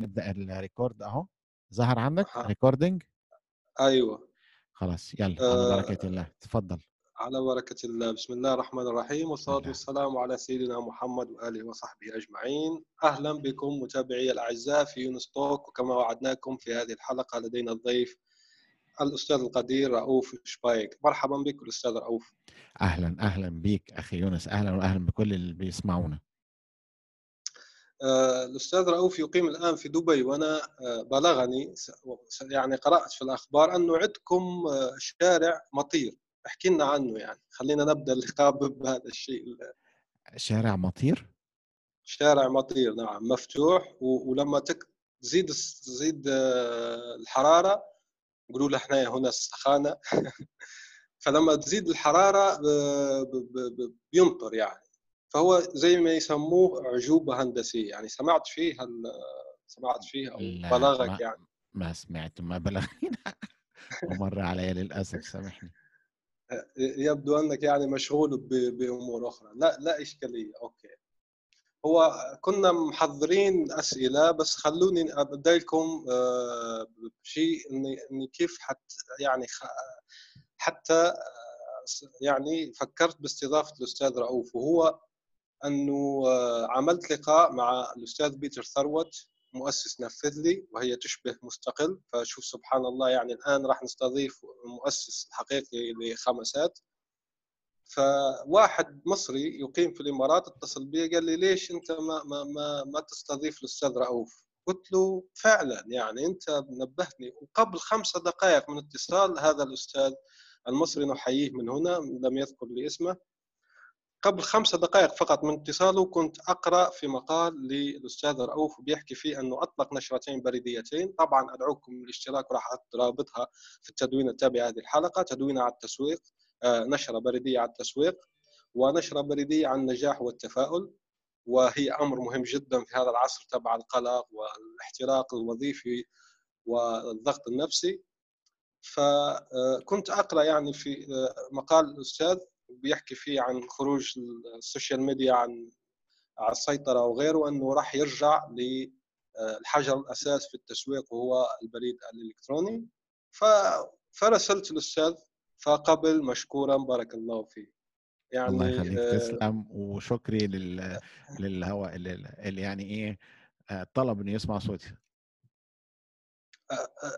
نبدأ ال record أهو. ظهر عندك. recording أيوه. خلاص يلا على آه. بركة الله. تفضل. على بركة الله. بسم الله الرحمن الرحيم والصلاة الله. والسلام على سيدنا محمد وآله وصحبه أجمعين. أهلا بكم متابعي الأعزاء في يونس توك وكما وعدناكم في هذه الحلقة لدينا الضيف الأستاذ القدير رؤوف شبايك. مرحبا بك الأستاذ رؤوف. أهلا أهلا بيك أخي يونس. أهلا واهلا بكل اللي بيسمعونا. آه، الأستاذ رؤوف يقيم الآن في دبي وأنا آه، بلغني يعني قرأت في الأخبار أنه عندكم آه، شارع مطير. احكي لنا عنه يعني. خلينا نبدأ اللقاء بهذا الشيء. شارع مطير؟ شارع مطير نعم مفتوح ولما تك تزيد تزيد الحرارة يقولوا له إحنا هنا السخانة. فلما تزيد الحرارة بيمطر يعني. فهو زي ما يسموه عجوبه هندسية. يعني سمعت فيه هل سمعت فيه أو بلغك ما- يعني؟ ما سمعت ما بلغني ومر عليا للأسف سامحني. يبدو أنك يعني مشغول بأمور أخرى. لا لا إشكالية. أوكي. هو كنا محضرين أسئلة بس خلوني أبدأ لكم آه، بشيء اني كيف حت يعني حتى آه، يعني فكرت باستضافة الأستاذ رؤوف. وهو أنه آه، عملت لقاء مع الأستاذ بيتر ثروت مؤسس نفذ لي وهي تشبه مستقل. فشوف سبحان الله يعني الآن راح نستضيف مؤسس حقيقي لخمسات. فواحد مصري يقيم في الإمارات اتصل بي قال لي ليش أنت ما ما ما, ما تستضيف الأستاذ رؤوف؟ قلت له فعلا يعني أنت نبهتني. وقبل خمسة دقائق من اتصال هذا الأستاذ المصري نحييه من هنا لم يذكر لي اسمه. قبل خمسة دقائق فقط من اتصاله كنت أقرأ في مقال للأستاذ رؤوف بيحكي فيه أنه أطلق نشرتين بريديتين. طبعا أدعوكم للاشتراك وراح أحط رابطها في التدوين التابع هذه الحلقة. تدوين على التسويق آه، نشرة بريدية على التسويق ونشرة بريدية عن النجاح والتفاؤل وهي أمر مهم جدا في هذا العصر تبع القلق والاحتراق الوظيفي والضغط النفسي. فكنت أقرأ يعني في آه، مقال الأستاذ بيحكي فيه عن خروج ال social media عن على السيطرة وغيره أنه راح يرجع للحجر الأساس في التسويق وهو البريد الإلكتروني. ف- فرسلت الأستاذ فقبل مشكورا بارك الله فيه يعني الله يخليك آه، تسلم وشكري لل للهواء اللي, اللي يعني إيه آه، طلب إنه يسمع صوتي.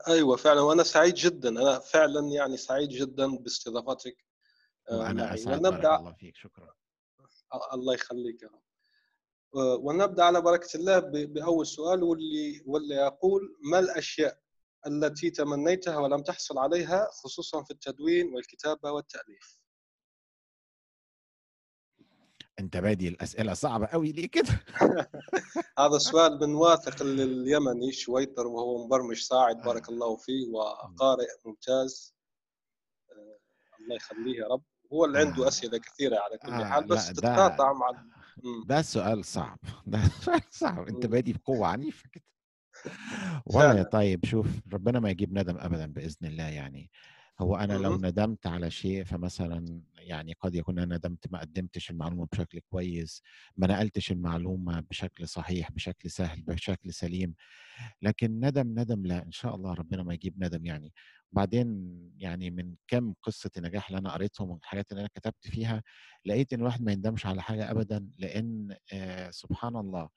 أيوه فعلا وأنا سعيد جدا أنا فعلا يعني سعيد جدا باستضافتك. آه، وأنا معي أسعد ونبدا الله فيك. شكرا. الله يخليك يا رب. آه، ونبدأ على بركة الله بأول سؤال واللي واللي يقول ما الأشياء التي تمنيتها ولم تحصل عليها خصوصا في التدوين والكتابة والتأليف؟ أنت بادي الأسئلة صعبة قوي ليه كده؟ هذا السؤال من واثق اليمني شويطر وهو مبرمج صاعد آه. بارك الله فيه وقارئ ممتاز. آه، الله يخليه يا رب. هو اللي عنده آه. أسئلة كثيرة على كل آه، حال بس تتقاطع مع. ده سؤال صعب ده سؤال صعب أنت. بادي بقوة عنيفة كده والله. طيب شوف ربنا ما يجيب ندم ابدا بإذن الله يعني هو أنا لو. ندمت على شيء فمثلا يعني قد يكون أنا ندمت ما قدمتش المعلومة بشكل كويس ما نقلتش المعلومة بشكل صحيح بشكل سهل بشكل سليم لكن ندم ندم لا إن شاء الله ربنا ما يجيب ندم يعني وبعدين يعني من كم قصة النجاح اللي أنا قريتهم والحاجات اللي أنا كتبت فيها لقيت إن الواحد ما يندمش على حاجة ابدا لأن آه سبحان الله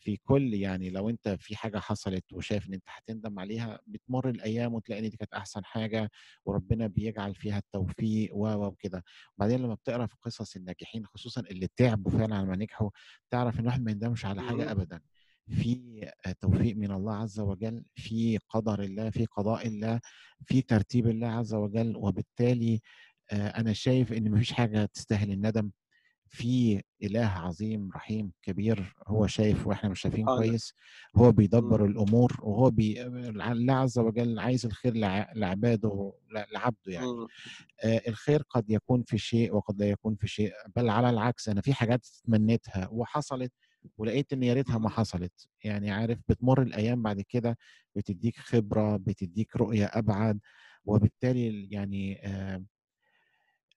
في كل يعني لو أنت في حاجة حصلت وشايف إن أنت هتندم عليها بتمر الأيام وتلاقي إن دي كانت أحسن حاجة وربنا بيجعل فيها التوفيق و و وكده. وبعدين لما بتقرأ في قصص الناجحين خصوصا اللي تعبوا فعلا على ما نجحوا تعرف إن الواحد ما يندمش على. حاجة ابدا. في توفيق من الله عز وجل في قدر الله في قضاء الله في ترتيب الله عز وجل وبالتالي آه، أنا شايف إن مفيش حاجة تستاهل الندم. في إله عظيم رحيم كبير هو شايف وإحنا مش شايفين. كويس هو بيدبر مم. الأمور وهو بي... الله عز وجل عايز الخير لع- لعباده ل- لعبده يعني. آه، الخير قد يكون في شيء وقد لا يكون في شيء بل على العكس أنا في حاجات تمنيتها وحصلت ولقيت إن يا ريتها ما. حصلت يعني عارف بتمر الأيام بعد كده بتديك خبرة بتديك رؤية أبعد وبالتالي يعني آه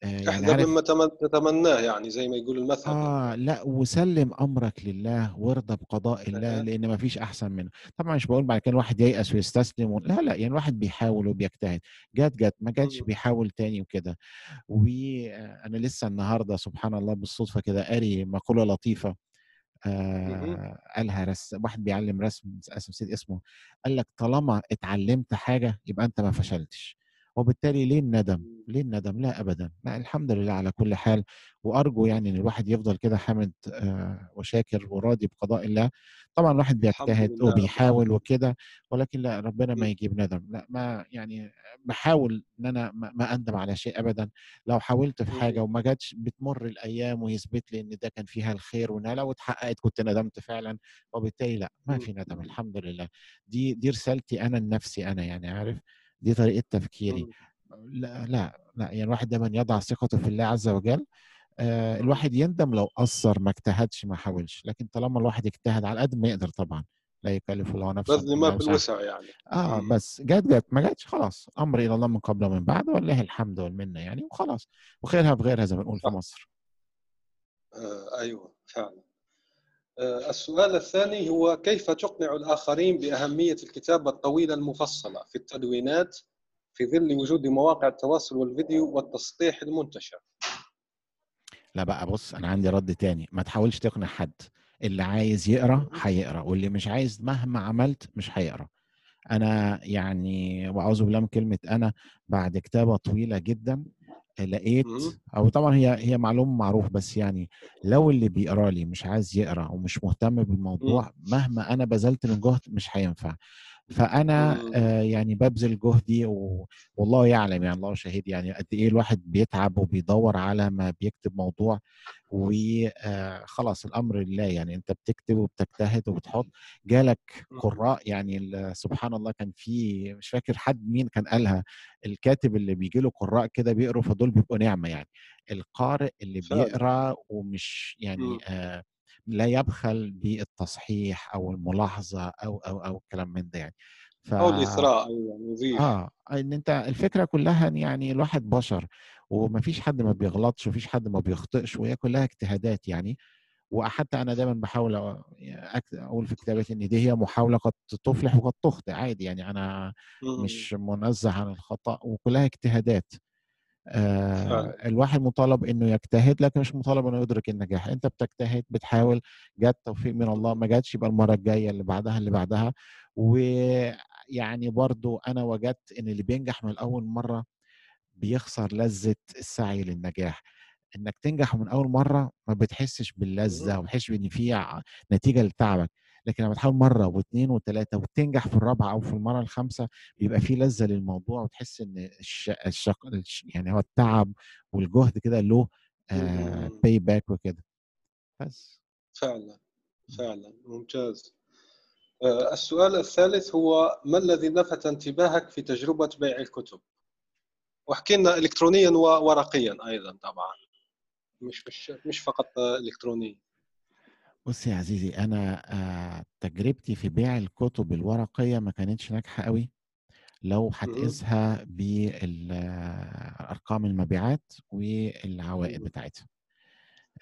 يعني احذر عارف مما تمن- تتمناه يعني زي ما يقول المثل آه لأ وسلم أمرك لله وارضى بقضاء الله. لأن ما فيش أحسن منه طبعا مش بقول بعد كده الواحد ييأس ويستسلم و... لا لا يعني الواحد بيحاول وبيجتهد جت جت ما جاتش. بيحاول تاني وكده وأنا لسه النهارده سبحان الله بالصدفة كده قاري مقولة لطيفة. آه قالها رس واحد بيعلم رسم نسيت اسمه قال لك طالما اتعلمت حاجة يبقى أنت ما فشلتش وبالتالي ليه الندم؟ ليه الندم؟ لا ابدا. لا الحمد لله على كل حال. وأرجو يعني إن الواحد يفضل كده حامد آه وشاكر وراضي بقضاء الله. طبعا الواحد بيجتهد وبيحاول. وكده ولكن لا ربنا ما مم. يجيب ندم. لا ما يعني بحاول إن أنا ما أندم على شيء ابدا. لو حاولت في حاجة. وما جاتش بتمر الأيام ويثبت لي إن ده كان فيها الخير وانها لو اتحققت كنت ندمت فعلا. وبالتالي لا ما في ندم. الحمد لله. دي دي رسالتي أنا لنفسي أنا يعني عارف؟ دي طريقة تفكيري. مم. لا لا لا يعني الواحد دايما يضع ثقته في الله عز وجل. آه. الواحد يندم لو قصر ما اجتهدش ما حاولش. لكن طالما الواحد اجتهد على قد ما يقدر طبعا. لا يكلف الله نفسا بذل إلا ما في الوسع يعني. آه. بس جت جت ما جاتش خلاص. أمر إلى الله من قبل ومن بعد ولله الحمد والمنة يعني وخلاص. وخيرها بغيرها زي ما بنقول في مصر. آه أيوه فعلا. آه السؤال الثاني هو كيف تقنع الآخرين بأهمية الكتابة الطويلة المفصلة في التدوينات في ظل وجود مواقع التواصل والفيديو والتسطيح المنتشر؟ لا بقى بص أنا عندي رد تاني. ما تحاولش تقنع حد. اللي عايز يقرأ مهم. هيقرأ واللي مش عايز مهما عملت مش هيقرأ. أنا يعني وأعوذ بالله من كلمة أنا بعد كتابة طويلة جدا لقيت. أو طبعا هي هي معلومة معروف بس يعني لو اللي بيقرا لي مش عايز يقرأ ومش مهتم. بالموضوع مهما أنا بذلت من جهد مش هينفع فأنا. آه يعني ببذل جهدي و... والله يعلم يعني الله شهيد يعني قد إيه الواحد بيتعب وبيدور على ما بيكتب موضوع وخلاص الأمر لله يعني أنت بتكتب وبتجتهد وبتحط جالك. قراء يعني سبحان الله كان في مش فاكر حد مين كان قالها الكاتب اللي بيجي له قراء كده بيقروا فدول بيبقوا نعمة يعني القارئ اللي بيقرأ ومش يعني. آه لا يبخل بالتصحيح أو الملاحظة أو أو أو الكلام من ده يعني. ف أو الاثراء يضيف آه إن أنت الفكرة كلها يعني الواحد بشر ومفيش حد ما بيغلطش ومفيش حد ما بيخطئش وهي كلها اجتهادات يعني. وحتى أنا دايما بحاول أقول في كتابتي إن دي هي محاولة قد تفلح وقد تخطئ عادي يعني. أنا مم. مش منزه عن الخطأ وكلها اجتهادات. آه الواحد مطالب إنه يجتهد لكن مش مطالب إنه يدرك النجاح. أنت بتجتهد بتحاول جت توفيق من الله ما جاتش يبقى المرة الجاية اللي بعدها اللي بعدها. ويعني برضو أنا وجدت إن اللي بينجح من أول مرة بيخسر لذة السعي للنجاح. إنك تنجح من أول مرة ما بتحسش باللذة. وما بتحسش بان في نتيجة لتعبك. لكن لما تحاول مرة واثنين وثلاثه وتنجح في الرابعة أو في المرة الخامسة بيبقى في لذة للموضوع وتحس إن الش... الشق... الش... يعني هو التعب والجهد كده له آه. pay back وكده. بس. فعلا فعلا. ممتاز. آه، السؤال الثالث هو ما الذي لفت انتباهك في تجربة بيع الكتب؟ واحكي لنا الكترونيا وورقيا أيضا طبعا. مش مش مش فقط الكترونيا. بص يا عزيزي أنا آه تجربتي في بيع الكتب الورقية ما كانتش ناجحة قوي لو مهم. هتقيسها بارقام المبيعات والعوائد مم. بتاعتها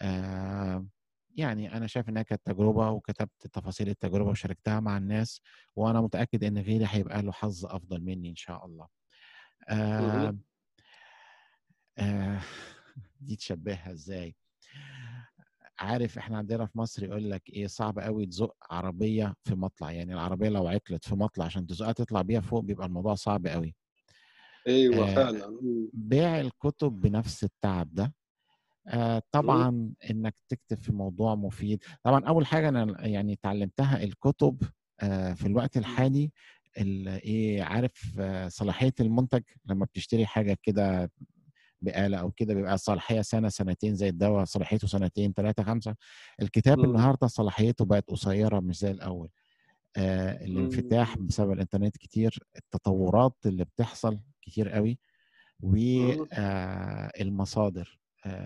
آه يعني أنا شايف إنها كانت تجربة وكتبت تفاصيل التجربة وشاركتها مع الناس وأنا متأكد إن غيري هيبقى له حظ أفضل مني إن شاء الله آه مهم. آه دي تشبهها إزاي عارف إحنا عندنا في مصر يقول لك إيه صعب قوي تزق عربية في مطلع يعني العربية لو عطلت في مطلع عشان تزقها تطلع بيها فوق بيبقى الموضوع صعب قوي أيوه آه فعلا. بيع الكتب بنفس التعب ده آه. طبعا إنك تكتب في موضوع مفيد طبعا أول حاجة أنا يعني اتعلمتها الكتب آه في الوقت. الحالي ال- إيه عارف آه صلاحية المنتج لما بتشتري حاجة كده بآلة أو كده بيبقى الصلاحية سنة سنتين زي الدواء صلاحيته سنتين ثلاثة خمسة الكتاب مم. النهاردة صلاحيته بقت قصيرة مش زي الأول آه الانفتاح. بسبب الإنترنت كتير التطورات اللي بتحصل كتير قوي. والمصادر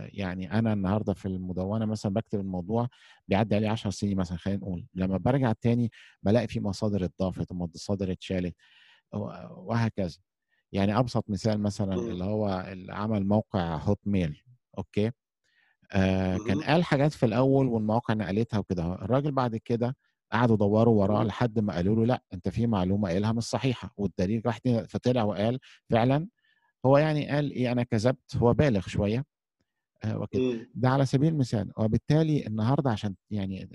يعني أنا النهارده في المدونة مثلا بكتب الموضوع بيعدي عليه 10 سنين مثلا خلينا نقول لما برجع تاني بلاقي في مصادر اتضافت ومصادر اتشالت وهكذا يعني أبسط مثال مثلا. اللي هو اللي عمل موقع هوت ميل أوكي آه كان. قال حاجات في الأول والمواقع نقلتها وكده الراجل بعد كده قعدوا يدوروا وراه. لحد ما قالوا له لأ أنت في معلومة قايلها مش صحيحة والدليل راح فطلع وقال فعلا هو يعني قال إيه أنا كذبت هو بالغ شوية آه وكده. ده على سبيل المثال وبالتالي النهارده عشان يعني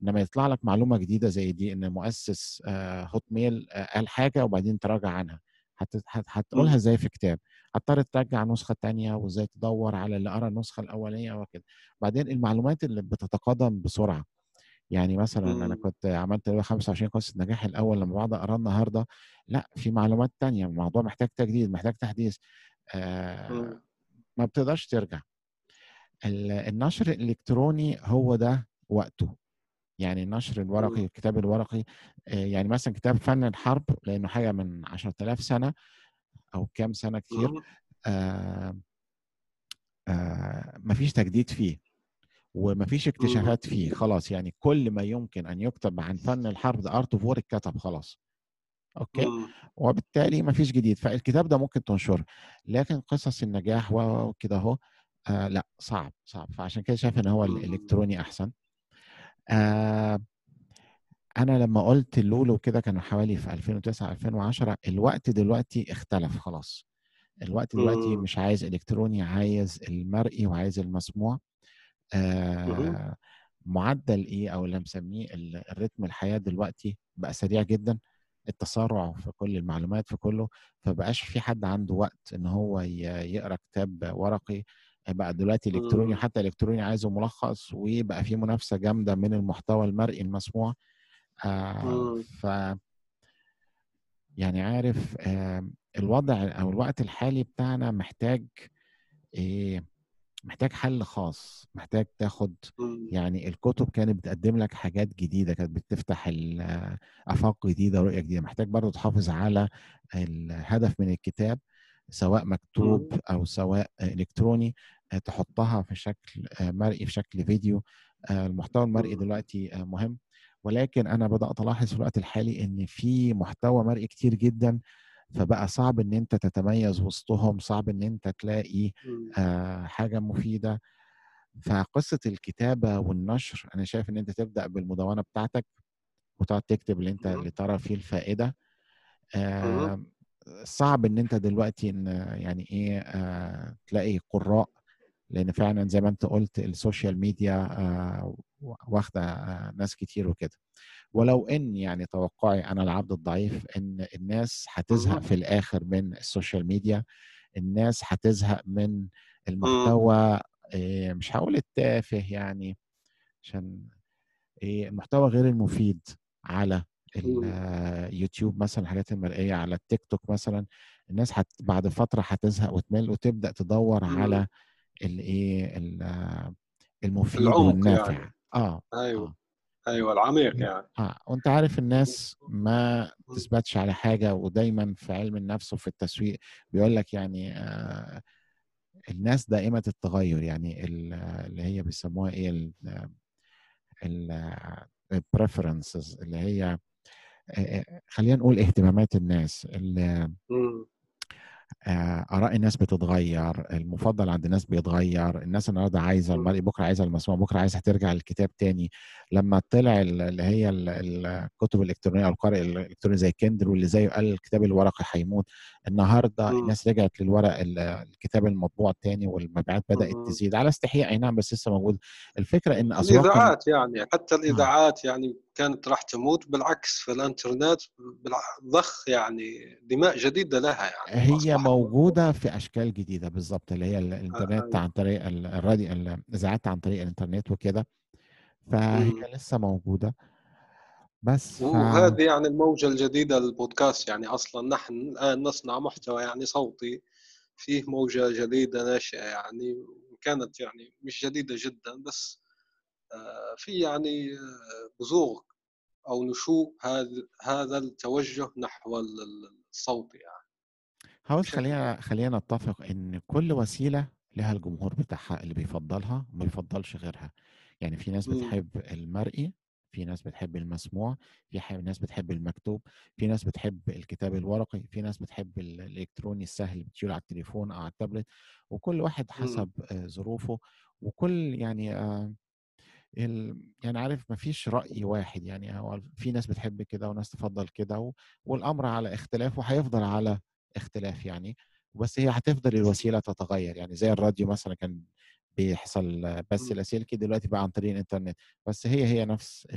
لما يطلع لك معلومة جديدة زي دي إن مؤسس آه هوت ميل آه قال حاجة وبعدين تراجع عنها هت- هت- هتقولها مم. إزاي في كتاب هتضطر ترجع نسخة تانية وإزاي تدور على اللي قرأ النسخة الأولانية وكده بعدين المعلومات اللي بتتقادم بسرعة يعني مثلا أنا مم. كنت عملت اللي هو 25 قصة نجاح الأول لما بقعد اقراه النهارده لأ في معلومات تانية الموضوع محتاج تجديد محتاج تحديث آه مم. ما بتقدرش ترجع ال- النشر الإلكتروني هو ده وقته يعني النشر الورقي مم. الكتاب الورقي آه، يعني مثلا كتاب فن الحرب لأنه حاجة من 10000 سنة أو كام سنة كتير مم. آه آه مفيش تجديد فيه ومفيش مم. اكتشافات فيه خلاص يعني كل ما يمكن أن يكتب عن فن الحرب ده Art of War اتكتب خلاص أوكي. وبالتالي مفيش جديد فالكتاب ده ممكن تنشره لكن قصص النجاح وكده أهو آه لأ صعب صعب فعشان كده شايف إن هو. الإلكتروني أحسن آه أنا لما قلت اللولو كده كان حوالي في 2009 2010 الوقت دلوقتي اختلف خلاص. الوقت دلوقتي مم. مش عايز إلكتروني عايز المرئي وعايز المسموع. آه معدل إيه أو اللي مسميه ال- الريتم الحياة دلوقتي بقى سريع جدا. التسارع في كل المعلومات في كله. فبقاش في حد عنده وقت إن هو يقرأ كتاب ورقي. بقى دلوقتي إلكتروني مم. حتى الالكتروني عايزه ملخص وبقى في منافسة جامدة من المحتوى المرئي المسموع آه مم. ف يعني عارف آه الوضع أو الوقت الحالي بتاعنا محتاج إيه محتاج حل خاص محتاج تاخد مم. يعني الكتب كانت بتقدم لك حاجات جديدة كانت بتفتح ال- آفاق جديدة ورؤية جديدة محتاج برضو تحافظ على الهدف من الكتاب سواء مكتوب. أو سواء إلكتروني آه، تحطها في شكل آه، مرئي في شكل فيديو آه، المحتوى المرئي. دلوقتي آه، مهم ولكن أنا بدأت ألاحظ في الوقت الحالي إن في محتوى مرئي كتير جدا فبقى صعب إن أنت تتميز وسطهم صعب إن أنت تلاقي. آه، حاجة مفيدة فقصة الكتابة والنشر أنا شايف إن أنت تبدأ بالمدونة بتاعتك وتقعد تكتب اللي أنت. اللي ترى فيه الفائدة. آه، صعب إن أنت دلوقتي إن يعني إيه آه، تلاقي قراء لأن فعلا زي ما أنت قلت ال social media آه، واخدة آه، ناس كتير وكده ولو إن يعني توقعي أنا العبد الضعيف إن الناس هتزهق. في الآخر من ال social media الناس هتزهق من مم. المحتوى آه، مش هقول التافه يعني عشان إيه المحتوى غير المفيد على. اليوتيوب مثلا الحاجات المرئية على التيك توك مثلا الناس بعد فترة هتزهق وتمل وتبدأ تدور. على الايه ال- المفيد العمق والنافع. يعني. آه أيوه. آه. أيوه العميق يعني. آه. وأنت عارف الناس ما. تثبتش على حاجة ودايما في علم النفس وفي التسويق بيقول لك يعني آه الناس دائمه التغير يعني ال- اللي هي بيسموها إيه ال- ال- ال preferences اللي هي آه، خلينا نقول اهتمامات الناس. ال-. آه، آراء الناس بتتغير المفضل عند الناس بيتغير الناس النهارده عايزة مم. المرئي بكرة عايزة المسموع بكرة عايزة ترجع للكتاب تاني لما طلع ال- اللي هي ال- ال- الكتب الإلكترونية أو القارئ الإلكتروني زي كندل واللي زيه قال الكتاب الورقي هيموت النهارده. الناس رجعت للورق ال- الكتاب المطبوع تاني والمبيعات بدأت. تزيد على استحياء أي نعم بس لسه موجود الفكرة إن اسواق ال- الإذاعات يعني حتى آه. الإذاعات يعني كانت راح تموت بالعكس في الإنترنت بالع- ضخ يعني دماء جديدة لها يعني هي موجودة في أشكال جديدة بالظبط اللي هي ال- آه،. عن طريق ال- الراديو الإذاعات عن طريق الإنترنت وكده فهي مم. لسه موجودة بس ف وهذه يعني الموجة الجديدة للبودكاست يعني أصلا نحن الآن نصنع محتوى يعني صوتي فيه موجة جديدة ناشئة يعني كانت يعني مش جديدة جدا بس في يعني آه، بزوغ أو نشوء هذا هذا التوجه نحو الصوت يعني. هاوس خلينا خلينا نتفق إن كل وسيلة لها الجمهور بتاعها اللي بيفضلها وما بيفضلش غيرها. يعني في ناس بتحب المرئي في ناس بتحب المسموع في ناس بتحب المكتوب في ناس بتحب الكتاب الورقي في ناس بتحب الإلكتروني السهل بتشيله على التليفون أو على التابلت وكل واحد حسب آه ظروفه وكل يعني آه. يعني عارف ما فيش رأي واحد يعني هو في ناس بتحب كده وناس تفضل كده. والأمر على اختلاف وهيفضل على اختلاف يعني بس هي هتفضل الوسيلة تتغير. يعني زي الراديو مثلا كان بيحصل بس اللاسلكي دلوقتي بقى عن طريق الإنترنت بس هي هي نفس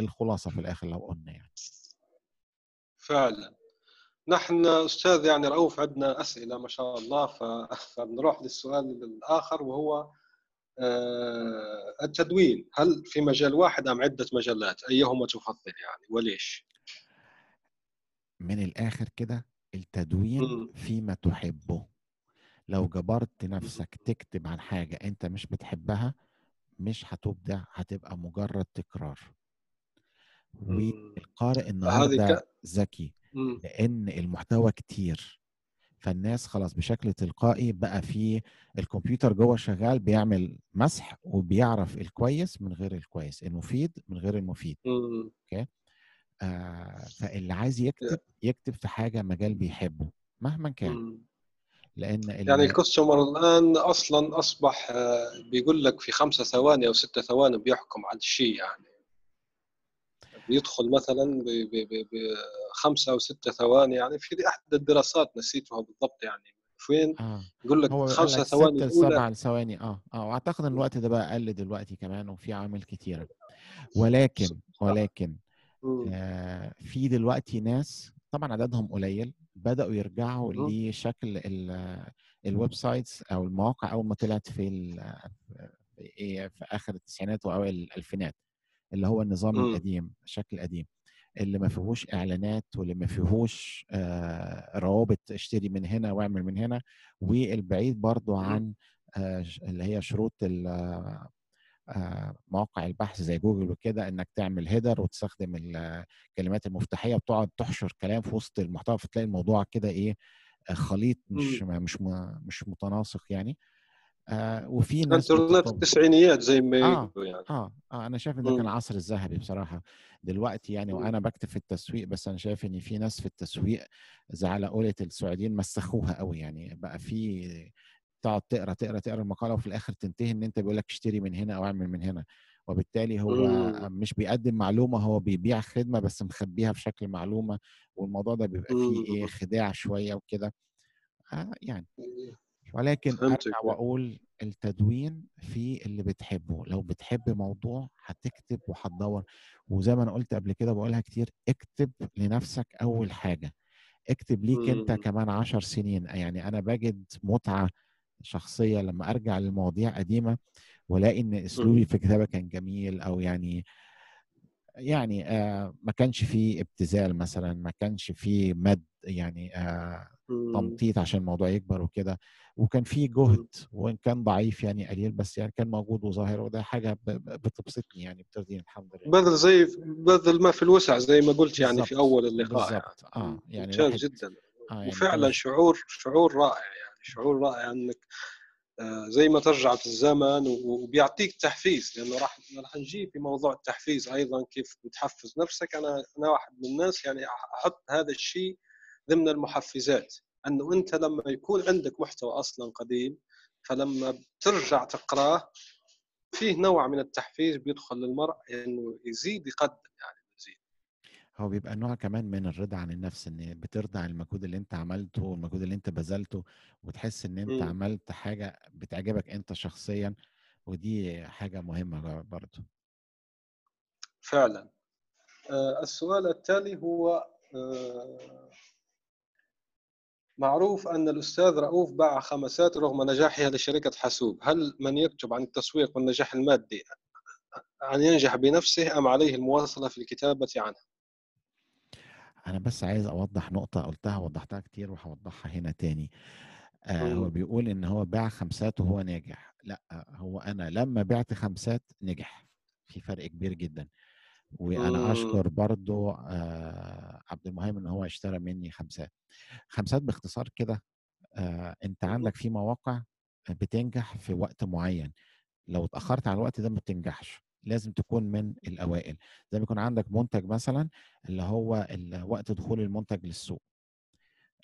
الخلاصة في الآخر لو قلنا يعني. فعلا. نحن أستاذ يعني رؤوف عندنا أسئلة ما شاء الله فنروح للسؤال الآخر وهو التدوين هل في مجال واحد أم عدة مجالات؟ أيهما تفضل يعني وليش؟ من الآخر كده التدوين فيما تحبه. لو جبرت نفسك تكتب عن حاجة أنت مش بتحبها مش هتبدع هتبقى مجرد تكرار. والقارئ النهارده ذكي لأن المحتوى كتير. فالناس خلاص بشكل تلقائي بقى في الكمبيوتر جوه شغال بيعمل مسح وبيعرف الكويس من غير الكويس المفيد من غير المفيد. أوكي؟ آه فاللي عايز يكتب يكتب في حاجة مجال بيحبه مهما كان. لأن يعني الكستمر الآن أصلا أصبح آه، بيقول لك في خمسة ثواني أو ستة ثواني بيحكم على الشيء يعني. بيدخل مثلا بخمسة أو ستة ثواني يعني في أحد الدراسات نسيتها بالضبط يعني فين؟ آه. يقول لك خمسة ثواني ست سبع ثواني آه آه وأعتقد إن الوقت ده بقى أقل دلوقتي كمان وفي عوامل كتيرة. ولكن ولكن آه في دلوقتي ناس طبعا عددهم قليل بدأوا يرجعوا لشكل ال websites أو المواقع أول ما طلعت في في آخر التسعينات وأوائل الألفينات. اللي هو النظام م. القديم الشكل القديم اللي ما فيهوش إعلانات واللي ما فيهوش آه روابط اشتري من هنا واعمل من هنا والبعيد برضو عن آه اللي هي شروط آه، مواقع البحث زي جوجل وكده إنك تعمل هيدر وتستخدم الكلمات المفتاحية بتقعد تحشر كلام في وسط المحتوى فتلاقي الموضوع كده إيه خليط مش مش مش متناسق يعني. آه وفي ناس انترنت التسعينيات زي ما آه يعني. آه, آه أنا شايف إن ده كان العصر الذهبي بصراحة. دلوقتي يعني وأنا بكتب في التسويق بس أنا شايف إن في ناس في التسويق زي على قولة السعوديين مسخوها قوي يعني. بقى في تقعد تقرأ تقرأ تقرأ المقالة وفي الآخر تنتهي إن أنت بيقول لك اشتري من هنا أو اعمل من هنا. وبالتالي هو مم. مش بيقدم معلومة هو بيبيع خدمة بس مخبيها في شكل معلومة والموضوع ده بيبقى فيه إيه خداع شوية وكده. آه يعني. ولكن أرجع وأقول التدوين في اللي بتحبه. لو بتحب موضوع هتكتب وهتدور وزي ما أنا قلت قبل كده بقولها كتير اكتب لنفسك أول حاجة. اكتب ليك أنت كمان عشر سنين. يعني أنا بجد متعة شخصية لما أرجع لمواضيع قديمة وألاقي إن أسلوبي في الكتابة كان جميل أو يعني يعني آه ما كانش فيه ابتذال مثلا ما كانش فيه مد يعني آه تمطيط عشان الموضوع يكبر وكده وكان فيه جهد وإن كان ضعيف يعني قليل بس يعني كان موجود وظاهر وده حاجة بتبسطني يعني بترضيني الحمد لله. بذل زي بذل ما في الوسع زي ما قلت يعني في أول اللقاء بالظبط يعني. آه يعني ممتاز جدا. آه يعني وفعلا شعور شعور رائع يعني شعور رائع إنك آه، زي ما ترجع في الزمن وبيعطيك تحفيز لأنه راح راح نجي في موضوع التحفيز أيضا كيف بتحفز نفسك. أنا أنا واحد من الناس يعني أحط هذا الشيء ضمن المحفزات أنه أنت لما يكون عندك محتوى أصلا قديم فلما بترجع تقراه فيه نوع من التحفيز بيدخل للمرء إنه يزيد يقدم يعني هو بيبقى نوع كمان من الرضا عن النفس إن بترضى عن المجهود اللي أنت عملته والمجهود اللي أنت بذلته وتحس إن أنت م. عملت حاجة بتعجبك أنت شخصيا ودي حاجة مهمة برضه. فعلا. آه السؤال التالي هو آه معروف أن الأستاذ رؤوف باع خمسات رغم نجاحها لشركة حاسوب. هل من يكتب عن التسويق والنجاح المادي أن ينجح بنفسه أم عليه المواصلة في الكتابة عنها أنا بس عايز أوضح نقطة قلتها وضحتها كتير وهوضحها هنا تاني. آه هو. بيقول إن هو باع خمسات وهو ناجح. لأ هو أنا لما بعت خمسات نجح. في فرق كبير جدا. وأنا مم. أشكر برضو آه عبد المهيمن إن هو اشترى مني خمسات خمسات باختصار كده آه أنت. عندك في مواقع بتنجح في وقت معين لو اتأخرت على الوقت ده ما بتنجحش لازم تكون من الأوائل زي ما يكون عندك منتج مثلا اللي هو وقت دخول المنتج للسوق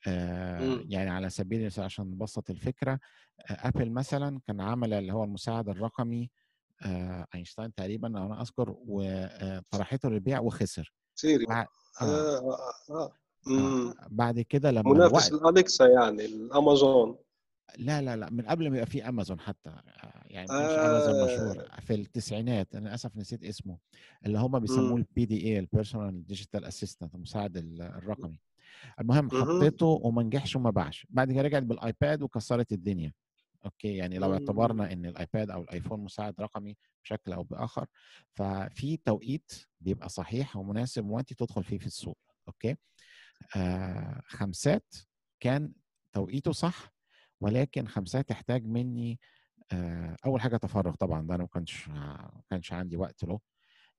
آه مم. يعني على سبيل المثال عشان نبسط الفكرة آه ابل مثلا كان عمل اللي هو المساعد الرقمي آه أينشتاين تقريبا لو أنا أذكر وطرحته للبيع وخسر سيري بعد آه آه. آه. آه. آه بعد كده لما منافس الأليكسا يعني الأمازون لا لا لا من قبل ما يبقى في أمازون حتى آه، يعني كانش أمازون مشهور آه. في التسعينات أنا للأسف نسيت اسمه اللي هم بيسموه. ال PDA ال personal digital assistant المساعد ال- الرقمي المهم مهم. حطيته وما نجحش وما باعش بعد كده رجعت بالآيباد وكسرت الدنيا أوكي يعني لو مم. اعتبرنا إن الآيباد أو الآيفون مساعد رقمي بشكل أو بآخر ففي توقيت بيبقى صحيح ومناسب وانت تدخل فيه في السوق أوكي آه خمسات كان توقيته صح ولكن خمسات تحتاج مني آه أول حاجة تفرغ طبعا ده أنا ما كانش ما كانش عندي وقت له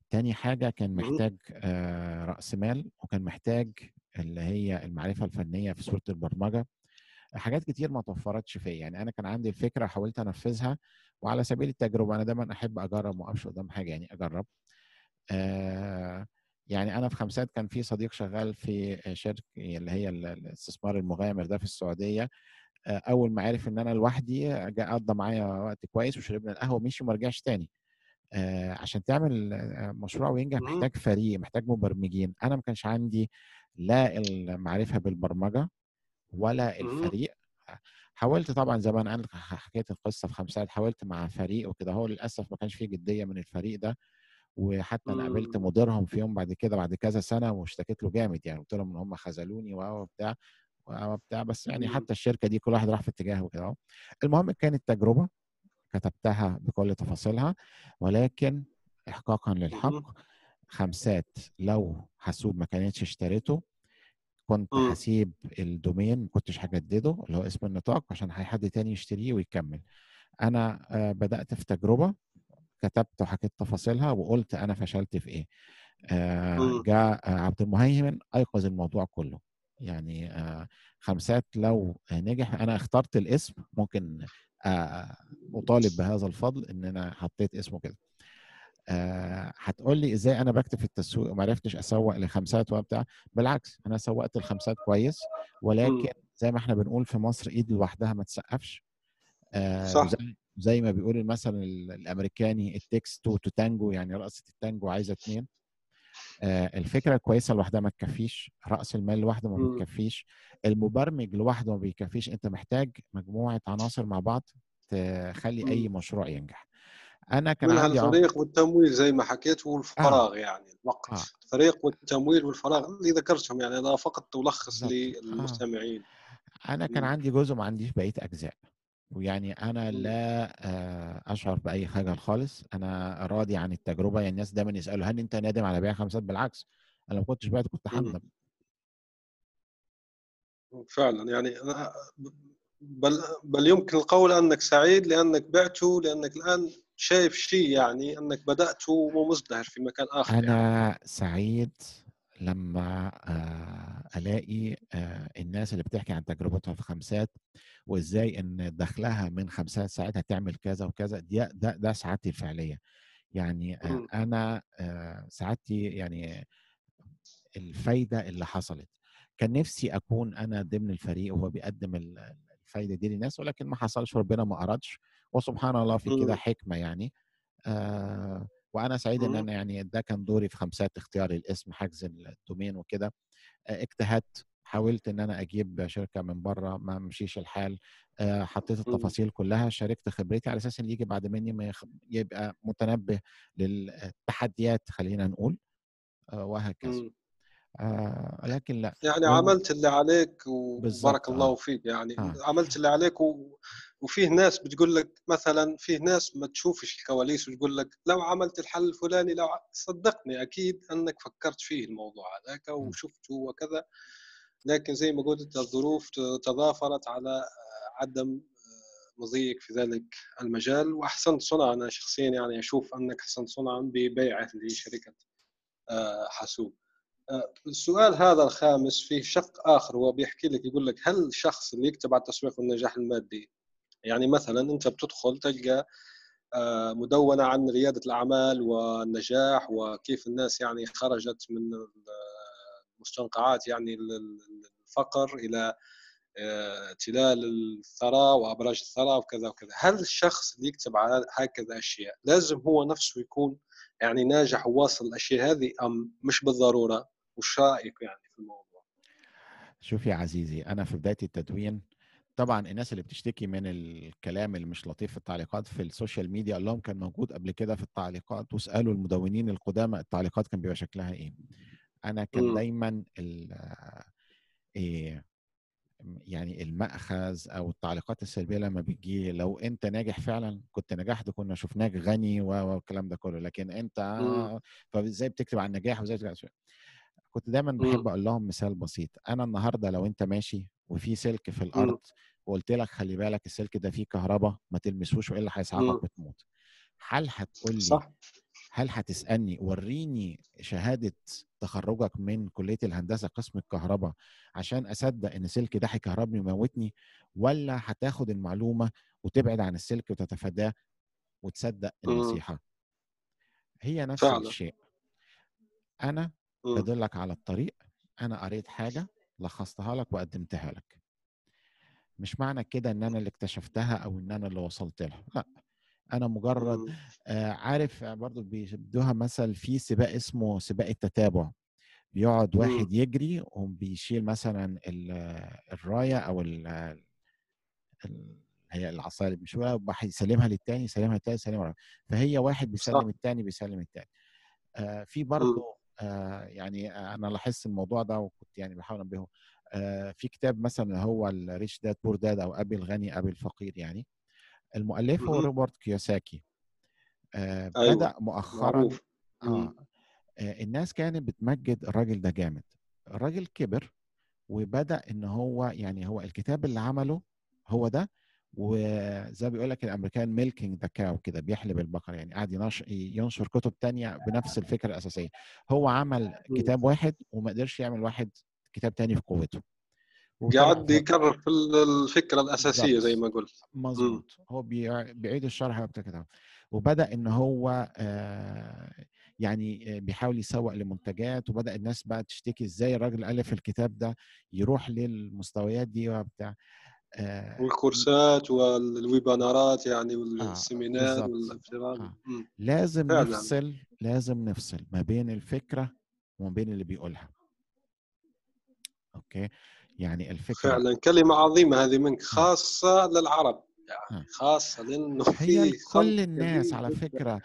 تاني حاجة كان. محتاج آه رأس مال وكان محتاج اللي هي المعرفة الفنية في صورة البرمجة حاجات كتير ما توفرتش فيا. يعني أنا كان عندي الفكرة حاولت أنفذها وعلى سبيل التجربة أنا دايما أحب أجرب ما اقفش قدام حاجة يعني أجرب. آه يعني أنا في خمسات كان في صديق شغال في شركة اللي هي ال- الاستثمار المغامر ده في السعودية. آه، أول ما عرف إن أنا لوحدي جاء قضى معايا وقت كويس وشربنا القهوة ومشي وما رجعش تاني. آه، عشان تعمل آه، مشروع وينجح. محتاج فريق محتاج مبرمجين. أنا ما كانش عندي لا المعرفة بالبرمجة ولا. الفريق حاولت طبعا زي ما أنا حكيت القصة في خمسات حاولت مع فريق وكده هو للأسف ما كانش فيه جدية من الفريق ده وحتى أنا قابلت. مديرهم في يوم بعد كده بعد كذا سنة واشتكيت له جامد يعني قلت لهم إن هم خذلوني وبتاع وبتاع بس يعني. حتى الشركة دي كل واحد راح في اتجاه وكده المهم كانت تجربة كتبتها بكل تفاصيلها ولكن احقاقا للحق. خمسات لو حاسوب ما كانتش اشتريته كنت مم. هسيب الدومين ما كنتش هجدده اللي هو اسم النطاق عشان حد تاني يشتريه ويكمل أنا آه، بدأت في تجربة كتبت وحكيت تفاصيلها وقلت أنا فشلت في إيه آه، مم. جاء آه، عبد المهيمن أيقظ الموضوع كله يعني خمسات لو نجح أنا اخترت الاسم ممكن أطالب بهذا الفضل إن أنا حطيت اسمه كده آه، هتقول لي إزاي أنا بكتب في التسويق وما عرفتش أسوق لخمسات وبتاع بالعكس أنا سوقت الخمسات كويس ولكن مم. زي ما إحنا بنقول في مصر إيد لوحدها ما تسقفش آه، صح زي ما بيقول المثل ال- الأمريكاني it takes two to tango يعني رقصة التانجو عايزة اتنين آه، الفكرة الكويسه لوحدها ما تكفيش راس المال لوحده ما مم. بيكفيش المبرمج لوحده ما بيكفيش أنت محتاج مجموعة عناصر مع بعض تخلي أي مم. مشروع ينجح أنا كان منها عندي عم... الفريق والتمويل زي ما حكيت والفراغ يعني الوقت آه. الفريق والتمويل والفراغ اللي ذكرتهم يعني أنا فقط تلخص بالظبط. آه. للمستمعين أنا كان. عندي جزء ما عنديش بقية أجزاء ويعني أنا. لا آه، أشعر بأي حاجة خالص أنا راضي عن التجربة يعني الناس دايما يسألوا هل أنت نادم على بيع خمسات بالعكس أنا ما كنتش بعت كنت مم. هندم فعلا يعني أنا بل بل يمكن القول أنك سعيد لأنك بعته لأنك الآن شايف شيء يعني أنك بدات ومزدهر في مكان آخر يعني. أنا سعيد لما آه، ألاقي آه، الناس اللي بتحكي عن تجربتها في خمسات وإزاي إن دخلها من خمسات ساعتها تعمل كذا وكذا دي ده ده سعادتي الفعلية يعني آه،. أنا سعادتي يعني الفايدة اللي حصلت كان نفسي أكون أنا ضمن الفريق وهو بيقدم ال- الفايدة دي للناس ولكن ما حصلش ربنا ما أرادش وسبحان الله في كده. حكمة يعني آه وأنا سعيد إن. أنا يعني ده كان دوري في خمسات اختيار الاسم حجز الدومين وكده آه اجتهدت حاولت إن أنا أجيب شركة من بره ما مشيش الحال آه حطيت. التفاصيل كلها شاركت خبرتي على أساس اللي يجي بعد مني ما يخ- يبقى متنبه للتحديات خلينا نقول آه وهكذا. آه لكن لأ يعني عملت اللي عليك وبارك الله. فيك يعني آه. عملت اللي عليك و... وفيه ناس بتقول لك مثلا فيه ناس ما تشوفش الكواليس وتقول لك لو عملت الحل الفلاني لو صدقني أكيد أنك فكرت فيه الموضوع هذاك وشفته وكذا. لكن زي ما قلت الظروف تضافرت على عدم مضيك في ذلك المجال. وأحسنت صنعا أنا شخصيا يعني أشوف أنك أحسنت صنعا ببيعة لشركة حاسوب. السؤال هذا الخامس فيه شق آخر هو بيحكي لك يقول لك هل الشخص اللي يكتب على التسويق والنجاح المادي يعني مثلا أنت بتدخل تلقى آه، مدونة عن ريادة الأعمال والنجاح وكيف الناس يعني خرجت من مستنقعات يعني الفقر إلى آه، تلال الثراء وأبراج الثراء وكذا وكذا. هل الشخص اللي يكتب على هكذا أشياء لازم هو نفسه يكون يعني ناجح وواصل الأشياء هذه أم مش بالضرورة؟ وش رأيك يعني في الموضوع؟ شوف يا عزيزي أنا في بداية التدوين طبعا الناس اللي بتشتكي من الكلام اللي مش لطيف في التعليقات في السوشيال ميديا قال لهم كان موجود قبل كده في التعليقات واسالوا المدونين القدامى التعليقات كان بيبقى شكلها إيه. أنا كان م. دايما إيه يعني المأخذ أو التعليقات السلبية لما بتجي لو أنت ناجح فعلا كنت نجحت كنا شفناك غني والكلام ده كله لكن أنت فإزاي بتكتب عن النجاح وإزاي بتكتب كنت دايما بحب أقول لهم مثال بسيط. أنا النهارده لو أنت ماشي وفي سلك في الأرض وقلت لك خلي بالك السلك ده فيه كهرباء ما تلمسوش والا هيسعفك وتموت هل هتقول لي صح. هل هتسألني وريني شهادة تخرجك من كلية الهندسة قسم الكهرباء عشان أصدق إن السلك ده هيكهربني ويموتني ولا هتاخد المعلومة وتبعد عن السلك وتتفاداه وتصدق النصيحة؟ هي نفس فعلا. الشيء. أنا بدلك على الطريق أنا قريت حاجة لخصتها لك وقدمتها لك. مش معنى كده إن أنا اللي اكتشفتها أو إن أنا اللي وصلت لها لأ. أنا مجرد آه عارف برضو بيدوها مثل في سباق اسمه سباق التتابع. بيقعد واحد يجري وبيشيل مثلا الراية أو ال هي العصاية اللي بيشيلها يسلمها للتاني يسلمها للتاني يسلمها فهي واحد بيسلم التاني بيسلم التاني آه في برضه آه يعني أنا لاحظت الموضوع ده وكنت يعني بحاول أنبهه. آه في كتاب مثلا هو الريش داد بور داد أو أبي الغني أبي الفقير يعني المؤلف هو روبرت كيوساكي. آه أيوة. بدأ مؤخرا آه, آه الناس كانت بتمجد الراجل ده جامد. الراجل كبر وبدأ إن هو يعني هو الكتاب اللي عمله هو ده وزي ما بيقول لك الأمريكان milking the cow كده بيحلب البقر يعني قاعد ينشر كتب تانية بنفس الفكرة الأساسية. هو عمل كتاب واحد وما قدرش يعمل واحد كتاب تاني في قوته. قاعد يكرر في الفكرة الأساسية زي ما قلت. مظبوط. هو بيعيد الشرح بتاع وبدأ إن هو يعني بيحاول يسوق لمنتجات وبدأ الناس بقى تشتكي إزاي الراجل ألف الكتاب ده يروح للمستويات دي وبتاع. آه والكورسات والويبنارات يعني آه، وال seminar آه والافلام آه. لازم فعلا. نفصل لازم نفصل ما بين الفكرة وما بين اللي بيقولها. okay؟ يعني الفكرة فعلا. كلمة عظيمة هذه منك آه. خاصة آه. للعرب. يعني خاصة لأنه هي كل الناس على فكرة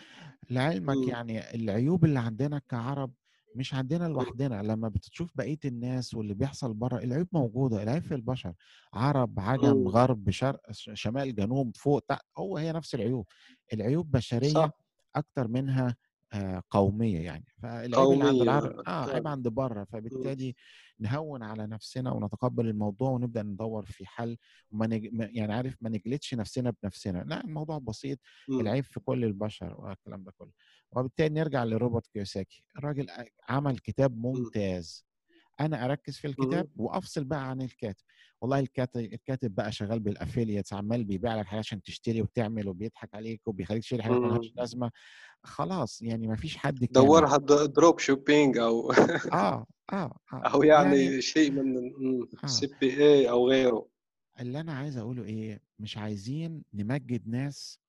لعلمك يعني العيوب اللي عندنا كعرب مش عندنا لوحدنا لما بتشوف بقية الناس واللي بيحصل بره العيوب موجودة العيب في البشر عرب عجم غرب شرق شمال جنوب فوق تحت هو هي نفس العيوب. العيوب بشرية صح. أكتر منها آه، قومية يعني. فالعيب اللي عند العرب آه عيب عند بره فبالتالي نهون على نفسنا ونتقبل الموضوع ونبدأ ندور في حل وما نج... يعني عارف ما نجلدش نفسنا بنفسنا. لا الموضوع بسيط العيب في كل البشر والكلام ده كله. وبالتالي نرجع لروبرت كيوساكي. الراجل عمل كتاب ممتاز. أنا أركز في الكتاب وأفصل بقى عن الكاتب. والله الكاتب الكاتب بقى شغال بال affiliates عمال بيبيع لك حاجة عشان تشتري وتعمل وبيضحك عليك وبيخليك تشتري حاجات مالهاش لازمة. خلاص يعني ما فيش حد دورها drop shipping أو آه آه, آه. أو يعني, يعني شيء من CPA أو غيره. اللي أنا عايز أقوله إيه مش عايزين نمجد ناس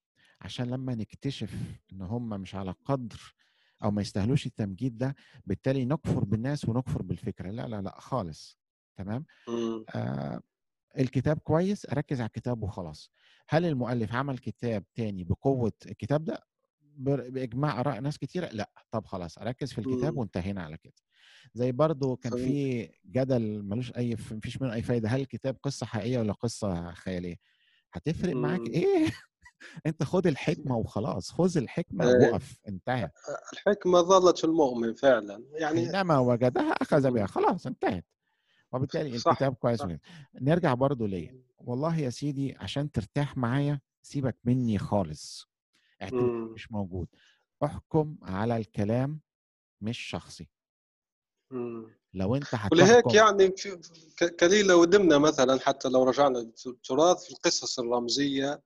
عشان لما نكتشف إن هم مش على قدر أو ما يستاهلوش التمجيد ده بالتالي نكفر بالناس ونكفر بالفكرة. لا لا لا خالص. تمام؟ آه الكتاب كويس اركز على الكتاب وخلاص. هل المؤلف عمل كتاب تاني بقوة الكتاب ده؟ بإجماع آراء ناس كتيرة؟ لا. طب خلاص اركز في الكتاب وانتهينا على كده. زي برضو كان في جدل ملوش أي مفيش منه أي فايدة. هل الكتاب قصة حقيقية ولا قصة خيالية؟ هتفرق معاك إيه؟ أنت خد الحكمة وخلاص خذ الحكمة آه، وقف انتهى الحكمة ظلت في المؤمن فعلا يعني حينما وجدها أخذ بها خلاص انتهت وبالتالي صح، الكتاب كويس صح. نرجع برضو ليا والله يا سيدي عشان ترتاح معايا سيبك مني خالص اعتبر. مش موجود احكم على الكلام مش شخصي مم. لو أنت ولهيك هتحكم يعني في ك- كليلة ودمنة مثلا حتى لو رجعنا للتراث في القصص الرمزية مم.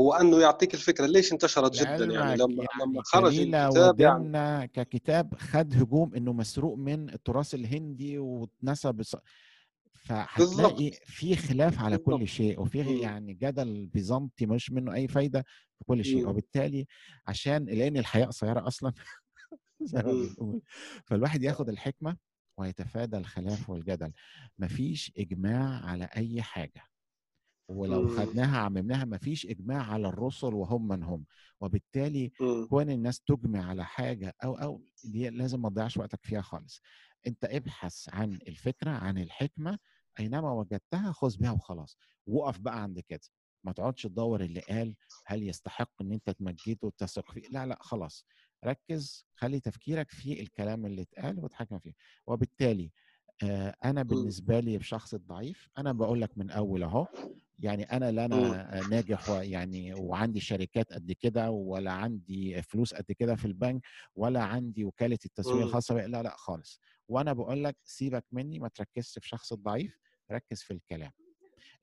هو أنه يعطيك الفكرة ليش انتشرت جدا يعني لما يعني لما خرج الكتاب يعني ككتاب خد هجوم إنه مسروق من التراث الهندي واتنسب فهتلاقي. في خلاف على كل. شيء وفي. يعني جدل بيزنطي مش منه أي فايدة في كل شيء. وبالتالي عشان لأن الحياة قصيرة أصلا زي ما. بنقول فالواحد ياخد الحكمة ويتفادى الخلاف والجدل مفيش إجماع على أي حاجة ولو مم. خدناها عممناها مفيش إجماع على الرسل وهم من هم. وبالتالي مم. كون الناس تجمع على حاجة أو أو دي لازم ما تضيعش وقتك فيها خالص. أنت ابحث عن الفكرة عن الحكمة أينما وجدتها خذ بها وخلاص. وقف بقى عند كده. ما تقعدش تدور اللي قال هل يستحق إن أنت تمجده وتثق فيه؟ لا لا خلاص. ركز خلي تفكيرك في الكلام اللي اتقال وتحكم فيه. وبالتالي آه، أنا بالنسبة لي الشخص الضعيف أنا بقول لك من أول أهو يعني أنا لا أنا ناجح يعني وعندي شركات قد كده ولا عندي فلوس قد كده في البنك ولا عندي وكالة التسويق. الخاصة لا لا خالص. وأنا بقول لك سيبك مني ما تركزش في شخص الضعيف ركز في الكلام.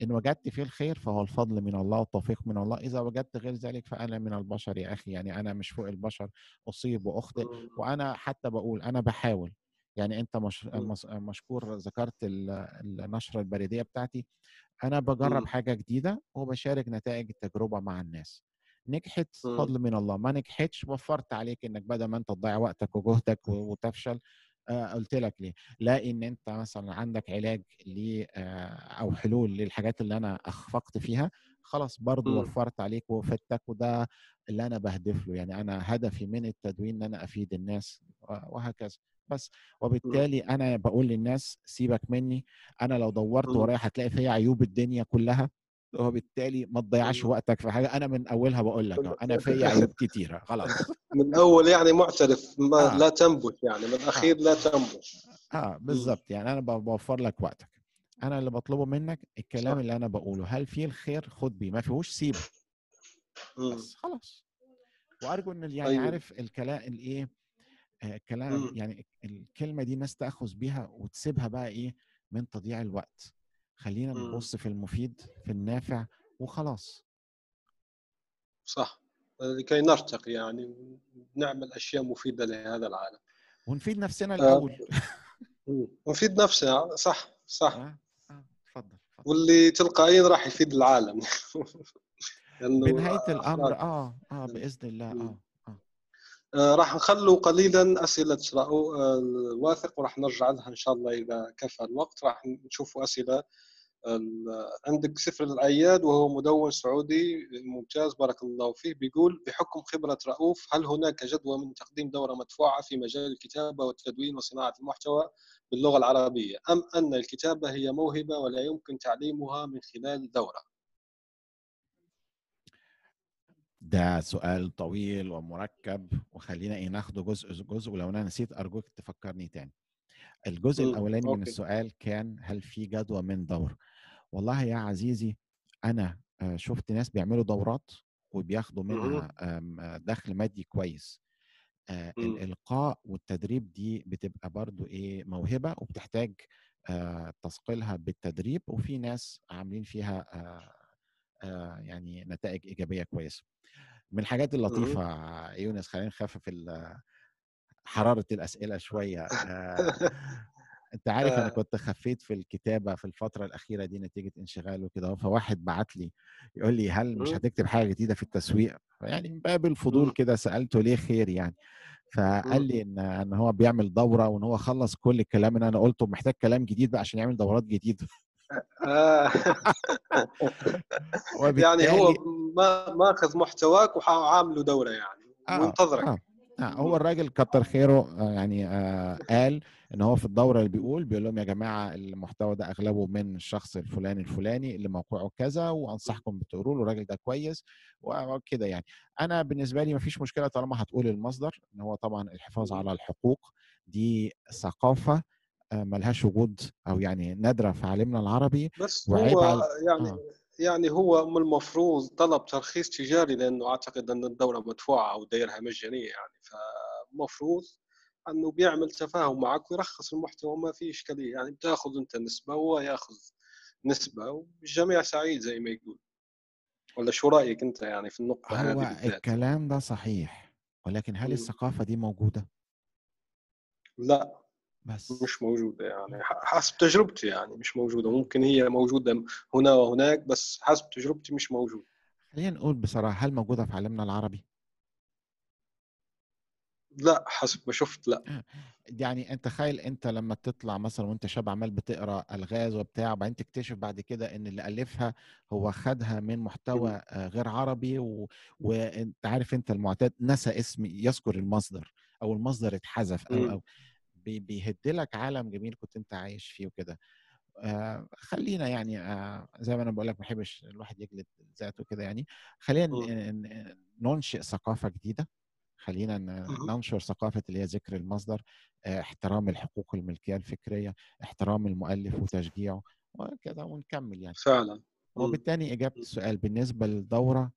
إن وجدت فيه الخير فهو الفضل من الله والتوفيق من الله. إذا وجدت غير ذلك فأنا من البشر يا أخي يعني أنا مش فوق البشر أصيب وأخطئ. وأنا حتى بقول أنا بحاول. يعني أنت مش مشكور ذكرت ال- النشرة البريدية بتاعتي. أنا بجرب مم. حاجة جديدة وبشارك نتائج التجربة مع الناس نجحت مم. فضل من الله ما نجحتش وفرت عليك إنك بدل ما أنت تضيع وقتك وجهدك وتفشل آه، قلت لك ليه لا ان أنت مثلا عندك علاج ل أو حلول للحاجات اللي أنا أخفقت فيها خلاص برضو مم. وفرت عليك وفدتك وده اللي أنا بهدف له. يعني أنا هدفي من التدوين إن أنا أفيد الناس وهكذا. بس وبالتالي أنا بقول للناس سيبك مني أنا لو دورت مم. ورايا هتلاقي فيا عيوب الدنيا كلها وبالتالي ما تضيعش. وقتك في حاجة. أنا من أولها بقول لك أنا فيا عيوب كتيرة خلاص. من أول يعني معترف ما آه. لا تنبش يعني من الأخير لا تنبش. آه بالظبط يعني أنا بوفر لك وقتك. أنا اللي بطلبه منك الكلام. اللي أنا بقوله هل فيه الخير خد بيه ما فيهوش سيبة مم. بس خلاص وأرجو إن يعني طيب. عارف الكلام الايه آه، الكلام مم. يعني الكلمة دي الناس تأخذ بيها وتسيبها بقى إيه من تضييع الوقت خلينا مم. نبص في المفيد في النافع وخلاص صح لكي نرتقي يعني ونعمل أشياء مفيدة لهذا العالم ونفيد نفسنا آه. الأول. ونفيد نفسنا صح صح اتفضل واللي تلقائيا راح يفيد العالم. بنهاية الأمر آه آه بإذن الله. آه آه. آه، راح نخلو قليلا أسئلة رأو- آه، الواثق وراح نرجع لها إن شاء الله إذا كفى الوقت. راح نشوفوا أسئلة عندك سفر الأياد وهو مدون سعودي ممتاز بارك الله فيه بيقول بحكم خبرة رؤوف هل هناك جدوى من تقديم دورة مدفوعة في مجال الكتابة والتدوين وصناعة المحتوى باللغة العربية أم أن الكتابة هي موهبة ولا يمكن تعليمها من خلال دورة؟ ده سؤال طويل ومركب وخلينا إيه ناخده جزء جزء ولو أنا نسيت أرجوك تفكرني تاني الجزء الأولاني من. السؤال كان هل في جدوى من دور والله يا عزيزي أنا آه، شفت ناس بيعملوا دورات وبياخدوا منها آم، آه، دخل مادي كويس. آه، مم. الإلقاء والتدريب دي بتبقى برضو إيه موهبة وبتحتاج تثقيلها بالتدريب وفي ناس عاملين فيها يعني نتائج إيجابية كويسة. من الحاجات اللطيفة يونس خلينا نخفف حرارة الأسئلة شوية. أنت عارف أنا آه. كنت خفيت في الكتابة في الفترة الأخيرة دي نتيجة انشغال وكده فواحد بعت لي يقول لي هل مش. هتكتب حاجة جديدة في التسويق يعني من باب الفضول. كده سألته ليه خير يعني فقال. لي إن إن هو بيعمل دورة وإن هو خلص كل الكلام اللي أنا قلته محتاج كلام جديد بقى عشان يعمل دورات جديدة آه. يعني هو ما ماخذ محتواك وعامله دورة يعني وينتظرك آه. آه. هو الراجل كتر خيره آه يعني آه قال إن هو في الدورة اللي بيقول بيقول لهم يا جماعة المحتوى ده أغلبه من الشخص الفلاني الفلاني اللي موقعه كذا وأنصحكم بتقروا له الراجل ده كويس وكده يعني. أنا بالنسبة لي مفيش مشكلة طالما هتقول المصدر إن هو طبعا الحفاظ على الحقوق. دي ثقافة آه، ملهاش وجود أو يعني نادرة في عالمنا العربي. بس هو على- يعني آه. يعني هو من المفروض طلب ترخيص تجاري لأنه أعتقد أن الدورة مدفوعة أو دايرها مجانية يعني. فالمفروض أنه بيعمل تفاهم معك ويرخص المحتوى ما في إشكالية. يعني بتأخذ أنت نسبة وهو ياخذ نسبة والجميع سعيد زي ما يقول. ولا شو رأيك أنت يعني في النقطة هذه هو بالذات؟ الكلام ده صحيح ولكن هل. الثقافة دي موجودة؟ لا. بس. مش موجودة يعني. حسب تجربتي يعني مش موجودة. ممكن هي موجودة هنا وهناك بس حسب تجربتي مش موجودة. خلينا نقول بصراحة هل موجودة في عالمنا العربي؟ لأ حسب ما شفت لأ. يعني أنت تخيل أنت لما تطلع مثلا وأنت شاب عمال بتقرأ ألغاز وبتاع وبعدين تكتشف بعد كده إن اللي ألفها هو خدها من محتوى مم. آه، غير عربي و... وأنت عارف أنت المعتاد نسى اسم يذكر المصدر أو المصدر اتحذف أو مم. أو بي- بيهد لك عالم جميل كنت أنت عايش فيه وكده. آه خلينا يعني آه زي ما أنا بقول لك ما بحبش الواحد يجلد ذاته كده يعني. خلينا ننشئ ثقافة جديدة. خلينا. ننشر ثقافة اللي هي ذكر المصدر آه احترام الحقوق الملكية الفكرية احترام المؤلف وتشجيعه وكذا ونكمل يعني فعلا. وبالتالي إجابة السؤال بالنسبة للدورة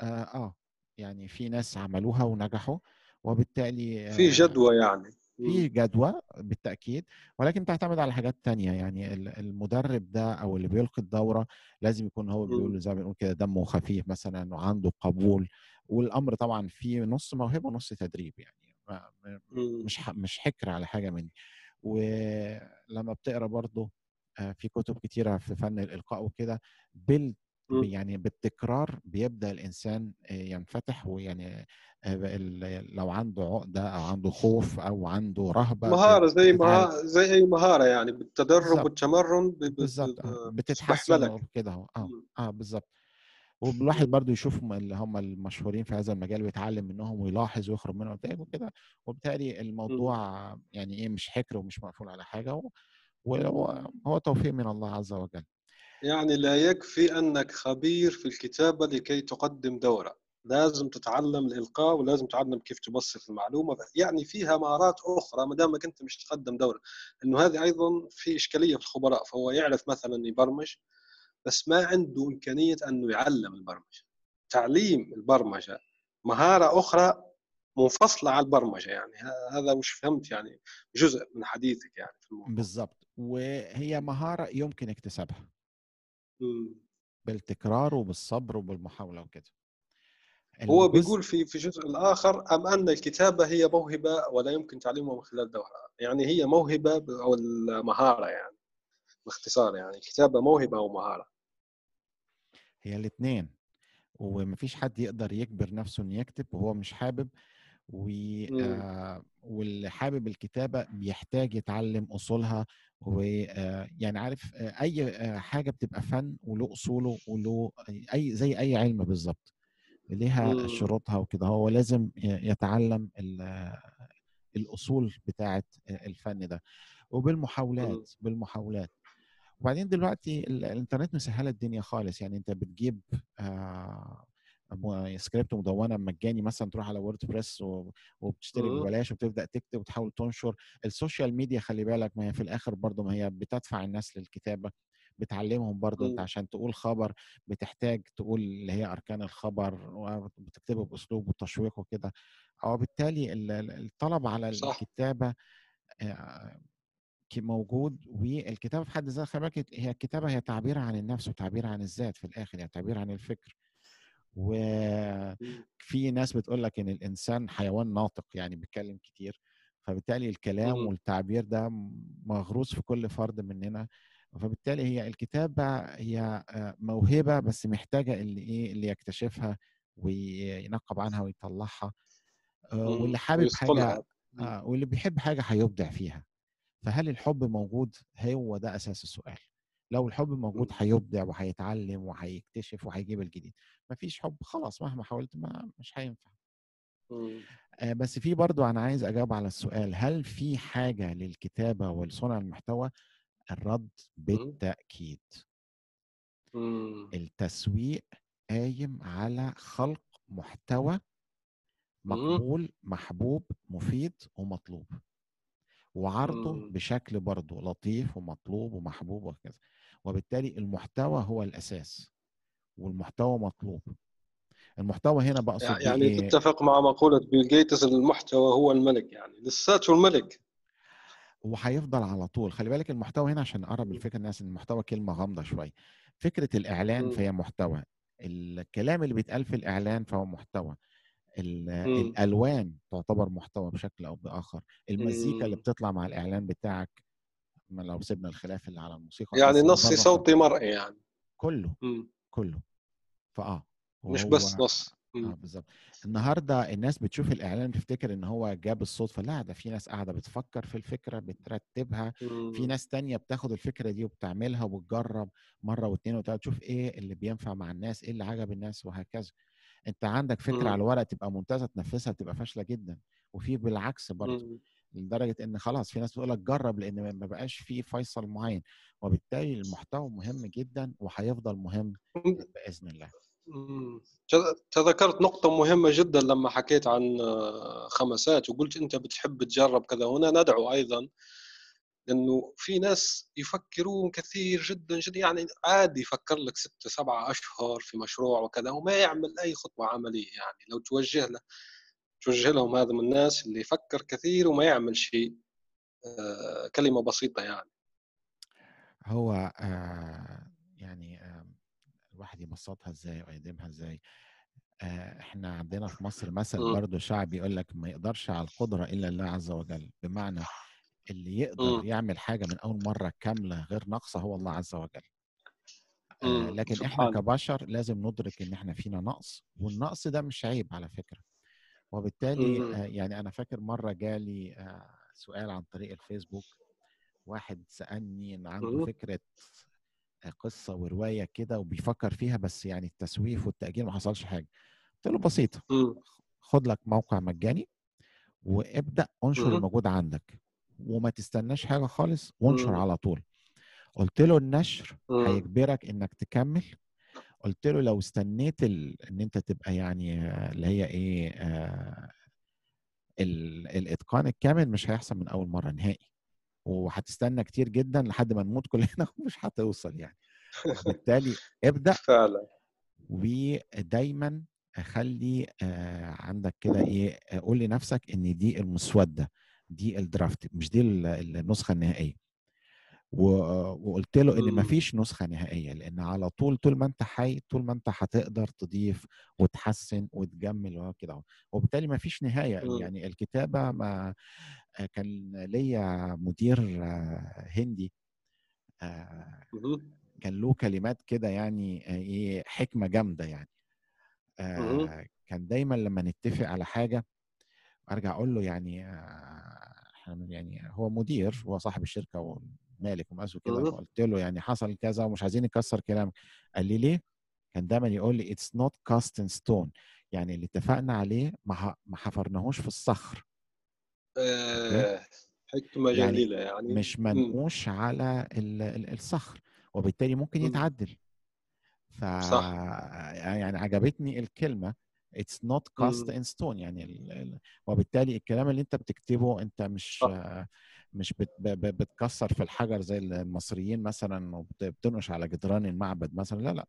آه, آه يعني في ناس عملوها ونجحوا وبالتالي في آه، جدوى يعني. في جدوى بالتأكيد ولكن تعتمد على حاجات تانية يعني ال- المدرب ده أو اللي بيلقي الدورة لازم يكون هو. بيقول زي ما بنقول كده دمه خفيف مثلا وعنده قبول والأمر طبعا فيه نص موهبة ونص تدريب يعني ما- ما- مم. مش مش حكر على حاجة مني ولما بتقرأ برضه آه، في كتب كتيرة في فن الإلقاء وكده بال مم. يعني بالتكرار بيبدأ الإنسان آه، ينفتح ويعني آه، لو عنده عقدة أو عنده خوف أو عنده رهبة مهارة بت- زي. مهارة زي أي مهارة يعني بالتدرب. والتمرن بالظبط بتتحسن أهو آه مم. آه بالظبط والواحد. برضو يشوف اللي هم المشهورين في هذا المجال ويتعلم منهم ويلاحظ ويخرج منهم نتائج وكده. وبالتالي الموضوع يعني إيه مش حكر ومش مقفول على حاجة وهو هو توفيق من الله عز وجل. يعني لا يكفي أنك خبير في الكتابة لكي تقدم دورة. لازم تتعلم الإلقاء ولازم تتعلم كيف تبسط المعلومة. يعني فيها مهارات أخرى ما دامك أنت مش تقدم دورة. إنه هذه أيضا في إشكالية في الخبراء فهو يعرف مثلا يبرمج بس ما عنده إمكانية أنه يعلم البرمجة. تعليم البرمجة مهارة أخرى منفصلة عن البرمجة يعني. هذا وش فهمت يعني جزء من حديثك يعني في الموضوع. بالظبط وهي مهارة يمكن اكتسابها. بالتكرار وبالصبر وبالمحاولة وكده. هو الجزء- بيقول في في الجزء الآخر أم أن الكتابة هي موهبة ولا يمكن تعليمها من خلال دورة يعني هي موهبة ب- أو المهارة يعني. باختصار يعني الكتابة موهبة أو مهارة. هي الاثنين ومفيش حد يقدر يجبر نفسه إنه يكتب وهو مش حابب. و... آه واللي حابب الكتابة بيحتاج يتعلم أصولها. ويعني عارف آه، أي آه، حاجة بتبقى فن وله أصوله وله أي زي أي علم بالظبط. ليها. شروطها وكده. هو لازم يتعلم ال- الأصول بتاعة الفن ده. وبالمحاولات بالمحاولات. وبعدين دلوقتي ال- الإنترنت مسهله الدنيا خالص يعني أنت بتجيب آه سكريبت مدونة مجاني مثلا تروح على ووردبريس و- وبتشتري. ببلاش وبتبدأ تكتب وتحاول تنشر السوشيال ميديا خلي بالك ما هي في الآخر برضه ما هي بتدفع الناس للكتابة بتعلمهم برضه أنت. عشان تقول خبر بتحتاج تقول اللي هي أركان الخبر وبتكتبه بأسلوب وتشويق وكده وبالتالي ال- ال- الطلب على. الكتابة آه، موجود والكتابة في حد ذاتها خلي بالك هي الكتابة هي تعبير عن النفس وتعبير عن الذات في الآخر يعني تعبير عن الفكر وفي. ناس بتقول لك إن الإنسان حيوان ناطق يعني بيتكلم كتير فبالتالي الكلام. والتعبير ده مغروس في كل فرد مننا فبالتالي هي الكتابة هي آه، موهبة بس محتاجة اللي إيه اللي يكتشفها وينقب عنها ويطلعها آه،. واللي حابب حاجة. آه واللي بيحب حاجة هيبدع فيها فهل الحب موجود هو ده أساس السؤال لو الحب موجود مم. هيبدع وهيتعلم وهيكتشف وهيجيب الجديد مفيش حب خلاص مهما حاولت ما مش هينفع مم. آه بس في برضو أنا عايز أجاوب على السؤال هل في حاجة للكتابة ولصنع المحتوى الرد بالتأكيد مم. التسويق قايم على خلق محتوى. مقبول محبوب مفيد ومطلوب وعرضه مم. بشكل برضه لطيف ومطلوب ومحبوب وهكذا وبالتالي المحتوى هو الأساس والمحتوى مطلوب المحتوى هنا بقصد يعني إيه تتفق مع مقولة بيل جيتس المحتوى هو الملك يعني لساته الملك وهيفضل على طول خلي بالك المحتوى هنا عشان أقرب مم. الفكرة الناس إن المحتوى كلمة غامضة شوية فكرة الإعلان مم. فهي محتوى الكلام اللي بيتقال في الإعلان فهو محتوى. الألوان تعتبر محتوى بشكل أو بآخر المزيكا اللي مم. بتطلع مع الإعلان بتاعك ما لو سيبنا الخلاف اللي على الموسيقى يعني نصي صوتي مرئي يعني كله مم. كله فآه مش بس نص آه مم. بالظبط النهارده الناس بتشوف الإعلان بتفتكر إن هو جاب الصدفه لا ده في ناس قاعدة بتفكر في الفكرة بترتبها في مم. ناس تانية بتاخد الفكرة دي وبتعملها وبتجرب مرة واثنين وثلاثه تشوف إيه اللي بينفع مع الناس إيه اللي عجب الناس وهكذا أنت عندك فكرة مم. على الورق تبقى ممتازة تنفذها تبقى فاشلة جدا. وفي بالعكس برضه مم. لدرجة إن خلاص في ناس بتقول لك جرب لأن ما- بقاش في فيصل معين. وبالتالي المحتوى مهم جدا وهيفضل مهم بإذن الله. تذكرت نقطة مهمة جدا لما حكيت عن خمسات وقلت أنت بتحب تجرب كذا. هنا ندعو أيضا لأنه في ناس يفكرون كثير جدا جدا يعني عادي يفكر لك ستة سبعة أشهر في مشروع وكذا وما يعمل أي خطوة عملية يعني لو توجه له توجه لهم هذا من الناس اللي يفكر كثير وما يعمل شيء آه، كلمة بسيطة يعني هو آه يعني آه الواحد يبسطها إزاي ويقدمها إزاي إحنا عندنا في مصر مثل. برضه شعبي يقول لك ما يقدرش على القدرة إلا الله عز وجل بمعنى اللي يقدر مم. يعمل حاجة من أول مرة كاملة غير ناقصة هو الله عز وجل آه مم. لكن إحنا سبحان كبشر لازم ندرك إن إحنا فينا نقص والنقص ده مش عيب على فكرة وبالتالي مم. آه يعني أنا فاكر مرة جالي آه سؤال عن طريق الفيسبوك واحد سألني إن عنده مم. فكرة قصة ورواية كده وبيفكر فيها بس يعني التسويف والتأجيل ما حصلش حاجة قلت له بسيطة مم. خد لك موقع مجاني وابدأ انشر. الموجود عندك وما تستناش حاجة خالص وانشر مم. على طول. قلت له النشر مم. هيجبرك إنك تكمل. قلت له لو استنيت ال... إن أنت تبقى يعني اللي هي إيه آه ال... الإتقان الكامل مش هيحصل من أول مرة نهائي. وهتستنى كتير جدا لحد ما نموت كلنا ومش هتوصل يعني. وبالتالي ابدأ. فعلا. ودايما خلي آه، عندك كده إيه قول لنفسك إن دي المسودة. دي الدرافت مش دي ال- النسخة النهائية وقلت له إن مم. مفيش نسخة نهائية لأن على طول طول ما أنت حي طول ما أنت هتقدر تضيف وتحسن وتجمل وكده. وبالتالي مفيش نهاية مم. يعني الكتابة ما كان ليا مدير هندي آه،. كان له كلمات كده يعني آه، إيه حكمة جامدة يعني. آه كان دايما لما نتفق على حاجة أرجع أقول له يعني آه يعني هو مدير هو صاحب الشركة ومالك ومؤسس كده مهم. فقلت له يعني حصل كذا ومش عايزين نكسر كلامك قال لي ليه؟ كان دايما يقول لي it's not cast in stone يعني اللي اتفقنا عليه ما ما حفرناهوش في الصخر آه، حكمة يعني يعني مش. منقوش على ال- ال- الصخر وبالتالي ممكن مم. يتعدل ف صح. يعني عجبتني الكلمة it's not cast مم. in stone يعني ال... ال... وبالتالي الكلام اللي أنت بتكتبه أنت مش. مش بت... بتكسر في الحجر زي المصريين مثلا وبتنقش على جدران المعبد مثلا لا لا.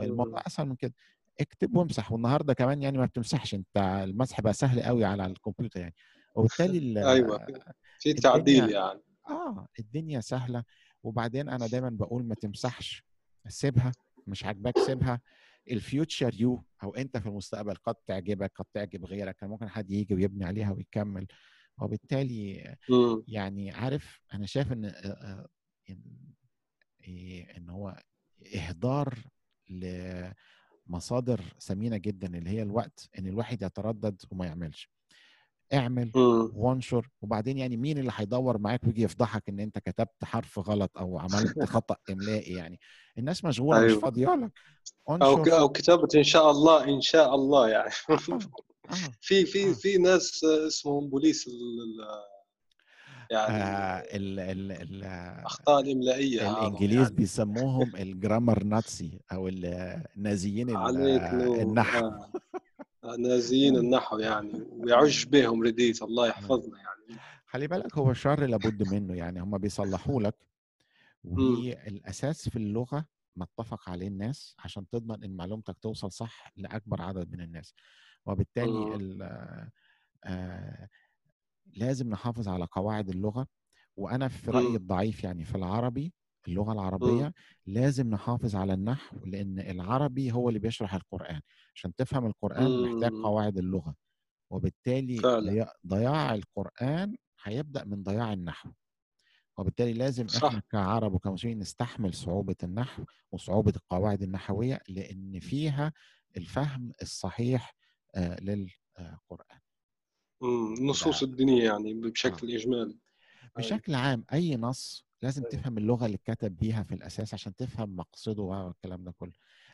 الموضوع مم. أسهل من كده. اكتب وامسح. والنهاردة كمان يعني ما بتمسحش. أنت المسح بقى سهل قوي على الكمبيوتر يعني. وبالتالي ال... أيوه. في- في تعديل يعني. آه. الدنيا سهلة. وبعدين أنا دايما بقول ما تمسحش. سيبها. مش عاجباك سيبها. الفيوتشر يو أو أنت في المستقبل قد تعجبك قد تعجب غيرك. كان ممكن حد يجي ويبني عليها ويكمل. وبالتالي. يعني عارف أنا شايف إن إن إيه، إن هو إهدار لمصادر ثمينه جدا اللي هي الوقت إن الواحد يتردد وما يعملش. اعمل. وانشر وبعدين يعني مين اللي هيدور معاك ويجي يفضحك إن أنت كتبت حرف غلط أو عملت خطأ املائي يعني الناس مشغولة مش أيوة. فاضية لك أو أو كتابة إن شاء الله إن شاء الله يعني آه. آه. في في آه. في ناس اسمهم بوليس يعني آه ال ال ال الاخطاء الإملائية الإنجليز يعني بيسموهم الجرامر ناتسي أو ال- النازيين النحو آه. نازيين النحو يعني ويعج بهم رديت الله يحفظنا يعني. خلي بالك هو الشر لابد منه يعني هم بيصلحوا لك. والاساس في اللغة ما اتفق عليه الناس عشان تضمن إن معلومتك توصل صح لأكبر عدد من الناس. وبالتالي ال- آه، لازم نحافظ على قواعد اللغة. وأنا في رأيي. الضعيف يعني في العربي اللغة العربية لازم نحافظ على النحو لأن العربي هو اللي بيشرح القرآن عشان تفهم القرآن محتاج مم. قواعد اللغة وبالتالي فعلا. ضياع- القرآن هيبدأ من ضياع النحو وبالتالي لازم صح. إحنا كعرب وكمسلمين نستحمل صعوبة النحو وصعوبة القواعد النحوية لأن فيها الفهم الصحيح آه، للقرآن مم. النصوص الدينية يعني بشكل إجمالي بشكل عام أي نص لازم أيوة. تفهم اللغة اللي اتكتب بيها في الأساس عشان تفهم مقصده والكلام ده كله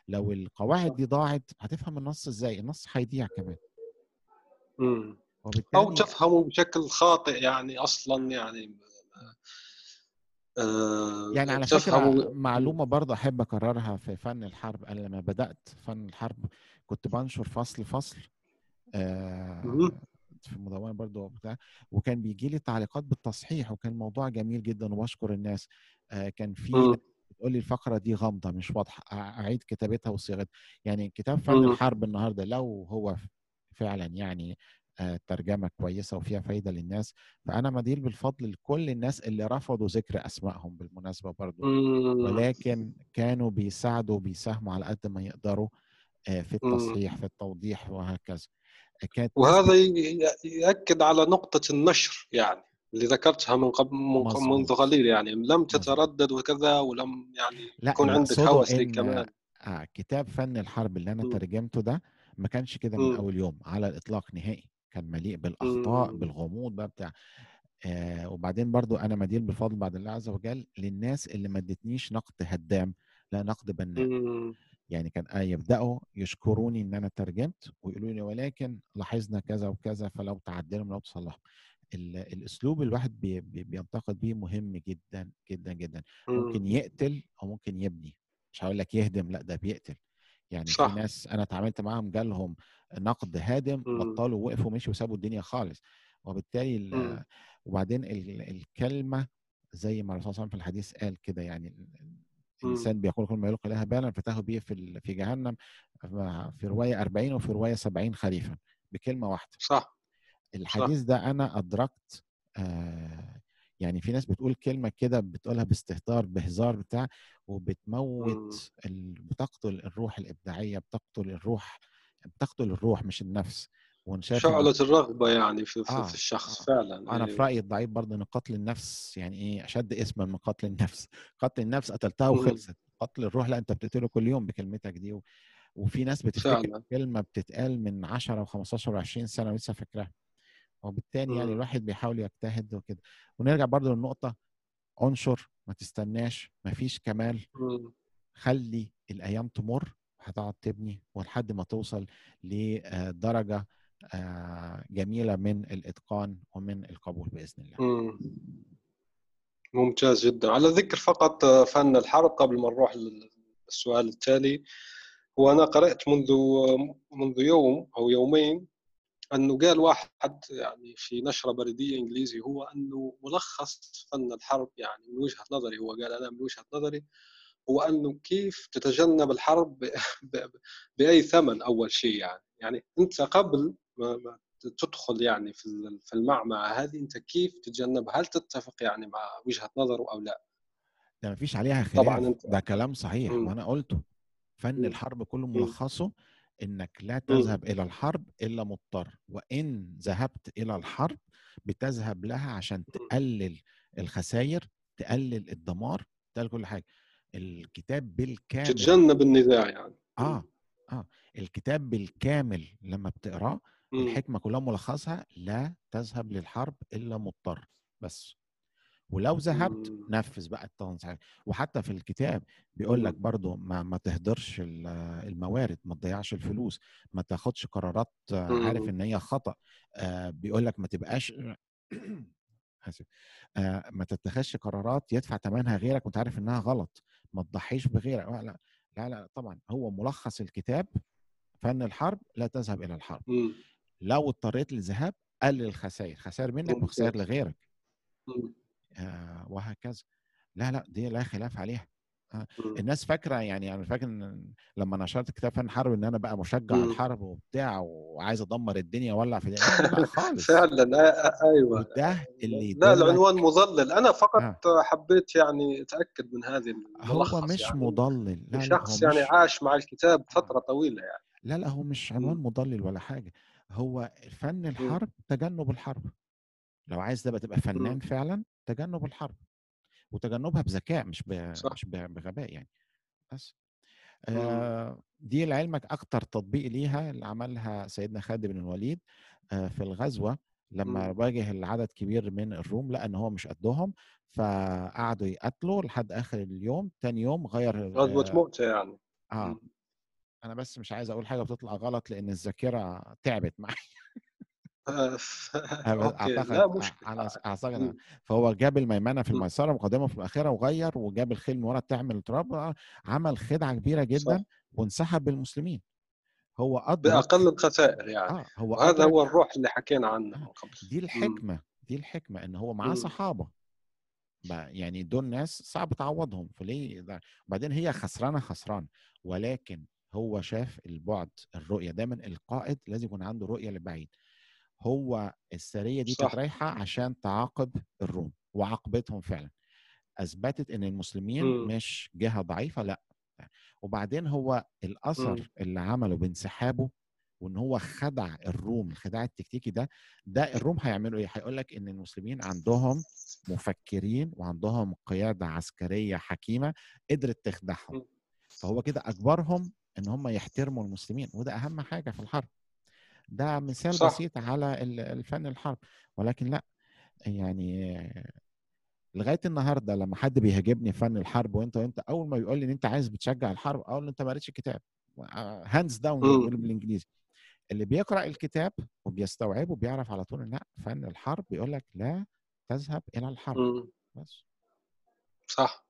لو القواعد دي ضاعت هتفهم النص إزاي النص هيضيع كمان مم. أو تفهمه بشكل خاطئ يعني أصلا يعني آه، يعني على فكرة تفهمه معلومة برضه أحب أكررها في فن الحرب أنا لما بدأت فن الحرب كنت بنشر فصل فصل آه،. في مدونة برضه وبتاع وكان بيجي لي تعليقات بالتصحيح وكان الموضوع جميل جدا وبشكر الناس آه، كان في بتقول لي الفقرة دي غامضة مش واضحة أعيد كتابتها وصياغتها يعني كتاب فن. الحرب النهارده لو هو فعلا يعني آه، ترجمة كويسة وفيها فايدة للناس فأنا مدير بالفضل لكل الناس اللي رفضوا ذكر أسمائهم بالمناسبة برضو. ولكن كانوا بيساعدوا وبيساهموا على قد ما يقدروا آه، في. التصحيح في التوضيح وهكذا ناس وهذا يؤكد على نقطة النشر يعني اللي ذكرتها من قبل من منذ. قليل يعني لم. تتردد وكذا ولم يعني لا يكون عندك هوس كمان آه، كتاب فن الحرب اللي أنا مم. ترجمته ده ما كانش كده من مم. أول يوم على الإطلاق نهائي كان مليء بالأخطاء مم. بالغموض بقى بتاع آه وبعدين برضو أنا مدين بالفضل بعد الله عز وجل للناس اللي ما ادتنيش نقد هدام لا نقد بناء. يعني كان آه يبدأوا يشكروني إن أنا ترجمت ويقولوا لي ولكن لاحظنا كذا وكذا فلو تعدلوا لو تصلحوا ال- الأسلوب الواحد بي بي بينتقد بيه مهم جدا جدا جدا ممكن مم. يقتل أو ممكن يبني مش هقول لك يهدم لأ ده بيقتل يعني في صح. ناس أنا اتعاملت معاهم جالهم نقد هادم مم. بطلوا وقفوا مشوا وسابوا الدنيا خالص وبالتالي ال- مم. وبعدين ال- الكلمة زي ما الرسول صلى الله عليه وسلم في الحديث قال كده يعني. الانسان بيقول كل ما يلقي لها بالا فتاه به في في جهنم في رواية 40 وفي رواية 70 خريفا بكلمة واحدة. صح. الحديث ده أنا أدركت آه يعني في ناس بتقول كلمة كده بتقولها باستهتار بهزار بتاع وبتموت ال... بتقتل الروح الإبداعية بتقتل الروح بتقتل الروح مش النفس. إن- شعلة الرغبة يعني في, في, آه، في الشخص آه. فعلا أنا في أيوة. رأيي الضعيف برضه إن قتل النفس يعني إيه أشد اسما من قتل النفس قتل النفس قتلتها. وخلصت قتل الروح لا أنت بتقتله كل يوم بكلمتك دي و... وفي ناس بتفتكر فعلا كلمة بتتقال من 10 و15 و20 سنة ولسه فاكراها وبالتالي يعني. الواحد بيحاول يجتهد وكده ونرجع برضه للنقطة انشر ما تستناش ما فيش كمال. خلي الأيام تمر هتقعد تبني ولحد ما توصل لدرجة جميلة من الإتقان ومن القبول بإذن الله. مم. ممتاز جدا. على ذكر فقط آه، فن الحرب قبل ما نروح للسؤال التالي هو أنا قرأت منذ منذ يوم أو يومين أنه قال واحد يعني في نشرة بريدية إنجليزي هو أنه ملخص فن الحرب يعني من وجهة نظري هو قال أنا من وجهة نظري هو أنه كيف تتجنب الحرب ب- ب- بأي ثمن أول شيء يعني. يعني أنت قبل تدخل يعني في في المعمعة هذه أنت كيف تتجنبها هل تتفق يعني مع وجهة نظره أو لا ده مفيش عليها خلاف طبعا أنت ده كلام صحيح مم. وأنا قلته فن مم. الحرب كله. ملخصه إنك لا مم. تذهب إلى الحرب إلا مضطر وإن ذهبت إلى الحرب بتذهب لها عشان تقلل الخسائر تقلل الدمار تقلل كل حاجة الكتاب بالكامل تتجنب النزاع يعني آه آه الكتاب بالكامل لما بتقراه. الحكمه كلها ملخصها لا تذهب للحرب إلا مضطر بس ولو ذهبت. نفذ بقى التنصيح وحتى في الكتاب بيقول لك. برضو ما, ما تهدرش ال- الموارد ما تضيعش الفلوس ما تاخدش قرارات عارف. إن هي خطأ آه، بيقول لك ما تبقاش آسف. آه، ما تتخذش قرارات يدفع ثمنها غيرك وانت عارف إنها غلط ما تضحيش بغيرك لا لا لا, طبعا هو ملخص الكتاب فن الحرب لا تذهب إلى الحرب. لو اضطريت للذهاب قلل الخسائر خسائر منك وخسائر. لغيرك. آه، وهكذا لا لا دي لا خلاف عليها مم. الناس فاكرة يعني أنا فاكر لما نشرت كتاب فن حرب إن أنا بقى مشجع مم. الحرب وبتاع وعايز أدمر الدنيا وأولع في الدنيا خالص فعلا آه، آه، أيوه وده اللي لا العنوان مضلل أنا فقط آه. حبيت يعني أتأكد من هذه هو مش يعني مضلل لا شخص يعني مش عاش مع الكتاب فترة طويلة يعني لا لا هو مش عنوان. مضلل ولا حاجة هو فن الحرب تجنب الحرب لو عايز تبقى تبقى فنان مم. فعلا تجنب الحرب وتجنبها بذكاء مش ب... مش. بغباء يعني بس. آه دي لعلمك أكتر تطبيق ليها اللي عملها سيدنا خالد بن الوليد آه في الغزوة لما. واجه العدد كبير من الروم لقى إن هو مش قدهم فقعدوا يقتلوا لحد آخر اليوم تاني يوم غير غزوة آه, مؤتة يعني آه مم. أنا بس مش عايز أقول حاجة بتطلع غلط لأن الذاكرة تعبت معي آه، أوكي لا اعتقد مشكله على أعتقد مم. فهو جاب الميمنة في مم. الميسرة ومقدمه في الاخره وغير وجاب الخيل من ورا تعمل تراب عمل خدعة كبيرة صح جدا وانسحب بالمسلمين هو ادرك بأقل الخسائر يعني آه هو وهذا هو الروح اللي حكينا عنه آه من قبل دي مم. الحكمة دي الحكمة إن هو معاه. صحابة يعني دول ناس صعب تعوضهم فليه ده وبعدين هي خسرانة خسران ولكن هو شاف البعد الرؤية دايما القائد لازم يكون عنده رؤية لبعيد هو السرية دي كانت رايحة عشان تعاقب الروم وعاقبتهم فعلا أثبتت إن المسلمين مم. مش جهة ضعيفة لأ وبعدين هو. الأثر اللي عمله بانسحابه وإن هو خدع الروم الخداع التكتيكي ده ده الروم هيعملوا إيه؟ هيقول لك إن المسلمين عندهم مفكرين وعندهم قيادة عسكرية حكيمة قدرت تخدعهم. فهو كده أجبرهم إن هم يحترموا المسلمين وده أهم حاجة في الحرب. ده مثال صح. بسيط على ال- الفن الحرب. ولكن لأ يعني لغاية النهارده لما حد بيهاجمني في فن الحرب وأنت وأنت أول ما بيقول لي إن أنت عايز بتشجع الحرب أقول له أنت ما قريتش الكتاب. hands down مم. بيقولوا بالإنجليزي. اللي بيقرأ الكتاب وبيستوعبه بيعرف على طول إن لأ فن الحرب بيقول لك لا تذهب إلى الحرب. مم. بس. صح.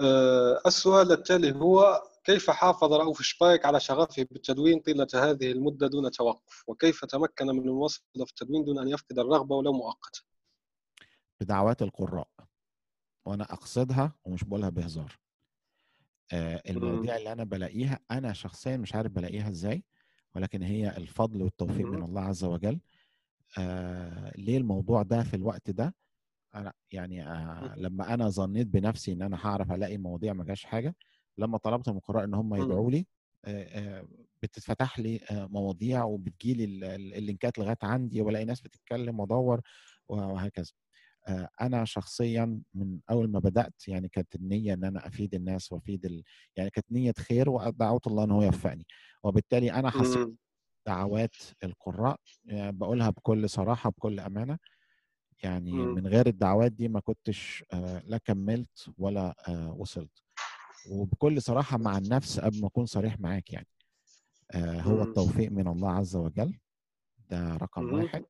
آه، السؤال التالي هو كيف حافظ رؤوف شبايك على شغفه بالتدوين طيلة هذه المدة دون توقف؟ وكيف تمكن من المواصلة في التدوين دون أن يفقد الرغبة ولو مؤقتا؟ بدعوات القراء وأنا أقصدها ومش بقولها بهزار. آه، المواضيع اللي أنا بلاقيها أنا شخصيا مش عارف بلاقيها إزاي ولكن هي الفضل والتوفيق من. الله عز وجل. آه ليه الموضوع ده في الوقت ده؟ أنا يعني آه لما أنا ظنيت بنفسي إن أنا هعرف ألاقي مواضيع ما جاش حاجة لما طلبت من القراء إن هم مم. يدعوا لي بتتفتح لي مواضيع وبتجيلي ال- ال- اللينكات لغاية عندي وألاقي ناس بتتكلم وأدور وهكذا أنا شخصيا من أول ما بدأت يعني كانت النية إن أنا أفيد الناس وأفيد ال... يعني كانت نية خير ودعوت الله إن هو يوفقني وبالتالي أنا حسيت مم. دعوات القراء يعني بقولها بكل صراحة بكل أمانة يعني مم. من غير الدعوات دي ما كنتش لا كملت ولا وصلت وبكل صراحة مع النفس قبل ما أكون صريح معاك يعني. آه، هو. التوفيق من الله عز وجل. ده رقم. واحد.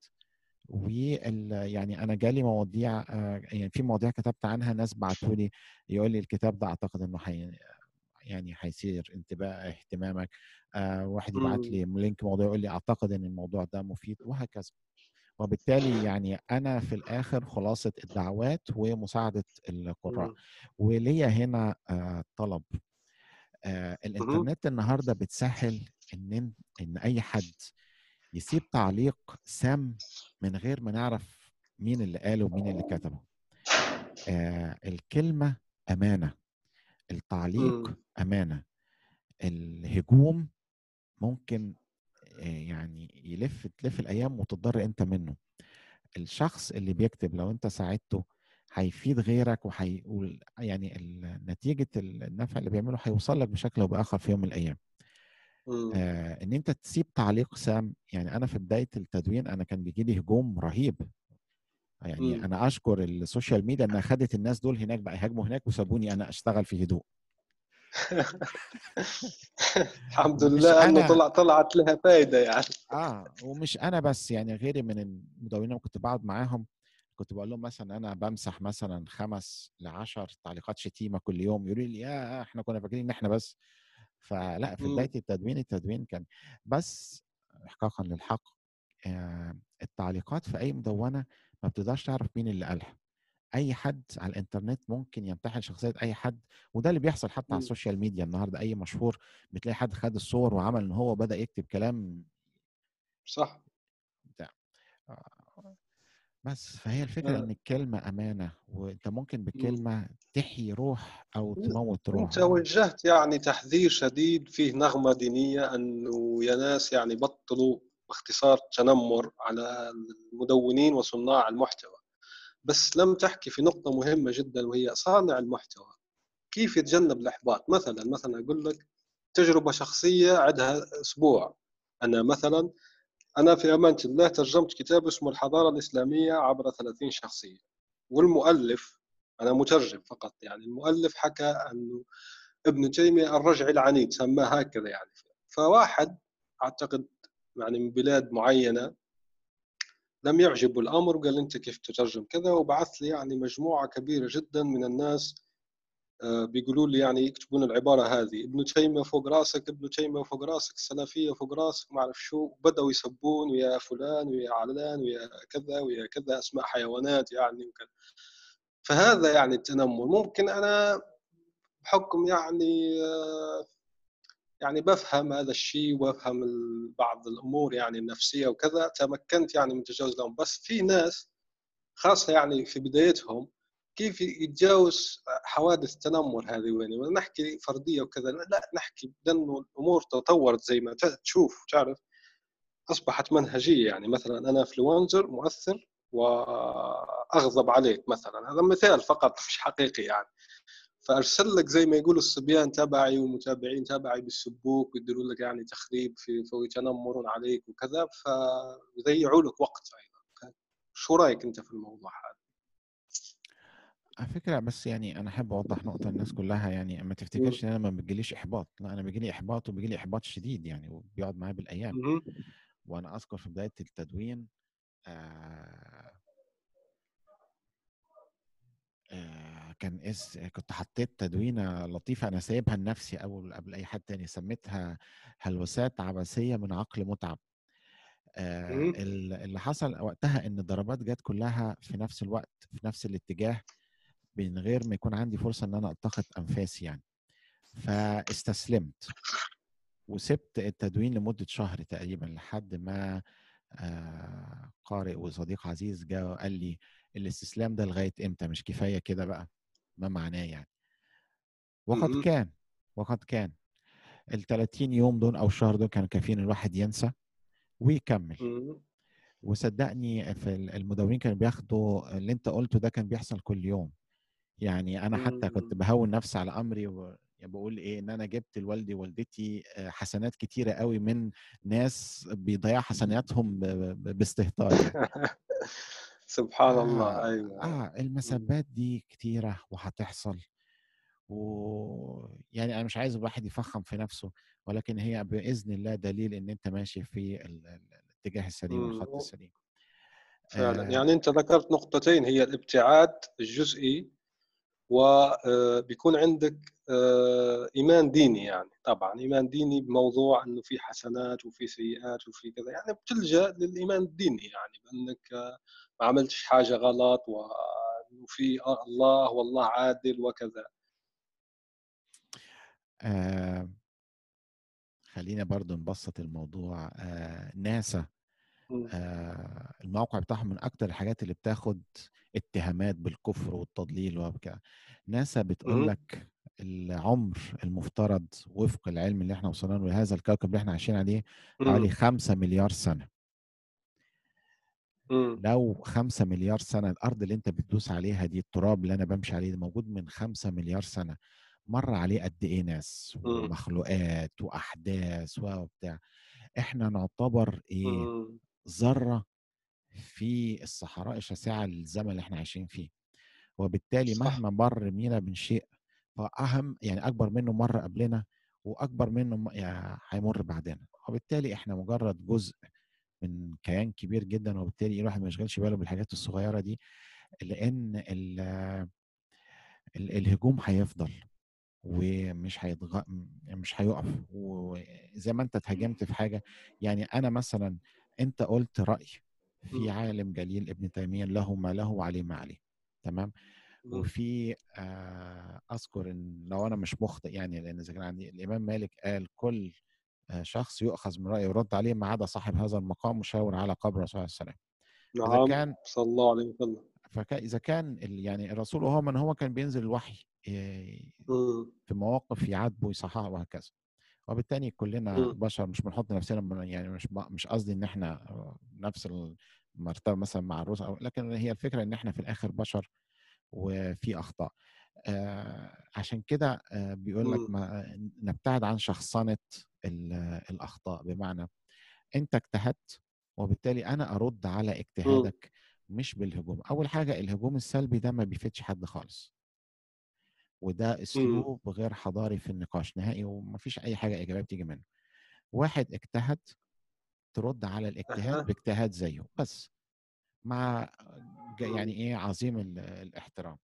وال يعني أنا جالي مواضيع آه، يعني في مواضيع كتبت عنها ناس بعتوا لي يقول لي الكتاب ده أعتقد إنه حي يعني هيثير انتباه اهتمامك. آه واحد يبعت لي لينك موضوع يقول لي أعتقد إن الموضوع ده مفيد وهكذا. وبالتالي يعني أنا في الآخر خلاصة الدعوات ومساعدة القراء. وليا هنا آه طلب آه. الإنترنت النهارده بتسهل إن إن أي حد يسيب تعليق سام من غير ما نعرف مين اللي قاله ومين اللي كتبه آه الكلمة أمانة التعليق. أمانة الهجوم ممكن يعني يلف تلف الأيام وتضر أنت منه الشخص اللي بيكتب لو أنت ساعدته هيفيد غيرك وهيقول يعني نتيجة النفع اللي بيعمله هيوصل لك بشكل أو بآخر في يوم من الأيام. آه إن أنت تسيب تعليق سام يعني أنا في بداية التدوين أنا كان بيجي لي هجوم رهيب يعني مم. أنا أشكر السوشيال ميديا إنها خدت الناس دول هناك بقى يهاجموا هناك وسابوني أنا أشتغل في هدوء الحمد لله إنه طلع طلعت لها فائده يعني. آه ومش أنا بس يعني غيري من المدونين اللي كنت بقعد معاهم كنت بقول لهم مثلا أنا بمسح مثلا خمس لعشر تعليقات شتيمة كل يوم يقولوا لي يا إحنا كنا فاكرين إن إحنا بس. فلا في. بداية التدوين التدوين كان بس احقاقا للحق. آه، التعليقات في أي مدونة ما بتقدرش تعرف مين اللي قالها. أي حد على الإنترنت ممكن ينتحل شخصية أي حد وده اللي بيحصل حتى على مم. السوشيال ميديا النهارده أي مشهور بتلاقي حد خد الصور وعمل إن هو بدا يكتب كلام صح. آه، بس فهي الفكرة آه. إن الكلمة أمانة وأنت ممكن بالكلمة تحيي روح أو تموت روح أنت وجهت يعني تحذير شديد فيه نغمة دينية أنه يا ناس يعني بطلوا باختصار تنمر على المدونين وصناع المحتوى. بس لم تحكي في نقطة مهمة جدا وهي صانع المحتوى. كيف يتجنب الاحباط مثلا مثلا أقول لك تجربة شخصية عندها أسبوع. أنا مثلا أنا في أمانة الله ترجمت كتاب اسمه الحضارة الإسلامية عبر 30 شخصية. والمؤلف أنا مترجم فقط يعني المؤلف حكى انه ابن تيمية الرجعي العنيد سماه هكذا يعني. فواحد أعتقد يعني من بلاد معينة لم يعجبه الأمر وقال أنت كيف تترجم كذا؟ وبعث لي يعني مجموعة كبيرة جدا من الناس آه، بيقولوا لي يعني يكتبون العبارة هذه ابن تيمية فوق راسك ابن تيمية فوق راسك السلفيه فوق راسك ما أعرف شو. بدأوا يسبون ويا فلان ويا علان ويا كذا ويا كذا أسماء حيوانات يعني وكذا. فهذا يعني التنمر. ممكن أنا بحكم يعني آه، يعني بفهم هذا الشيء وأفهم بعض الأمور يعني النفسية وكذا تمكنت يعني من تجاوز لهم. بس في ناس خاصة يعني في بدايتهم كيف يتجاوز حوادث التنمر هذه وين؟ نحكي فردية وكذا لا نحكي لأنه الأمور تطورت زي ما تشوف تعرف؟ أصبحت منهجية يعني. مثلا أنا انفلونزر مؤثر وأغضب عليك مثلا. هذا مثال فقط مش حقيقي يعني. فأرسل لك زي ما يقولوا الصبيان تبعي ومتابعين تبعي بيسبوك ويديروا لك يعني تخريب في ويتنمرون عليك وكذا فيضيعوا لك وقت أيضا شو رأيك أنت في الموضوع هذا؟ على فكرة بس يعني أنا أحب أوضح نقطة الناس كلها يعني ما تفتكرش إن أنا ما بيجيليش إحباط لا أنا بيجيلي إحباط وبيجيلي إحباط شديد يعني وبيقعد معايا بالأيام. وأنا أذكر في بداية التدوين آه آه كان اس كنت حطيت تدوينة لطيفة أنا سايبها لنفسي أول قبل أي حد تاني سميتها هلوسات عبثيه من عقل متعب. آه مم. ال- اللي حصل وقتها إن الضربات جت كلها في نفس الوقت في نفس الاتجاه من غير ما يكون عندي فرصة إن أنا ألتقط أنفاسي يعني. فاستسلمت. وسبت التدوين لمدة شهر تقريبا لحد ما آه، قارئ وصديق عزيز جاء وقال لي الاستسلام ده لغاية إمتى؟ مش كفاية كده بقى؟ ما معناه يعني وقد. كان وقد كان ال 30 يوم دول أو الشهر دول كانوا كافيين الواحد ينسى ويكمل. وصدقني في ال- المدونين كانوا بياخدوا اللي انت قلته ده كان بيحصل كل يوم يعني أنا حتى كنت. بهون نفسي على أمري و بقول إيه إن أنا جبت لوالدي ووالدتي آه، حسنات كتيرة قوي من ناس بيضيعوا حسناتهم باستهتار سبحان الله. آه, أيوه. آه المسبات دي كتيرة وهتحصل. و يعني أنا مش عايز الواحد يفخم في نفسه ولكن هي بإذن الله دليل إن أنت ماشي في ال- ال- الاتجاه السليم مم. والخط السليم. فعلا. آه. يعني أنت ذكرت نقطتين هي الابتعاد الجزئي وبيكون عندك آه، إيمان ديني يعني. طبعا إيمان ديني بموضوع إنه في حسنات وفي سيئات وفي كذا. يعني بتلجا للإيمان الديني يعني. بأنك آه، ما عملتش حاجة غلط وانه في الله والله عادل وكذا. آه خلينا برضو نبسط الموضوع. آه ناسا. آه الموقع بتاعهم من أكتر الحاجات اللي بتاخد اتهامات بالكفر والتضليل وبكده ناسا بتقول. لك العمر المفترض وفق العلم اللي إحنا وصلنا له لهذا الكوكب اللي إحنا عايشين عليه حوالي مم. خمسة مليار سنة مم. لو خمسة مليار سنة الأرض اللي أنت بتدوس عليها دي التراب اللي أنا بمشي عليه ده موجود من خمسة مليار سنة مر عليه قد إيه ناس. ومخلوقات وأحداث وبتاع إحنا نعتبر مم. ذرة في الصحراء الشاسعة للزمن اللي إحنا عايشين فيه. وبالتالي صح. مهما مر بينا من شيء فأهم يعني أكبر منه مر قبلنا وأكبر منه يعني هيمر بعدنا. وبالتالي إحنا مجرد جزء من كيان كبير جدا وبالتالي الواحد ما يشغلش باله بالحاجات الصغيرة دي لأن ال ال الهجوم هيفضل ومش هيتغ... مش هيقف. وزي ما أنت اتهاجمت في حاجة يعني أنا مثلا أنت قلت رأي في. عالم جليل ابن تيمية له ما له وعليه ما عليه تمام. وفي آه، أذكر إن لو أنا مش مخطئ يعني لأن إذا كان عندي الإمام مالك قال كل آه، شخص يؤخذ من رأيه ويرد عليه ما عدا صاحب هذا المقام مشاور على قبر الرسول عليه السلام نعم كان صلى الله عليه وسلم فاذا كان يعني الرسول وهو من هو كان بينزل الوحي آه،. في مواقف يعاتبه ويصححه وهكذا وبالتالي كلنا. بشر مش بنحط نفسنا يعني مش مش قصدي إن إحنا آه، نفس المرتبه مثلا مع الرسل أو- لكن هي الفكرة إن إحنا في الآخر بشر وفي أخطاء. آه، عشان كده آه، بيقول لك. ما نبتعد عن شخصنة ال- الأخطاء. بمعنى أنت اجتهدت وبالتالي أنا أرد على اجتهادك مش بالهجوم. أول حاجة الهجوم السلبي ده ما بيفيدش حد خالص. وده أسلوب غير حضاري في النقاش نهائي ومفيش أي حاجة إيجابية بتيجي منه واحد اجتهد ترد على الاجتهاد. باجتهاد زيه بس مع ج- مم. يعني إيه عظيم ال- الاحترام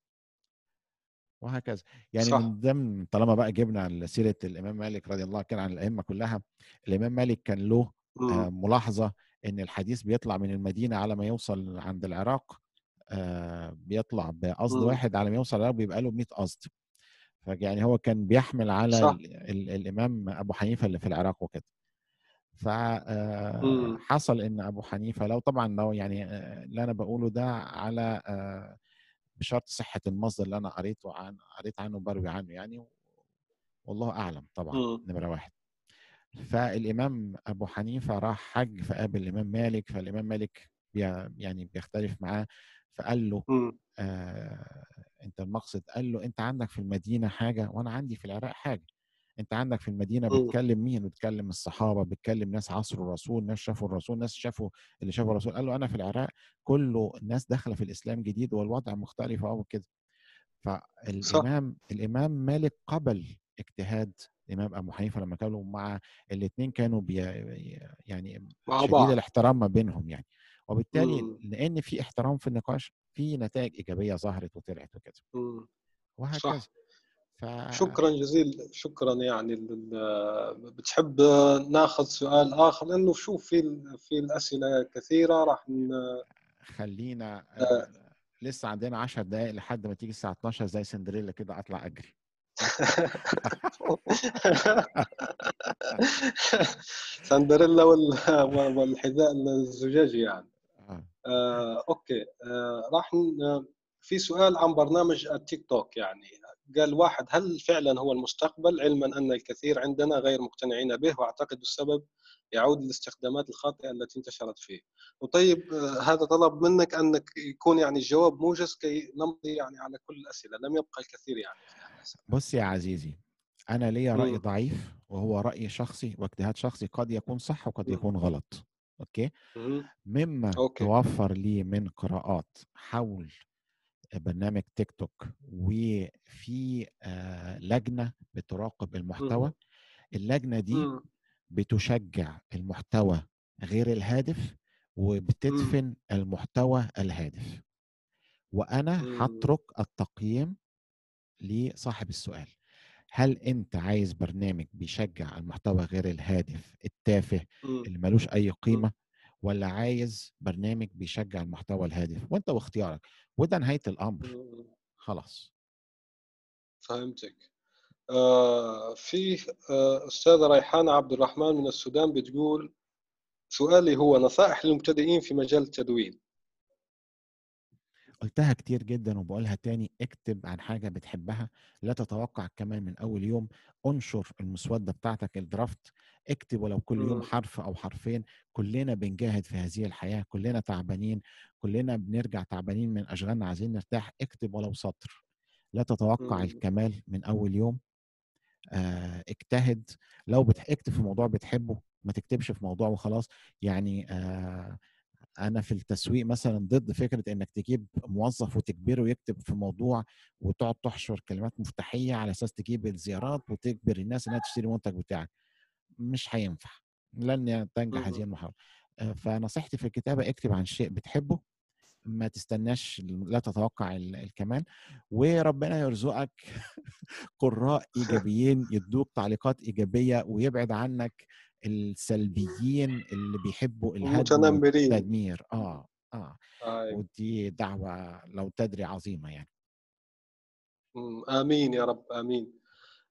وهكذا يعني صح. من ضمن طالما بقى جبنا سيرة الإمام مالك رضي الله كان عن الأئمة كلها الإمام مالك كان له آه، مم. ملاحظة إن الحديث بيطلع من المدينة على ما يوصل عند العراق آه، بيطلع بقصد. واحد على ما يوصل العراق بيبقى له 100 قصد فيعني هو كان بيحمل على صح. ال ال الإمام أبو حنيفة اللي في العراق وكده. فحصل إن أبو حنيفة لو طبعا لو يعني آه، اللي أنا بقوله ده على آه، بشرط صحة المصدر اللي أنا قريته عن قريت عنه بروي عنه يعني والله أعلم طبعا مم. نمرة واحد فالإمام أبو حنيفة راح حج فقابل الإمام مالك فالإمام مالك بي- يعني بيختلف معاه فقال له مم. آه أنت المقصد قال له أنت عندك في المدينة حاجة وأنا عندي في العراق حاجة. أنت عندك في المدينة مم. بتكلم مين؟ بتكلم الصحابة بتكلم ناس عصروا الرسول ناس شافوا الرسول ناس شافوا اللي شافوا الرسول. قال له أنا في العراق كله الناس داخلة في الإسلام جديد والوضع مختلف أهو كده. فالإمام الإمام مالك قبل اجتهاد الإمام أبو حنيفة لما كانوا مع الاثنين كانوا بي يعني شديد الاحترام ما بينهم يعني. وبالتالي مم. لأن في احترام في النقاش في نتائج إيجابية ظهرت وطلعت وكده. وهكذا صح. ف... شكرا جزيلا شكرا يعني لل- بتحب ناخذ سؤال آخر؟ لأنه شوف في في الأسئلة كثيرة راح ن- خلينا آه، لسه عندنا 10 دقائق لحد ما تيجي الساعة 12 زي سندريلا كده أطلع أجري. سندريلا وال- والحذاء الزجاجي يعني. آه. أوكي آه، راح ن- في سؤال عن برنامج التيك توك يعني قال واحد هل فعلا هو المستقبل علما أن الكثير عندنا غير مقتنعين به وأعتقد السبب يعود للاستخدامات الخاطئة التي انتشرت فيه. وطيب آه، هذا طلب منك أنك يكون يعني الجواب موجز كي نمضي يعني على كل الأسئلة، لم يبقى الكثير يعني. بص يا عزيزي أنا ليا رأي. ضعيف وهو رأي شخصي واجتهاد شخصي قد يكون صح وقد. يكون غلط okay. مما okay. توفر لي من قراءات حول برنامج تيك توك وفي آه، لجنة بتراقب المحتوى. اللجنة دي. بتشجع المحتوى غير الهادف وبتدفن المحتوى الهادف وأنا. هترك التقييم لصاحب السؤال هل أنت عايز برنامج بيشجع المحتوى غير الهادف التافه مم. اللي ملوش أي قيمة ولا عايز برنامج بيشجع المحتوى الهادف؟ وأنت واختيارك وده نهاية الأمر. مم. خلاص. فهمتك. آه في آه أستاذة ريحانة عبد الرحمن من السودان بتقول سؤالي هو نصائح للمبتدئين في مجال التدوين. قلتها كتير جدا وبقولها تاني اكتب عن حاجة بتحبها لا تتوقع كمان من أول يوم انشر المسودة بتاعتك الدرافت اكتب ولو كل يوم مم. حرف أو حرفين كلنا بنجاهد في هذه الحياة كلنا تعبانين كلنا بنرجع تعبانين من أشغالنا عايزين نرتاح اكتب ولو سطر لا تتوقع مم. الكمال من أول يوم آه، اجتهد لو بتكتب في موضوع بتحبه ما تكتبش في موضوع وخلاص يعني آه، أنا في التسويق مثلا ضد فكرة إنك تجيب موظف وتجبره يكتب في موضوع وتقعد تحشر كلمات مفتاحية على أساس تجيب الزيارات وتجبر الناس إنها تشتري المنتج بتاعك. مش هينفع. لن تنجح هذه. المحاوله آه، فنصيحتي في الكتابة اكتب عن شيء بتحبه ما تستناش لا تتوقع ال- الكمال وربنا يرزقك قراء إيجابيين يدوك تعليقات إيجابية ويبعد عنك السلبيين اللي بيحبوا الهدم المتنمرين. والتدمير. آه آه أيوة. ودي دعوة لو تدري عظيمة يعني. آمين يا رب آمين.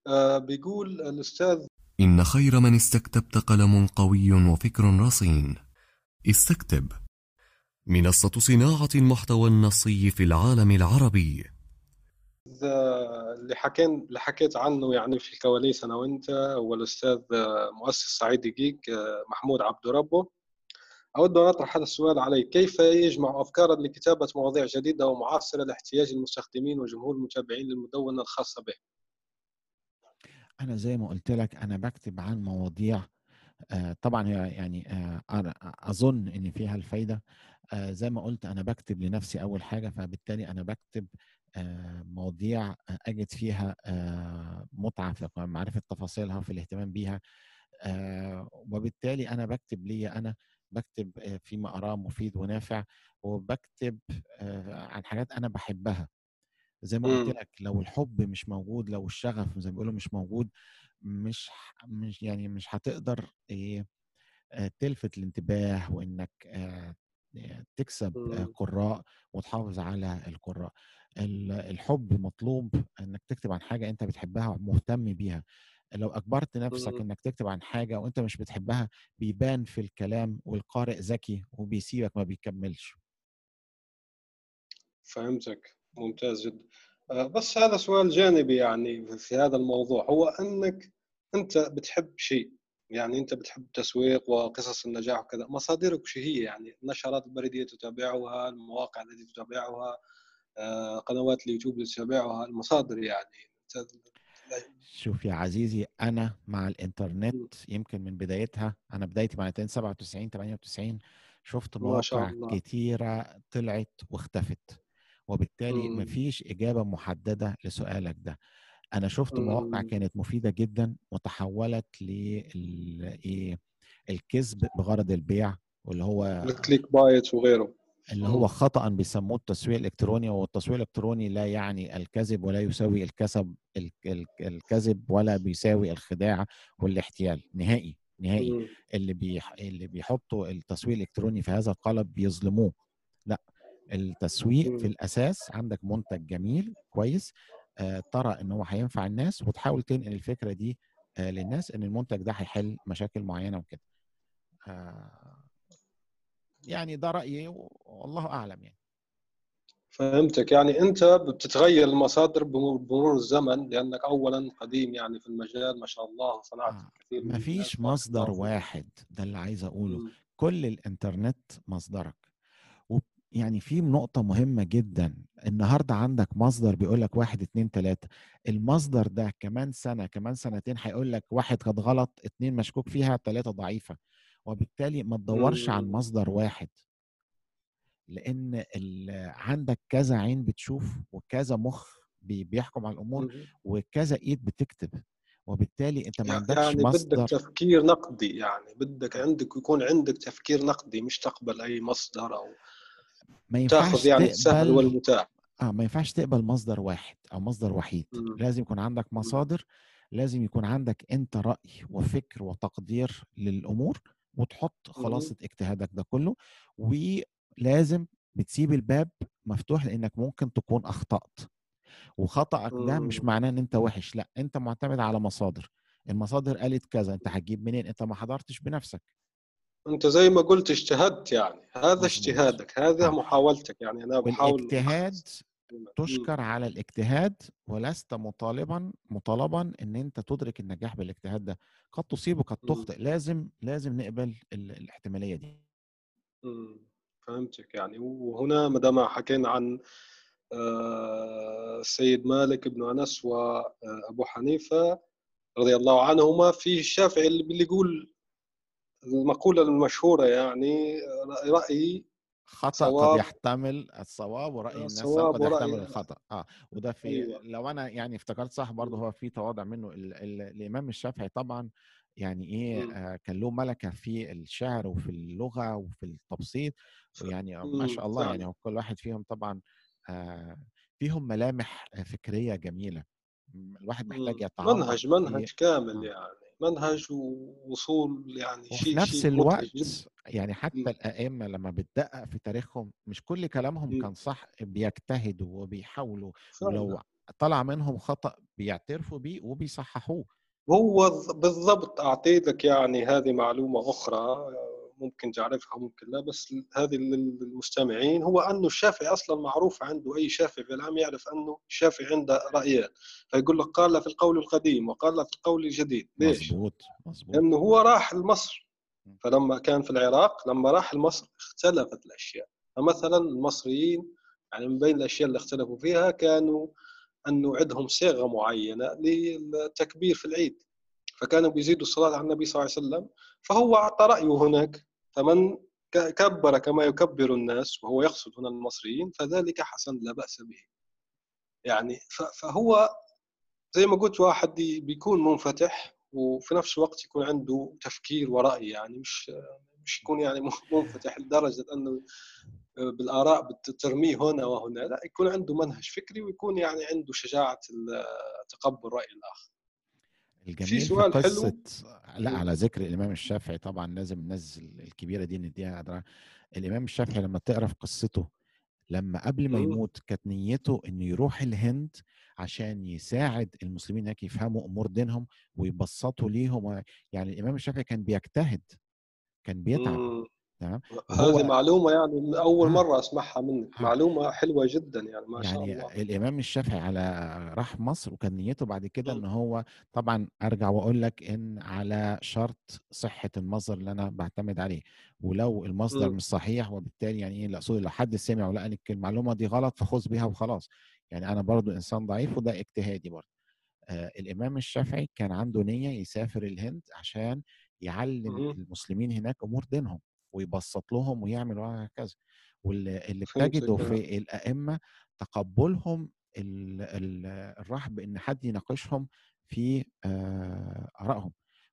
آه بيقول الأستاذ إن خير من استكتبت قلم قوي وفكر رصين. استكتب. منصة صناعة المحتوى النصي في العالم العربي. اللي حكين اللي حكيت عنه يعني في الكواليس أنا وأنت هو الأستاذ آه، مؤسس سعيد دقيق آه، محمود عبد ربه. أود أن أطرح هذا السؤال عليك. كيف يجمع افكارا لكتابة مواضيع جديدة ومعاصره لاحتياج المستخدمين وجمهور المتابعين للمدونة الخاصة به؟ أنا زي ما قلت لك أنا بكتب عن مواضيع آه، طبعا يعني أظن إن فيها الفايدة. زي ما قلت أنا بكتب لنفسي أول حاجة فبالتالي أنا بكتب مواضيع أجد فيها آه، متعة في معرفة تفاصيلها في الاهتمام بيها آه، وبالتالي أنا بكتب لي أنا بكتب آه، فيما أراه مفيد ونافع وبكتب آه، عن حاجات أنا بحبها زي ما قلت مم. لك لو الحب مش موجود لو الشغف زي ما بيقولوا مش موجود مش مش يعني مش هتقدر آه، تلفت الانتباه وإنك آه، آه، تكسب آه، مم. قراء وتحافظ على القراء ال- الحب مطلوب إنك تكتب عن حاجة أنت بتحبها ومهتم بيها. لو أجبرت نفسك. إنك تكتب عن حاجة وأنت مش بتحبها بيبان في الكلام والقارئ ذكي وبيسيبك ما بيكملش. فهمتك. ممتاز جدا. آه، بس هذا سؤال جانبي يعني في هذا الموضوع. هو إنك أنت بتحب شيء يعني أنت بتحب التسويق وقصص النجاح وكذا مصادرك شو هي؟ يعني النشرات البريدية تتابعها المواقع التي تتابعها قنوات اليوتيوب اللي تتابعها المصادر يعني شوف يا عزيزي أنا مع الإنترنت يمكن من بدايتها أنا بدايتي مع 97 98 شفت ما مواقع. كتيرة طلعت واختفت وبالتالي مم. مفيش إجابة محددة لسؤالك ده أنا شفت مواقع. كانت مفيدة جدا وتحولت لل إيه، الكذب بغرض البيع واللي هو الكليك بايت وغيره اللي هو خطأ بيسموه التسويق الإلكتروني والتسويق الإلكتروني لا يعني الكذب ولا يساوي الكسب ال- ال- الكذب ولا بيساوي الخداع والاحتيال نهائي نهائي. اللي بيح... اللي بيحطوا التسويق الإلكتروني في هذا القالب بيظلموه لأ التسويق في مم. الأساس عندك منتج جميل كويس آه ترى إن هو هينفع الناس وتحاول تنقل الفكرة دي آه للناس إن المنتج ده هيحل مشاكل معينة وكده آه يعني ده رأيي والله أعلم يعني. فهمتك. يعني أنت بتتغير المصادر بمرور الزمن لأنك اولا قديم يعني في المجال ما شاء الله صنعت آه، كثير الناس، بارك مصدر. واحد ده اللي عايز أقوله. مم. كل الإنترنت مصدرك. يعني في نقطة مهمة جدا. النهاردة عندك مصدر بيقول لك واحد اتنين تلاتة. المصدر ده كمان سنة كمان سنتين هيقول لك واحد كانت غلط اتنين مشكوك فيها تلاتة ضعيفة. وبالتالي ما تدورش عن. مصدر واحد. لأن عندك كذا عين بتشوف وكذا مخ بي- بيحكم على الأمور. وكذا إيد بتكتب. وبالتالي أنت ما عندكش يعني مصدر بدك تفكير نقدي يعني. بدك عندك يكون عندك تفكير نقدي مش تقبل أي مصدر أو ما ينفعش تأخذ يعني السهل تقبل والمتاح. آه ما ينفعش تقبل مصدر واحد أو مصدر وحيد. مم. لازم يكون عندك مصادر لازم يكون عندك أنت رأي وفكر وتقدير للأمور. وتحط خلاصة اجتهادك ده كله ولازم بتسيب الباب مفتوح لإنك ممكن تكون أخطأت وخطأك ده مش مم. معناه إن أنت وحش لأ أنت معتمد على مصادر المصادر قالت كذا أنت هتجيب منين أنت ما حضرتش بنفسك أنت زي ما قلت اجتهدت يعني هذا. اجتهادك هذا. محاولتك يعني أنا بحاول. مم. تشكر على الاجتهاد ولست مطالبا مطالبا إن أنت تدرك النجاح بالاجتهاد ده قد تصيب وقد مم. تخطئ لازم لازم نقبل ال- الاحتمالية دي مم. فهمتك يعني وهنا ما دام حكينا عن السيد مالك بن أنس وابو حنيفة رضي الله عنهما في الشافعي اللي اللي يقول المقولة المشهورة يعني رايي خطأ صواب. قد يحتمل الصواب ورأي الناس قد يحتمل الخطأ آه وده في أيوة. لو أنا يعني افتكرت صح برضه. هو في تواضع منه ال ال الإمام الشافعي طبعا يعني إيه. آه كان له ملكة في الشعر وفي اللغة وفي التبسيط ويعني ما شاء الله يعني كل واحد فيهم طبعا آه فيهم ملامح فكرية جميلة الواحد محتاج. يتعمق منهج منهج كامل آه. يعني منهج ووصول يعني وفي شيء نفس شيء مدهش الوقت يعني حتى مم. الأئمة لما بتدقق في تاريخهم مش كل كلامهم مم. كان صح بيجتهدوا وبيحاولوا ولو طلع منهم خطأ بيعترفوا بيه وبيصححوه هو بالضبط أعطيتك يعني هذه معلومة أخرى آه، ممكن تعرفها ممكن لا بس هذه لل- للمستمعين هو أنه الشافعي أصلا معروف عنده أي شافعي في العام يعرف أنه الشافعي عنده رأيين فيقول لك قال في القول القديم وقال في القول الجديد. ليش؟ مظبوط مظبوط. لأنه هو راح لمصر. فلما كان في العراق لما راح لمصر اختلفت الأشياء. فمثلا المصريين يعني من بين الأشياء اللي اختلفوا فيها كانوا أنه عندهم صيغة معينة للتكبير في العيد. فكانوا بيزيدوا الصلاة على النبي صلى الله عليه وسلم فهو أعطى رأيه هناك. فمن كبر كما يكبر الناس وهو يقصد هنا المصريين فذلك حسن لا بأس به. يعني فهو زي ما قلت واحد بيكون منفتح وفي نفس الوقت يكون عنده تفكير ورأي يعني مش مش يكون يعني منفتح لدرجة أنه بالآراء بترميه هنا وهنا لا يكون عنده منهج فكري ويكون يعني عنده شجاعة تقبل رأي الآخر. الجميل في, سؤال حلو. قصة لا مم. على ذكر الإمام الشافعي طبعا لازم الناس الكبيرة دي نديها قدرها الإمام الشافعي لما تقرا في قصته لما قبل ما. يموت كانت نيته إنه يروح الهند عشان يساعد المسلمين هناك يفهموا أمور دينهم ويبسطوا ليهم يعني الإمام الشافعي كان بيجتهد كان بيتعب تمام هذه معلومة يعني أول. مرة أسمعها منك. معلومة حلوة جدا يعني ما شاء يعني الله الإمام الشافعي على راح مصر وكان نيته بعد كده مم. إن هو طبعا أرجع وأقول لك إن على شرط صحة المصدر اللي أنا بعتمد عليه ولو المصدر. مش صحيح وبالتالي يعني إيه اقصده لو حد سمع ولقى إن المعلومة دي غلط فخذ بيها وخلاص يعني أنا برضو إنسان ضعيف وده اجتهادي برضو آه الإمام الشافعي كان عنده نية يسافر الهند عشان يعلم مم. المسلمين هناك أمور دينهم ويبسط لهم ويعمل وهكذا. واللي بتجده. في الأئمة تقبلهم ال- ال- الرحب إن حد يناقشهم في آه، آرائهم.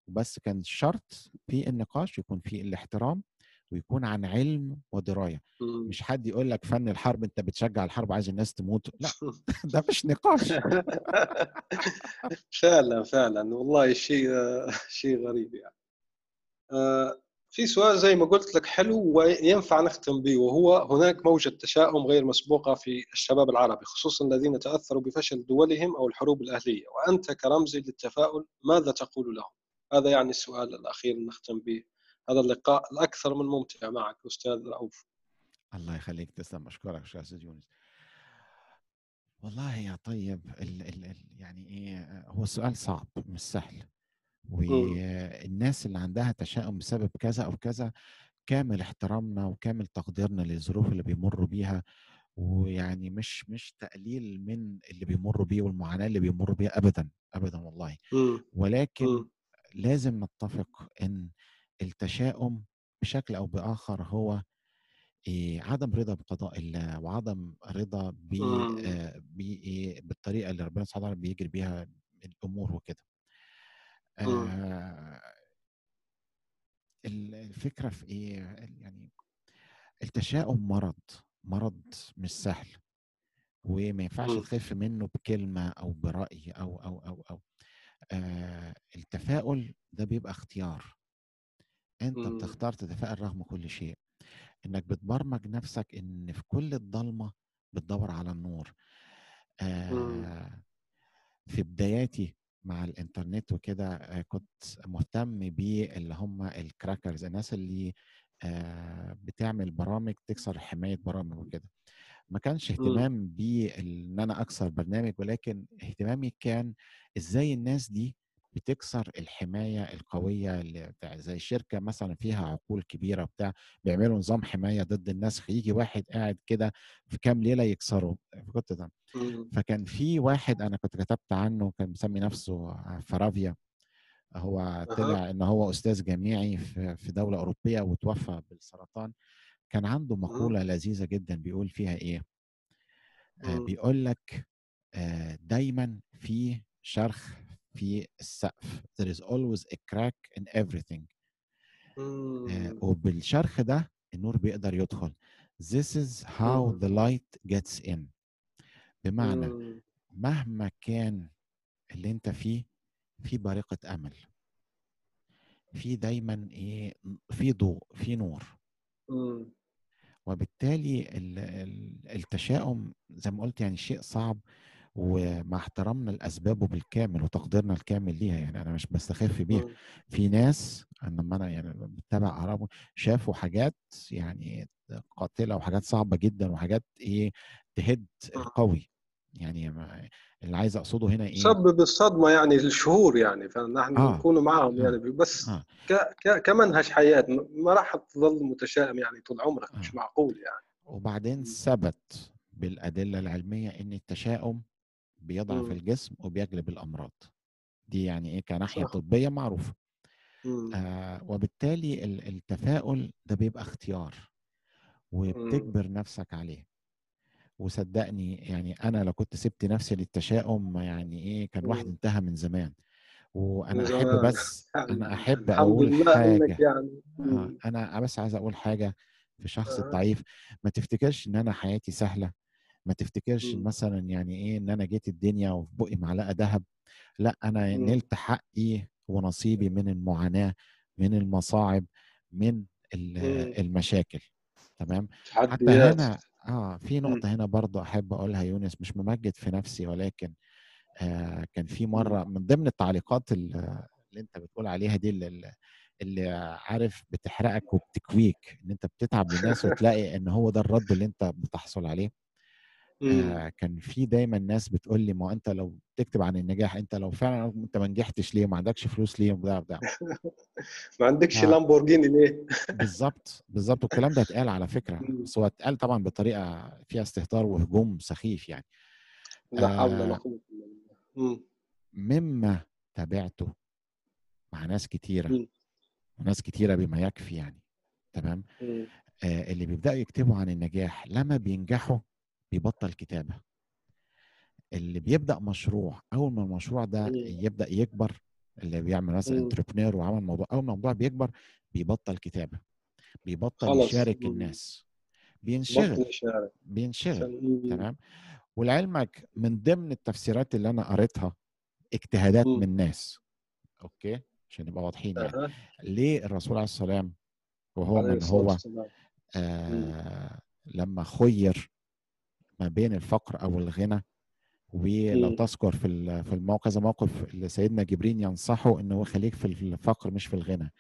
وبس كان الشرط في النقاش يكون في الاحترام ويكون عن علم ودراية. مش حد يقول لك فن الحرب أنت بتشجع الحرب عايز الناس تموت. لأ ده مش نقاش. فعلا فعلا. والله شيء شيء غريب يعني. آه، في سؤال زي ما قلت لك حلو وينفع نختم به وهو هناك موجة تشاؤم غير مسبوقة في الشباب العربي خصوصا الذين تأثروا بفشل دولهم أو الحروب الأهلية. وأنت كرمز للتفاؤل ماذا تقول لهم؟ هذا يعني السؤال الأخير نختم به. هذا اللقاء الأكثر من ممتع معك أستاذ رؤوف. الله يخليك تسلم. أشكرك يا أستاذ يونس. والله يا طيب ال ال ال يعني إيه هو السؤال صعب مش سهل. والناس اللي عندها تشاؤم بسبب كذا أو كذا كامل احترامنا وكامل تقديرنا للظروف اللي بيمروا بيها ويعني مش مش تقليل من اللي بيمروا بيه والمعاناة اللي بيمروا بيها ابدا ابدا والله مم. ولكن مم. لازم نتفق إن التشاؤم بشكل أو بآخر هو عدم رضا بقضاء الله وعدم رضا ب إيه بالطريقة اللي ربنا سبحانه وتعالى بيجري بيها الأمور وكده. آه، ال- الفكرة في إيه؟ يعني التشاؤم مرض مرض مش سهل وما ينفعش. تخف منه بكلمة أو برأي أو أو أو أو. آه التفاؤل ده بيبقى اختيار. أنت. بتختار تتفائل رغم كل شيء. إنك بتبرمج نفسك إن في كل الضلمة بتدور على النور. آه في بداياتي مع الإنترنت وكده آه كنت مهتم باللي هم الكراكرز الناس اللي آه بتعمل برامج تكسر حماية برامج وكده ما كانش مم. اهتمام بان أنا أكسر برنامج ولكن اهتمامي كان إزاي الناس دي بتكسر الحماية القوية اللي بتاع زي شركة مثلا فيها عقول كبيرة بتاع بيعملوا نظام حماية ضد النسخ يجي واحد قاعد كده في كام ليلة يكسره كنت ده. فكان في واحد أنا كنت كتبت عنه كان مسمي نفسه فرافيا هو طلع إن هو أستاذ جامعي في دولة أوروبية وتوفى بالسرطان كان عنده مقولة لذيذة جدا بيقول فيها إيه آه مم. بيقول لك آه دايما في شرخ في السقف there is always a crack in everything. آه. وبالشرخ ده النور بيقدر يدخل. This is how the light gets in. بمعنى. مهما كان اللي انت فيه في بارقة أمل. في دايما إيه في ضوء في نور. وبالتالي ال- ال- التشاؤم زي ما قلت يعني شيء صعب. ومع احترامنا لأسبابه بالكامل وتقديرنا الكامل ليها يعني أنا مش بستخف بيها. في ناس أنا لما أنا يعني بتابع آرائهم شافوا حاجات يعني قاتلة وحاجات صعبة جدا وحاجات إيه تهد القوي يعني اللي عايز أقصده هنا إيه سبب الصدمه يعني للشهور يعني فنحن آه. نكون معهم آه. يعني بس آه. ك ك كمنهج حياة ما راح تظل متشائم يعني طول عمرك آه. مش معقول يعني وبعدين. ثبت بالأدلة العلمية إن التشاؤم بيضعف مم. الجسم وبيجلب الأمراض دي يعني إيه كناحية. طبية معروفة. آه وبالتالي ال- التفاؤل ده بيبقى اختيار وبتجبر نفسك عليه وصدقني يعني أنا لو كنت سبت نفسي للتشاؤم يعني إيه كان واحد. انتهى من زمان وأنا أحب. بس أنا أحب أقول حاجة يعني آه. أنا بس عايز أقول حاجة في شخص آه. الضعيف ما تفتكرش إن أنا حياتي سهلة ما تفتكرش مم. مثلا يعني إيه إن أنا جيت الدنيا وفي بقي معلقة ذهب لأ أنا مم. نلت حقي ونصيبي من المعاناة من المصاعب من ال- مم. المشاكل تمام حتى هنا آه في. نقطة هنا برضه أحب أقولها يونس مش ممجد في نفسي ولكن آه كان في مرة من ضمن التعليقات ال- اللي أنت بتقول عليها دي اللي, اللي عارف بتحرقك وبتكويك إن أنت بتتعب للناس وتلاقي إن هو ده الرد اللي أنت بتحصل عليه. آه كان في دايما ناس بتقول لي ما أنت لو تكتب عن النجاح أنت لو فعلا أنت ما نجحتش ليه ما عندكش فلوس ليه وده وده ما عندكش آه. لامبورجيني ليه؟ بالظبط بالظبط والكلام ده اتقال على فكرة مم. بس هو اتقال طبعا بطريقة فيها استهتار وهجوم سخيف يعني لا حول ولا. قوة إلا بالله مم. مما تابعته مع ناس كتيرة مم. وناس كتيرة بما يكفي يعني تمام. آه اللي بيبدأوا يكتبوا عن النجاح لما بينجحوا بيبطل كتابة اللي بيبدأ مشروع أول ما المشروع ده. يبدأ يكبر اللي بيعمل مثلا. entrepreneur وعمل موضوع أول ما الموضوع بيكبر بيبطل كتابة بيبطل خلاص. يشارك. الناس بينشغل. بينشغل. تمام ولعلمك من ضمن التفسيرات اللي أنا قريتها اجتهادات. من ناس okay عشان نبقى واضحين يعني. ليه الرسول عليه السلام وهو عليه من هو والسلام. آه لما خير ما بين الفقر أو الغنى ولو. تذكر في في الموقف كذا موقف اللي سيدنا جبريل ينصحه انه خليك في الفقر مش في الغنى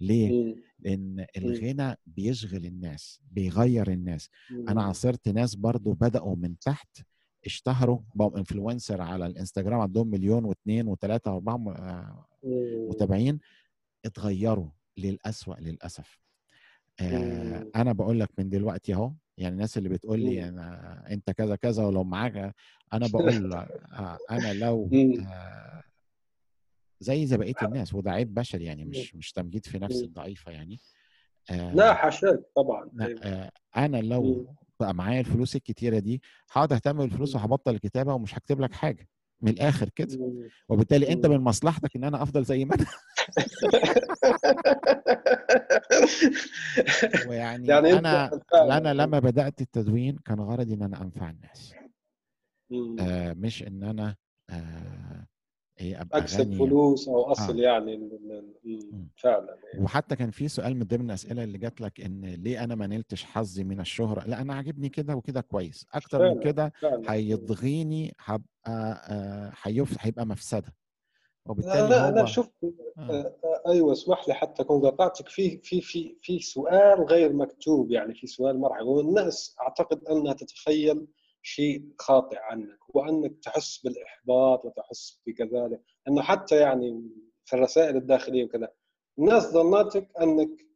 ليه؟ لأن الغنى بيشغل الناس بيغير الناس أنا. عاصرت ناس برضو بدأوا من تحت اشتهروا بقوا انفلونسر على الإنستجرام عندهم مليون واثنين وثلاثه وأربعة. متابعين اتغيروا للأسوأ للأسف آه. أنا بقول لك من دلوقتي أهو يعني الناس اللي بتقول لي مم. أنا أنت كذا كذا ولو معاك أنا بقول آه أنا لو. آه زي زي بقية الناس وده عيب بشري يعني مش مش تمجيد في نفسي مم. الضعيفة يعني آه لا حاشاك طبعا. آه أنا لو. بقى معايا الفلوس الكتيرة دي هقعد أهتم بالفلوس. وهبطل الكتابة ومش هكتب لك حاجة من الآخر كده. وبالتالي مم. من مصلحتك إن أنا أفضل زي ما أنا ويعني يعني أنت أنا. أنا لما بدأت التدوين كان غرضي إن أنا أنفع الناس. آه مش إن أنا آه إيه أبقى أكسب غني. فلوس أو أصل آه. يعني ال- ال- ال- مم. فعلا وحتى كان في سؤال من ضمن الأسئلة اللي جات لك إن ليه أنا ما نلتش حظي من الشهرة؟ لأ أنا عاجبني كده وكده كويس. أكتر من فعلا كده فعلا. هيضغيني هبقى آه هيف- هيبقى مفسدة. لا وبالتالي لا أنا هو شوف آه. آه، آه، أيوه اسمح لي حتى أكون قاطعتك في في في في سؤال غير مكتوب يعني في سؤال مرحبا والناس أعتقد أنها تتخيل شيء خاطئ عنك وانك تحس بالإحباط وتحس بكذلك إنه حتى يعني في الرسائل الداخلية وكذا الناس ظنتك أنك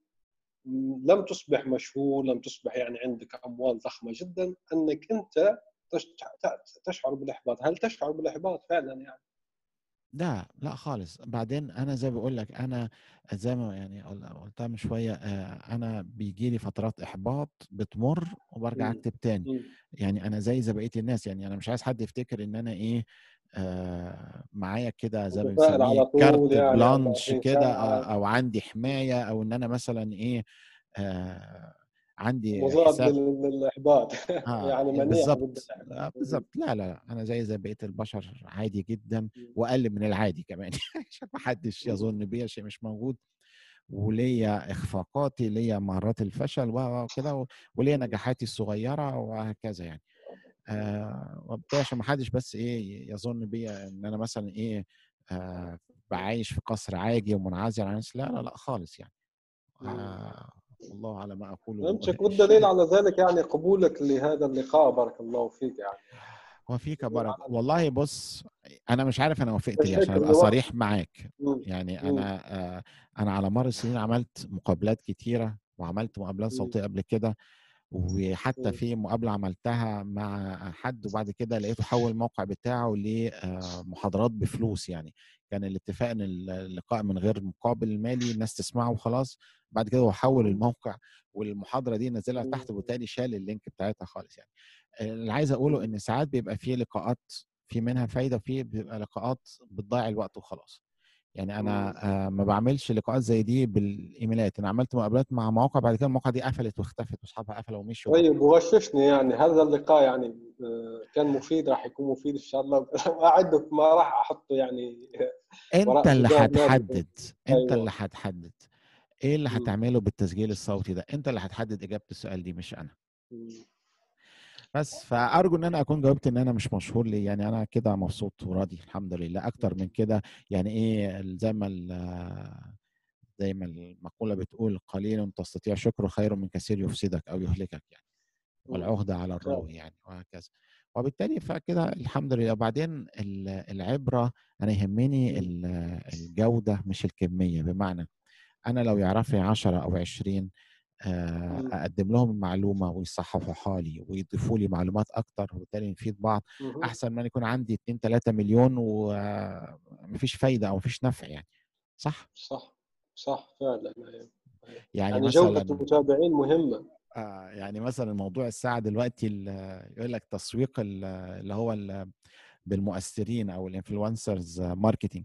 لم تصبح مشهور لم تصبح يعني عندك أموال ضخمة جدا أنك أنت تش- تشعر بالإحباط. هل تشعر بالإحباط فعلا يعني؟ لا لأ خالص بعدين أنا زي بقول لك أنا زي ما يعني قل- قلتها من شوية أنا بيجي لي فترات إحباط بتمر وبرجع مم. أكتب تاني مم. يعني أنا زي زي بقية الناس يعني أنا مش عايز حد يفتكر إن أنا إيه آه معايا كده زي ما بنسميه طول كارت يعني بلانش 24 كده أو عندي حماية أو إن أنا مثلا إيه آه عندي مضاد للإحباط. آه يعني منيع ضد بالظبط الاحباط آه لا لا أنا زي زي بقية البشر عادي جدا وأقل من العادي كمان. عشان ما حدش يظن بيا شيء مش موجود. وليا إخفاقاتي ليا مهارات الفشل وكده وليا. نجاحاتي الصغيرة وهكذا يعني. آه. وبالتالي عشان ما حدش بس إيه يظن بيا إن أنا مثلا إيه آه بعيش في قصر عاجي ومنعزل عن الناس. لا لا لا خالص يعني. آه والله على ما اقوله فهمتك والدليل على ذلك يعني قبولك لهذا اللقاء بارك الله فيك يعني وفيك على والله بص أنا مش عارف أنا وافقت الشكل عشان أبقى صريح معاك. يعني. أنا آه أنا على مر السنين عملت مقابلات كتيرة وعملت مقابلات. صوتية قبل كده وحتى. في مقابلة عملتها مع حد وبعد كده لقيته حول الموقع بتاعه لمحاضرات بفلوس يعني كان الاتفاق إن اللقاء من غير مقابل مالي الناس تسمعه وخلاص بعد كده هو حول مم. الموقع والمحاضرة دي نزلها مم. تحت وبالتالي شال اللينك بتاعتها خالص يعني اللي عايز أقوله مم. إن ساعات بيبقى فيه لقاءات في منها فايدة وفي بيبقى لقاءات بتضيع الوقت وخلاص يعني. أنا آه، ما بعملش لقاءات زي دي بالإيميلات أنا عملت مقابلات مع مواقع بعد كده المواقع دي قفلت واختفت وأصحابها قفلوا ومشوا طيب وغششني يعني هذا اللقاء يعني آه، كان مفيد راح يكون مفيد إن شاء الله اعدك ما راح أحطه يعني أنت وراء اللي. هتحدد أنت أيوة. اللي هتحدد إيه اللي مم. هتعمله بالتسجيل الصوتي ده؟ أنت اللي هتحدد إجابة السؤال دي مش أنا. مم. بس فأرجو إن أنا أكون جاوبت إن أنا مش مشهور ليه يعني أنا كده مبسوط وراضي الحمد لله. أكتر من كده يعني إيه زي ما زي ما المقولة بتقول قليل تستطيع شكره خير من كثير يفسدك أو يهلكك يعني مم. والعهده على الراوي يعني وهكذا. وبالتالي فكده الحمد لله. وبعدين ال- العبرة أنا يهمني الجودة مش الكمية. بمعنى أنا لو يعرف لي 10 أو 20 آه، مم. أقدم لهم المعلومة ويصححوها لي ويضيفوا لي معلومات أكتر وبالتالي نفيد بعض. أحسن ما يكون عندي 2 3 مليون ومفيش فايدة أو مفيش نفع يعني صح صح صح فعلا. يعني, يعني جودة مثلا المتابعين مهمة آه يعني مثلا موضوع الساعة دلوقتي يقول لك تسويق ال- اللي هو ال- بالمؤثرين أو ال influencers marketing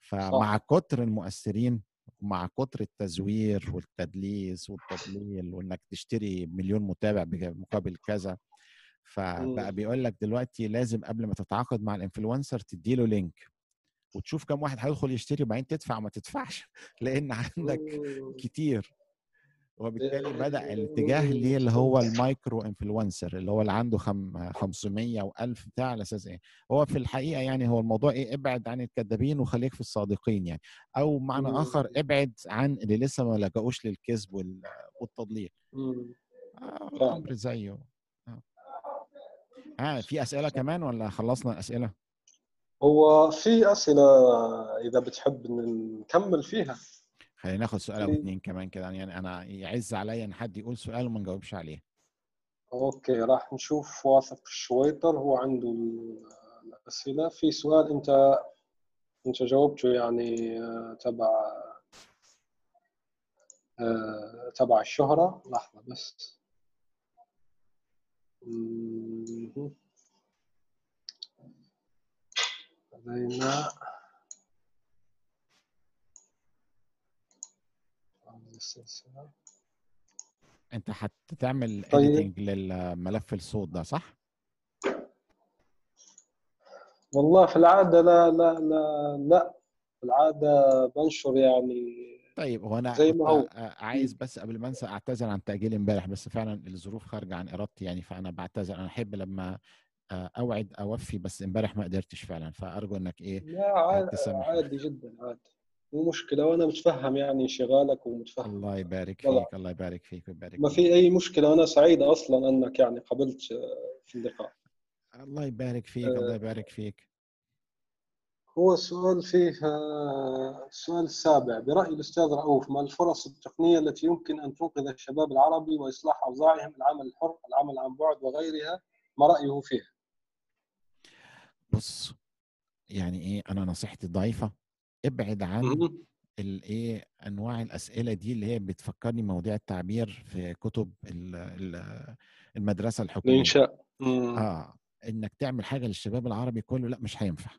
فمع كتر المؤثرين ومع كتر التزوير والتدليس والتضليل وإنك تشتري مليون متابع مقابل كذا فبقى مم. بيقول لك دلوقتي لازم قبل ما تتعاقد مع ال influencer تديله link وتشوف كم واحد هيدخل يشتري وبعدين تدفع ما تدفعش لأن عندك مم. كتير وبالتالي إيه، بدأ الاتجاه مم. ليه اللي هو ال micro influencer اللي هو اللي عنده خم 500 و1000 بتاع على أساس إيه هو في الحقيقة يعني هو الموضوع إيه ابعد عن الكذابين وخليك في الصادقين يعني أو معنى مم. آخر ابعد عن اللي لسه ما لجأوش للكذب وال- والتضليل مم. آه. الأمر زيه آه آه، في أسئلة كمان ولا خلصنا الأسئلة هو في أسئلة إذا بتحب نكمل فيها خلينا ناخد سؤال أو في- اتنين كمان كده يعني أنا يعز عليا إن حد يقول سؤال وما نجاوبش عليه. أوكي راح نشوف واثق الشويطر هو عنده ال- الأسئلة. في سؤال أنت أنت جاوبته يعني آه، تبع آه، تبع الشهرة. لحظة بس. لدينا هذه السلسلة انت هتعمل طيب. للملف الصوت ده صح؟ والله في العادة لا لا لا لا. في العادة بنشر يعني طيب هو أنا زي ما هو. عايز بس قبل ما انسى أعتذر عن تأجيل امبارح بس فعلا الظروف خارجة عن إرادتي يعني فأنا بعتذر. أنا أحب لما أوعد أوفي بس امبارح ما قدرتش فعلا. فأرجو إنك إيه لا عادي. عادي جدا عادي. مو مشكلة وأنا متفهم يعني انشغالك ومتفهم الله يبارك. فيك الله يبارك فيك ويبارك ما. في أي مشكلة وأنا سعيد أصلا أنك يعني قبلت آه، في اللقاء. الله يبارك فيك الله يبارك فيك. هو السؤال فيه آه، السؤال السابع برأي الأستاذ رؤوف ما الفرص التقنية التي يمكن أن تنقذ الشباب العربي وإصلاح أوضاعهم العمل الحر العمل عن بعد وغيرها؟ ما رأيه فيها؟ بص يعني إيه أنا نصيحتي ضعيفة. ابعد عن. الإيه أنواع الأسئلة دي اللي هي بتفكرني مواضيع التعبير في كتب ال- ال- المدرسة الحكومية الإنشاء مم. آه إنك تعمل حاجة للشباب العربي كله لأ مش هينفع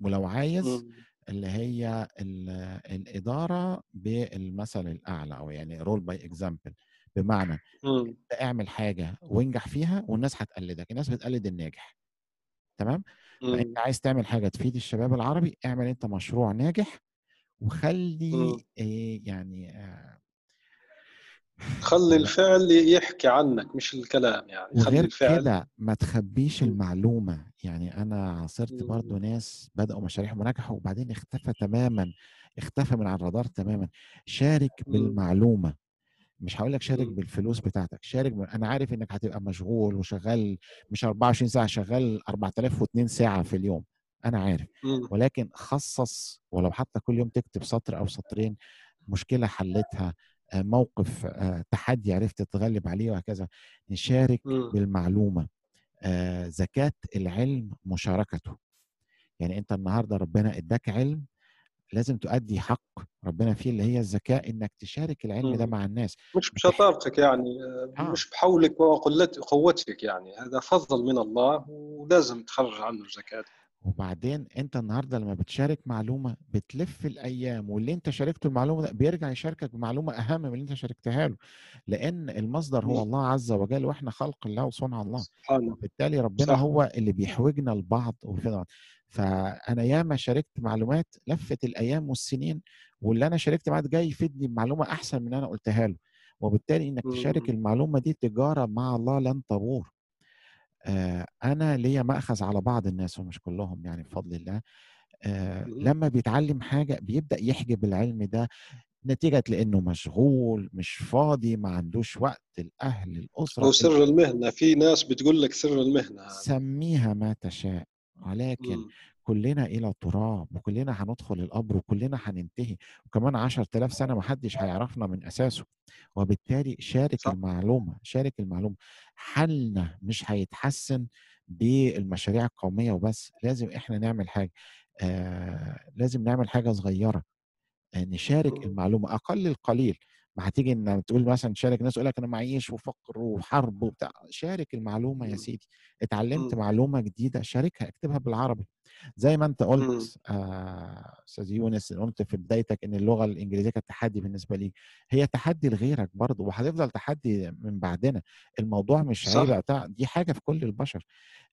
ولو عايز مم. اللي هي ال- الإدارة بالمثل الأعلى أو يعني rule by example بمعنى. انت اعمل حاجة وانجح فيها والناس هتقلدك الناس بتقلد الناجح تمام مم. فانت عايز تعمل حاجة تفيد الشباب العربي اعمل أنت مشروع ناجح وخلي. آه، يعني آه، خلي الفعل يحكي عنك مش الكلام يعني خلي الفعل كده ما تخبيش مم. المعلومة يعني أنا عاصرت برضو. ناس بدأوا مشاريعهم ونجحوا وبعدين اختفى تماما اختفى من على الرادار تماما شارك مم. مش هقول لك شارك مم. بالفلوس بتاعتك شارك ب... أنا عارف إنك هتبقى مشغول وشغال مش 24 ساعة شغال 4002 ساعة في اليوم أنا عارف مم. ولكن خصص ولو حتى كل يوم تكتب سطر أو سطرين مشكلة حلتها آه، موقف آه، تحدي عرفت تتغلب عليه وهكذا نشارك مم. بالمعلومة آه، زكاة العلم مشاركته يعني أنت النهارده ربنا إداك علم لازم تؤدي حق ربنا فيه اللي هي الذكاء إنك تشارك العلم ده. مع الناس. مش بشطارتك يعني آه، مش بحولك وقلت قوتك يعني هذا فضل من الله ولازم تخرج عنه الزكاة وبعدين أنت النهارده لما بتشارك معلومة بتلف الأيام واللي أنت شاركته المعلومة ده بيرجع يشاركك بمعلومة أهم من اللي أنت شاركتها له. لأن المصدر هو. الله عز وجل وإحنا خلق الله وصنع الله. وبالتالي ربنا صح. هو اللي بيحوجنا لبعض وفي فأنا ياما شاركت معلومات لفت الأيام والسنين واللي أنا شاركت معاه جاي يفيدني بمعلومة أحسن من اللي أنا قلتها له. وبالتالي إنك تشارك مم. المعلومة دي تجارة مع الله لن تبور. آه، أنا ليا مأخذ على بعض الناس ومش كلهم يعني بفضل الله. آه، مم. لما بيتعلم حاجة بيبدأ يحجب العلم ده نتيجة لأنه مشغول مش فاضي ما عندوش وقت الاهل الاسره هو ال- سر المهنة في ناس بتقول لك سر المهنة. سميها ما تشاء. ولكن مم. كلنا إلى تراب وكلنا هندخل القبر وكلنا هننتهي وكمان عشر تلاف سنة محدش هيعرفنا من أساسه. وبالتالي شارك صح. المعلومة شارك المعلومة. حالنا مش هيتحسن بالمشاريع القومية وبس. لازم إحنا نعمل حاجة آه لازم نعمل حاجة صغيرة آه، نشارك مم. المعلومة أقل القليل. ما هتيجي إن تقول مثلا تشارك ناس يقول لك أنا معيش وفقر وحرب وبتاع. شارك المعلومة يا مم. سيدي. اتعلمت مم. معلومة جديدة شاركها اكتبها بالعربي. زي ما أنت. قلت آه، أستاذ يونس قلت في بدايتك إن اللغة الإنجليزية كانت تحدي بالنسبة لي هي تحدي لغيرك برضه وهتفضل تحدي من بعدنا. الموضوع مش بتاع دي حاجة في كل البشر.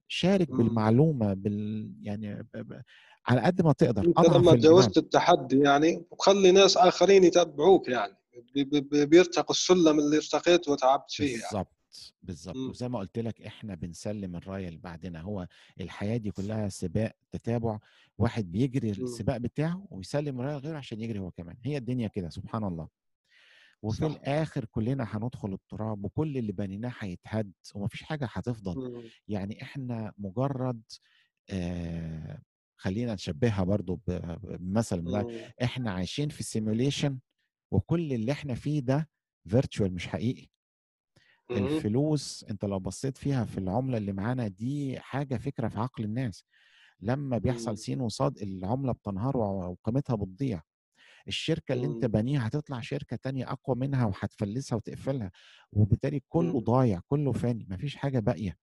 شارك مم. بالمعلومة بال يعني ب... ب... على قد ما تقدر. انت لما تجاوزت التحدي يعني وخلي ناس آخرين يتبعوك يعني. بي- بي- بيرتقوا السلم اللي ارتقيت وتعبت فيه يعني بالظبط. وزي ما قلت لك إحنا بنسلم الراية اللي بعدنا هو الحياة دي كلها سباق تتابع واحد بيجري. السباق بتاعه ويسلم الراية لغيره عشان يجري هو كمان هي الدنيا كده سبحان الله وفي صح الآخر كلنا هندخل التراب وكل اللي بنيناه هيتهد ومفيش حاجة هتفضل. يعني إحنا مجرد آه خلينا نشبهها برضو بمثل. إحنا عايشين في سيموليشن وكل اللي إحنا فيه ده فيرتشوال مش حقيقي. الفلوس أنت لو بصيت فيها في العملة اللي معانا دي حاجة فكرة في عقل الناس لما بيحصل. سين وصاد العملة بتنهار وقيمتها بتضيع الشركة اللي أنت. بانيها هتطلع شركة تانية أقوى منها وهتفلسها وتقفلها وبالتالي كله. ضايع كله فاني مفيش حاجة باقية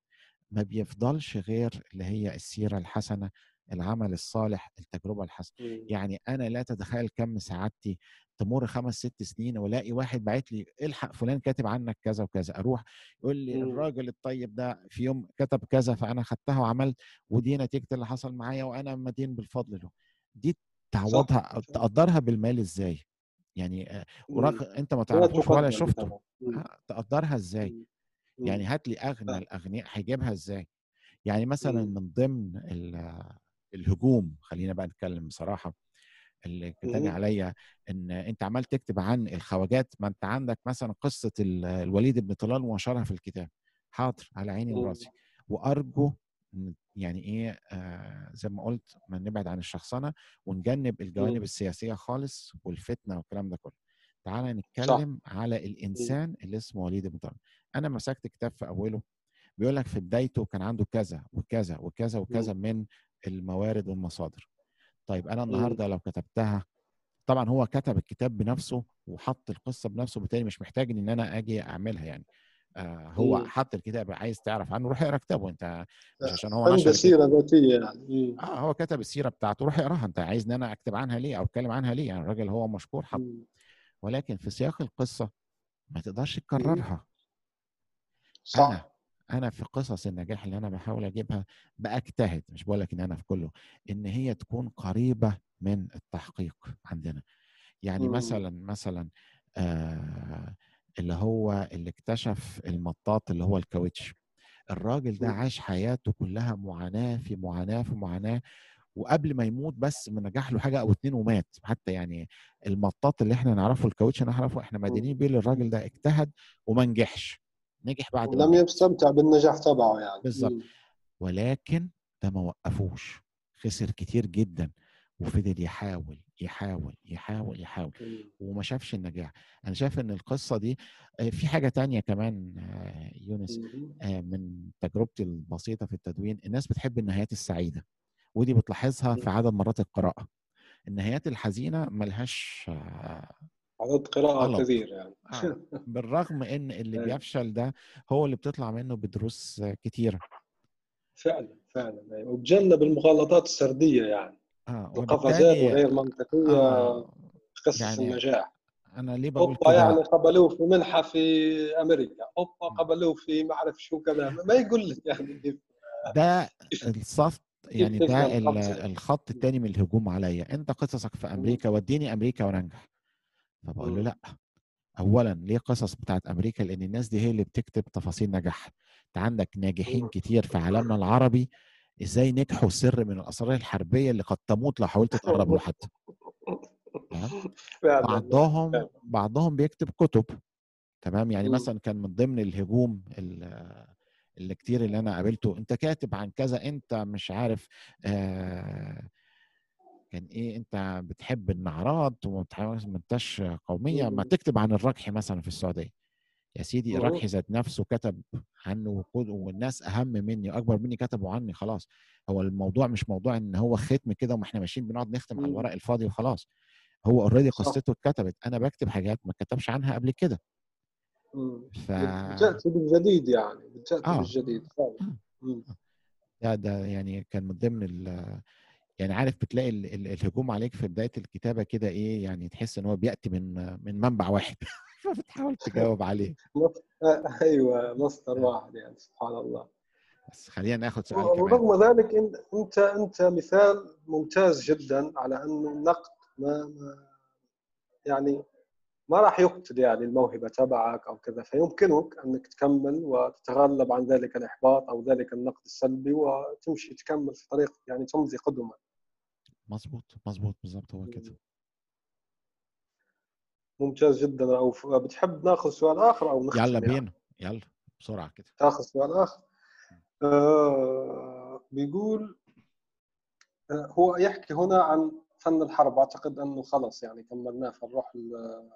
ما بيفضلش غير اللي هي السيرة الحسنة العمل الصالح التجربة الحسنة مم. يعني أنا لا تتخيل كم سعادتي تمر خمس ست سنين وألاقي واحد باعت لي الحق فلان كاتب عنك كذا وكذا أروح يقول لي مم. الراجل الطيب ده في يوم كتب كذا فأنا خدتها وعملت ودي نتيجة اللي حصل معايا وأنا مدين بالفضل له دي تعوضها تقدرها بالمال إزاي يعني مم. ورغم أنت ما تعرفوش ولا شفته. آه، تقدرها إزاي. يعني. هات لي أغنى. الأغنياء هيجيبها إزاي يعني مثلا. من ضمن ال- الهجوم خلينا بقى نتكلم بصراحة اللي تاني مم. عليا إن أنت عمال تكتب عن الخواجات ما أنت عندك مثلا قصة ال- الوليد بن طلال ونشرها في الكتاب حاضر على عيني. وراسي وأرجو يعني إيه آه زي ما قلت ما نبعد عن الشخصنه ونجنب الجوانب. السياسية خالص والفتنة والكلام ده كله تعالى صح نتكلم على مم. الإنسان اللي اسمه وليد بن طلال أنا مسكت كتاب في أوله بيقول لك في بدايته كان عنده كذا وكذا وكذا وكذا. من الموارد والمصادر طيب أنا. النهارده لو كتبتها طبعا هو كتب الكتاب بنفسه وحط القصة بنفسه بالتالي مش محتاج إن أنا آجي أعملها يعني آه هو مم. حط الكتاب عايز تعرف عنه روح اقرأ كتابه أنت مش عشان هو نشر سيرة ذاتية يعني. آه هو كتب السيرة بتاعته روح اقراها أنت عايز إن أنا أكتب عنها ليه أو أتكلم عنها ليه يعني الراجل هو مشكور حط مم. ولكن في سياق القصة ما تقدرش. تكررها صح أنا في قصص النجاح اللي أنا بحاول أجيبها باجتهد مش بقول لك إن أنا في كله إن هي تكون قريبة من التحقيق عندنا. يعني مم. مثلا مثلا آه اللي هو اللي اكتشف المطاط اللي هو الكاوتش. الراجل ده مم. عاش حياته كلها معاناة في معاناة في معاناة وقبل ما يموت بس نجح له حاجة أو اتنين ومات. حتى يعني المطاط اللي إحنا نعرفه الكاوتش نعرفه إحنا مدينين بيه للراجل ده اجتهد وما نجحش. نجح بعد لم يستمتع بالنجاح تبعه يعني. بالظبط. ولكن ده ما وقفوش. خسر كتير جدا وفضل يحاول يحاول يحاول يحاول. وما شافش النجاح. أنا شايف إن القصة دي آه، في حاجة تانية كمان آه، يونس. آه، من تجربتي البسيطة في التدوين. الناس بتحب النهايات السعيدة ودي بتلاحظها في عدد مرات القراءة. النهايات الحزينة ملهاش عدد قراءة غلط. كثير يعني. آه، بالرغم إن اللي أيوة. بيفشل ده هو اللي بتطلع منه بدروس آه، كتيرة. فعلا فعلا. أيوة. وتجنب المغالطات السردية يعني. آه القفزات وبالتالي وغير منطقية آه تخصص يعني النجاح. أنا ليه بقول أوبا يعني قبلوه في منحة في أمريكا. أوبا قبلوه في ما أعرف شو كذا. ما يقول لك يعني ده الصف يعني ده. الخط؟ التاني من الهجوم عليا. أنت قصصك في أمريكا وديني أمريكا وننجح. فبقول له مم. لأ اولا ليه قصص بتاعت أمريكا لأن الناس دي هي اللي بتكتب تفاصيل نجاح أنت عندك ناجحين مم. كتير في عالمنا العربي إزاي نجحوا سر من الأسرار الحربية اللي قد تموت لو حاولت تقرب له حتى تمام فعلا بعضهم. بعضهم بيكتب كتب تمام يعني مم. مثلا كان من ضمن الهجوم ال- اللي كتير اللي أنا قابلته أنت كاتب عن كذا أنت مش عارف آه كان إيه أنت بتحب النعرات وما بتحاولش- ما انتش قومية ما مم. تكتب عن الركح مثلا في السعودية يا سيدي. الركح ذات نفسه كتب عنه والناس أهم مني وأكبر مني كتبوا عني خلاص هو الموضوع مش موضوع إن هو ختم كده وما إحنا ماشيين بنقعد نختم على مم. الورق الفاضي وخلاص هو اوريدي. قصته اتكتبت أنا بكتب حاجات ما اتكتبش عنها قبل كده مم. ف بتأتي بالجديد يعني بتأتي آه. بالجديد فعلا آه. مم. ده ده يعني كان من ضمن ال يعني عارف بتلاقي ال- ال- الهجوم عليك في بداية الكتابة كده إيه يعني تحس إن هو بيأتي من من منبع واحد فبتحاول تجاوب عليه. آه، أيوه مصدر واحد يعني سبحان الله. بس خلينا ناخد سؤال كمان. ورغم ذلك إن- أنت أنت مثال ممتاز جدا على انه النقد ما ما- يعني ما راح يقتل يعني الموهبة تبعك أو كذا فيمكنك أنك تكمل وتتغلب عن ذلك الإحباط أو ذلك النقد السلبي وتمشي تكمل في طريق يعني تمضي قدما. مظبوط مظبوط بالظبط هو كده. ممتاز جدا. أو بتحب ناخذ سؤال آخر أو نختم يلا يعني. بينا يلا بسرعة كده. تاخذ سؤال آخر. آه بيقول آه هو يحكي هنا عن فن الحرب. أعتقد إنه خلص يعني كملناه فنروح آه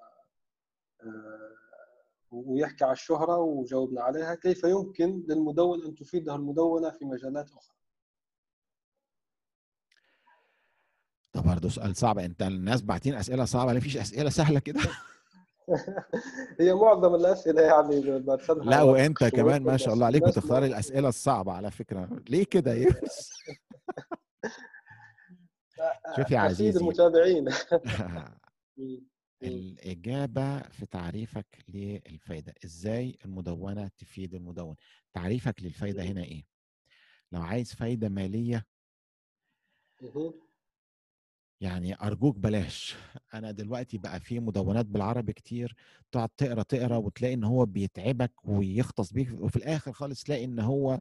ويحكي عن الشهرة وجاوبنا عليها. كيف يمكن للمدون أن تفيده المدونة في مجالات أخرى ده برضه سؤال صعب. انت الناس باعتين أسئلة صعبة ليه؟ فيش أسئلة سهلة كده. هي معظم الأسئلة يعني لا وأنت كمان ما شاء الله عليك بتختار الأسئلة الصعبة على فكرة. ليه كده يا يونس شوف يا عزيزي. المتابعين. الإجابة في تعريفك للفايدة. إزاي المدونة تفيد المدون؟ تعريفك للفايدة هنا إيه؟ لو عايز فايدة مالية. يعني أرجوك بلاش أنا دلوقتي بقى في مدونات بالعربي كتير تقعد تقرا تقرا وتلاقي إن هو بيتعبك ويختص بيك وفي الآخر خالص تلاقي إن هو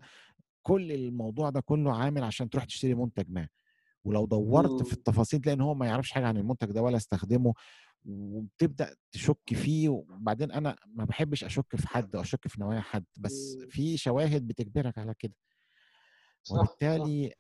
كل الموضوع ده كله عامل عشان تروح تشتري منتج ما ولو دورت في. التفاصيل تلاقي إن هو ما يعرفش حاجة عن المنتج ده ولا استخدمه وبتبدأ تشك فيه وبعدين أنا ما بحبش أشك في حد أو أشك في نوايا حد بس. في شواهد بتجبرك على كده وبالتالي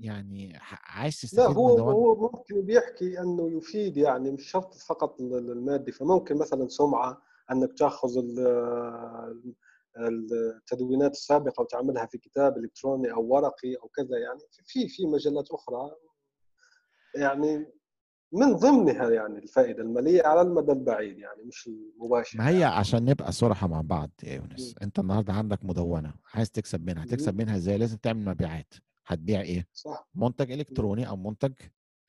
يعني ح- عايز لا تستفيد من هو هو ممكن بيحكي إنه يفيد يعني مش شرط فقط ال- المادي فممكن مثلا سمعة إنك تأخذ ال- التدوينات السابقة وتعملها في كتاب إلكتروني أو ورقي أو كذا يعني في في مجالات أخرى يعني من ضمنها يعني الفائدة المالية على المدى البعيد يعني مش المباشر ما هي يعني. عشان نبقى صراحة مع بعض يا يونس. أنت النهارده عندك مدونة عايز تكسب منها هتكسب منها إزاي لازم تعمل مبيعات هتبيع إيه صح منتج إلكتروني أو منتج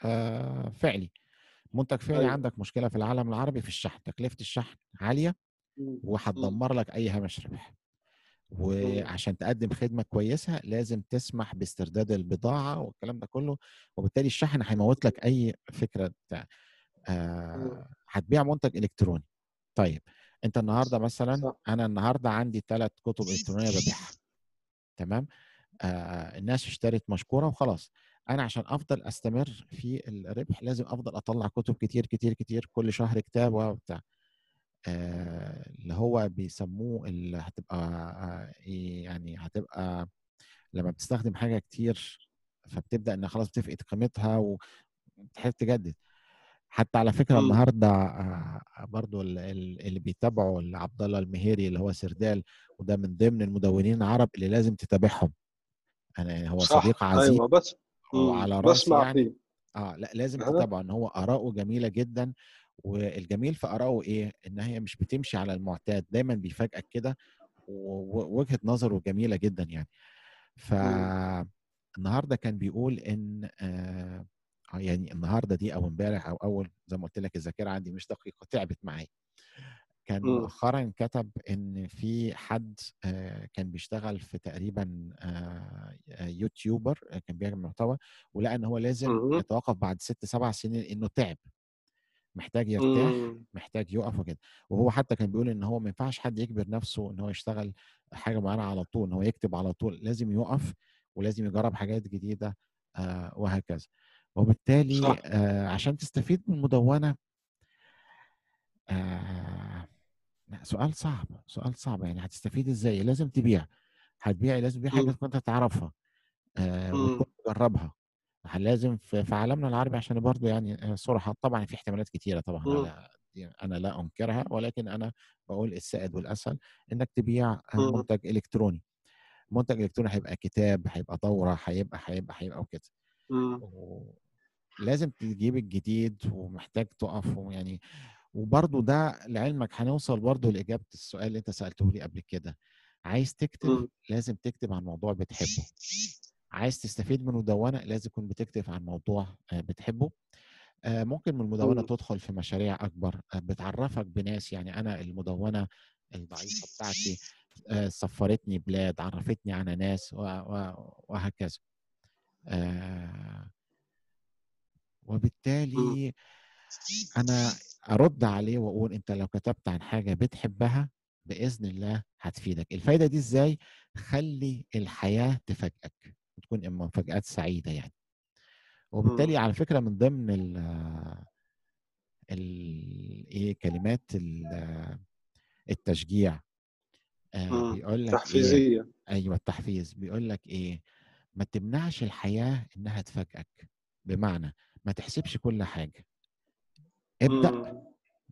آه فعلي منتج فعلي أيوة. عندك مشكلة في العالم العربي في الشحن تكلفة الشحن عالية مم. مم. وهتدمر لك أي هامش ربح وعشان تقدم خدمة كويسة لازم تسمح باسترداد البضاعة والكلام ده كله وبالتالي الشحن هيموت لك أي فكرة بتاع آه هتبيع منتج إلكتروني طيب أنت النهارده مثلا. أنا النهارده عندي ثلاث كتب إلكترونية ببيعها تمام الناس اشترت مشكورة وخلاص. أنا عشان أفضل أستمر في الربح لازم أفضل أطلع كتب كتير كتير كتير كل شهر كتاب وبتاع آه اللي هو بيسموه اللي هتبقى يعني هتبقى لما بتستخدم حاجة كتير فبتبدأ إن خلاص بتفقد قيمتها وبتحب تجدد. حتى على فكرة مم. النهارده برضو ال- ال- اللي بيتابعوا عبد الله المهيري اللي هو سردال وده من ضمن المدونين العرب اللي لازم تتابعهم. أنا هو صح. صديق عزيز أيوه بس. وعلى راسي بسمع يعني. فيه. آه لأ لازم. تتابعه ان هو آراءه جميلة جدا والجميل في آراءه إيه؟ إن هي مش بتمشي على المعتاد دايما بيفاجئك كده ووجهه نظره جميلة جدا يعني. فالنهارده كان بيقول إن آه، يعني النهارده دي أو امبارح أو أول زي ما قلت لك الذاكرة عندي مش دقيقة تعبت معايا. كان مم. مؤخرا كتب إن في حد آه، كان بيشتغل في تقريبا آه، يوتيوبر آه، كان بيعمل محتوى ولقى إن هو لازم مهم. يتوقف بعد ست سبع سنين إنه تعب محتاج يرتاح مم. محتاج يقف وكده وهو حتى كان بيقول إن هو ما ينفعش حد يجبر نفسه إن هو يشتغل حاجة معينة على طول إن هو يكتب على طول لازم يقف ولازم يجرب حاجات جديدة وهكذا وبالتالي عشان تستفيد من المدونه آه، لا سؤال صعب سؤال صعب يعني هتستفيد إزاي لازم تبيع هتبيع لازم تبيع حاجة مم. كنت تعرفها آه مم. وتكون تجربها لازم في, في عالمنا العربي عشان برضو يعني صراحة طبعا في احتمالات كتيرة طبعا مم. أنا لا أنكرها ولكن أنا بقول السائد والأسهل إنك تبيع آه،. منتج إلكتروني منتج إلكتروني هيبقى كتاب هيبقى دورة هيبقى هيبقى هيبقى وكده. لازم تجيب الجديد ومحتاج تقف ويعني وبرضه ده لعلمك هنوصل برضه لإجابة السؤال اللي أنت سألته لي قبل كده. عايز تكتب. لازم تكتب عن موضوع بتحبه. عايز تستفيد من مدونة لازم تكون بتكتب عن موضوع آه، بتحبه. آه، ممكن من المدونة مم. تدخل في مشاريع أكبر آه، بتعرفك بناس. يعني أنا المدونة الضعيفة بتاعتي سفرتني بلاد عرفتني على ناس وهكذا. وبالتالي أنا أرد عليه وأقول أنت لو كتبت عن حاجة بتحبها بإذن الله هتفيدك. الفايدة دي إزاي؟ خلي الحياة تفاجئك وتكون اما مفاجآت سعيدة يعني. وبالتالي على فكرة من ضمن ال إيه كلمات ال- التشجيع آه مم. بيقول لك إيه؟ تحفيزية. أيوه التحفيز. بيقول لك إيه؟ ما تمنعش الحياة إنها تفاجئك. بمعنى ما تحسبش كل حاجة. ابدأ. مم.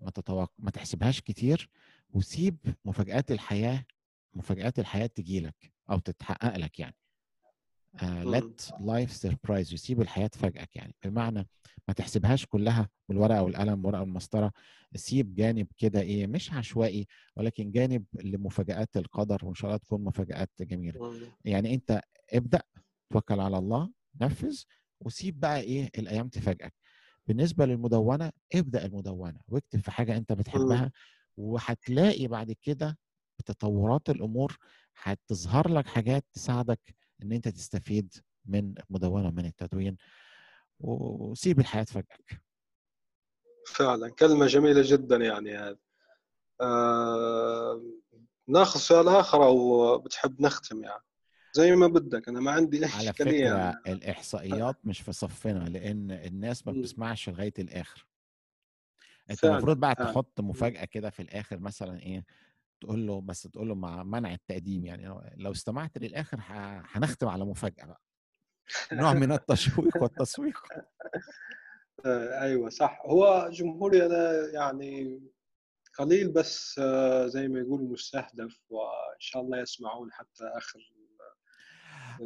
ما تتوقع ما تحسبهاش كتير وسيب مفاجآت الحياة مفاجآت الحياة تجي لك أو تتحقق لك يعني. let life surprise يسيب الحياة تفاجئك يعني. بمعنى ما تحسبهاش كلها بالورقة والقلم والورقة والمسطرة. سيب جانب كده إيه مش عشوائي ولكن جانب لمفاجآت القدر وإن شاء الله تكون مفاجآت جميلة. مم. يعني أنت ابدأ توكل على الله نفذ وسيب بقى إيه الأيام تفاجئك. بالنسبة للمدونة ابدأ المدونة واكتب في حاجة أنت بتحبها وهتلاقي بعد كده بتطورات الأمور هتظهر لك حاجات تساعدك إن أنت تستفيد من المدونة ومن التدوين. وسيب الحياة تفاجئك. فعلا كلمة جميلة جدا يعني هذه. آه... ناخذ سؤال آخر أو بتحب نختم يعني؟ زي ما بدك أنا ما عندي أي على فكرة يعني. الإحصائيات مش في صفنا لأن الناس ما. بتسمعش لغاية الآخر أنت فعلا، المفروض بقى. تحط مفاجأة كده في الآخر مثلا إيه تقول له بس تقول له مع منع التقديم يعني لو استمعت للآخر ه- هنختم على مفاجأة بقى نوع من التشويق والتسويق آه، أيوه صح هو جمهوري أنا يعني قليل بس آه، زي ما يقولوا مستهدف وإن شاء الله يسمعون حتى آخر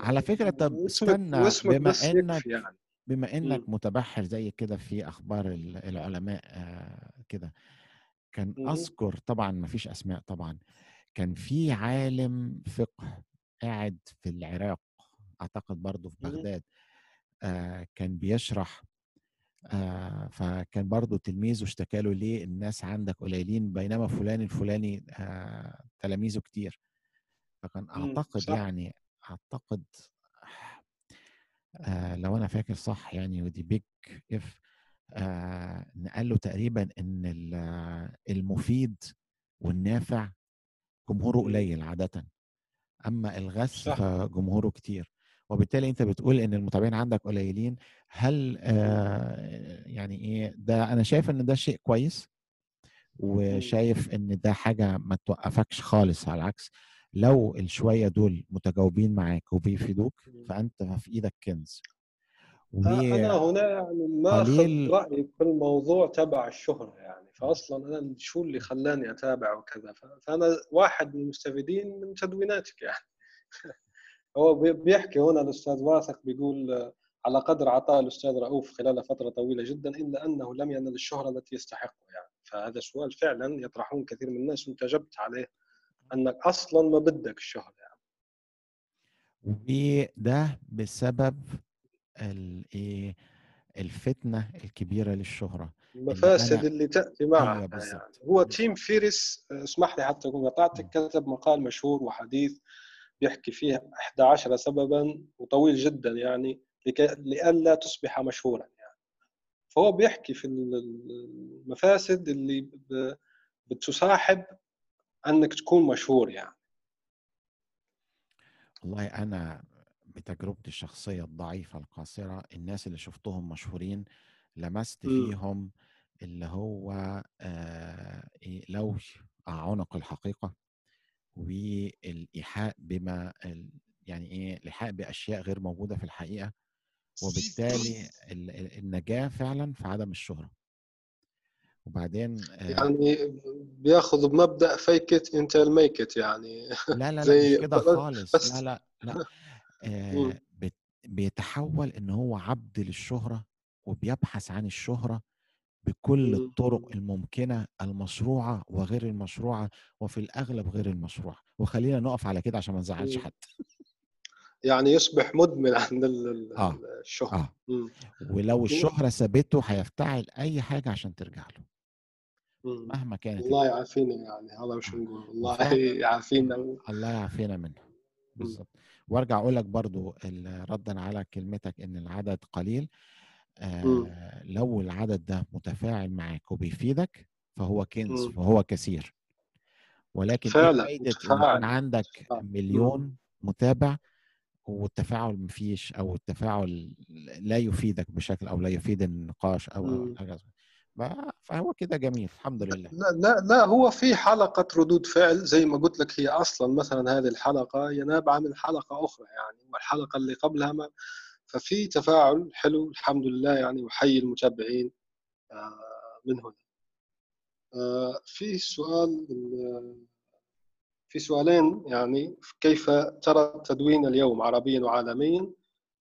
على فكرة طب واسمك استنى بما إنك يعني بما إنك. متبحر زي كده في أخبار ال- العلماء آه، كده كان. أذكر طبعا ما فيش أسماء طبعا كان في عالم فقه قاعد في العراق أعتقد برضه في. بغداد آه، كان بيشرح آه، فكان برضه تلميذه اشتكى له ليه الناس عندك قليلين بينما فلان الفلاني آه، تلاميذه كتير فكان أعتقد يعني أعتقد آه لو أنا فاكر صح يعني ودي بيج اف آه نقال له تقريبا إن ال- المفيد والنافع جمهوره قليل عاده أما الغث صح. فجمهوره كتير. وبالتالي أنت بتقول إن المتابعين عندك قليلين هل آه يعني إيه ده أنا شايف إن ده شيء كويس وشايف إن ده حاجة ما توقفكش خالص على العكس لو الشوية دول متجاوبين معاك وبيفيدوك. فأنت في إيدك كنز. آه، أنا وقليل هنا يعني ماخذ رأيي في الموضوع تبع الشهرة يعني فأصلا أنا شو اللي خلاني أتابع وكذا؟ ف- فأنا واحد من المستفيدين من تدويناتك يعني. هو بي- بيحكي هنا الأستاذ واثق بيقول على قدر عطاء الأستاذ رؤوف خلال فترة طويلة جدا إلا أنه لم ينل الشهرة التي يستحقها يعني. فهذا سؤال فعلا يطرحون كثير من الناس أجبت عليه أنك أصلا ما بدك الشهرة يعني. وده بسبب الايه الفتنة الكبيرة للشهرة اللي المفاسد أنا اللي تأتي معها أيوه يعني. هو تيم فيرس آه، اسمح لي حتى أكون قطعتك كتب مقال مشهور وحديث بيحكي فيه 11 سببا وطويل جدا يعني لئلا تصبح مشهورا يعني. فهو بيحكي في المفاسد اللي بتصاحب أنك تكون مشهور يعني والله أنا بتجربتي الشخصية الضعيفة القاصرة الناس اللي شفتهم مشهورين لمست مم. فيهم اللي هو آه إيه، لوش عنق الحقيقة والإيحاء بما يعني إيه الإيحاء بأشياء غير موجودة في الحقيقة وبالتالي ال- ال- النجاة فعلا في عدم الشهرة وبعدين آه يعني بياخذ بمبدأ فيك ات انت الميك ات يعني لا لا لا مش زي كده خالص لا بس لا لا آه مم. بت- بيتحول إن هو عبد للشهرة وبيبحث عن الشهرة بكل. الطرق الممكنة المشروعة وغير المشروعة وفي الأغلب غير المشروعة وخلينا نقف على كده عشان ما نزعلش. حد يعني يصبح مدمن عند ال- ال- آه الشهرة آه مم. ولو الشهرة سابته هيفتعل أي حاجة عشان ترجع له. مهما كانت الله ال- يعافينا يعني هذا مش. نقول الله يعافينا و... الله يعافينا منها. بالظبط وارجع أقول لك برضو ردا على كلمتك إن العدد قليل. آه لو العدد ده متفاعل معاك وبيفيدك فهو كنز. فهو كثير ولكن إيه فعلا فايدة إن عندك. مليون متابع والتفاعل مفيش أو التفاعل لا يفيدك بشكل أو لا يفيد النقاش أو. حاجة فهو كده جميل الحمد لله. لا لا لا هو في حلقة ردود فعل زي ما قلت لك هي أصلا مثلا هذه الحلقة هي نابعة من حلقة أخرى يعني والحلقة اللي قبلها ما ففي تفاعل حلو الحمد لله يعني وحي المتابعين آه، من هنا. آه، في سؤال في سؤالين يعني كيف ترى التدوين اليوم عربيا وعالميا؟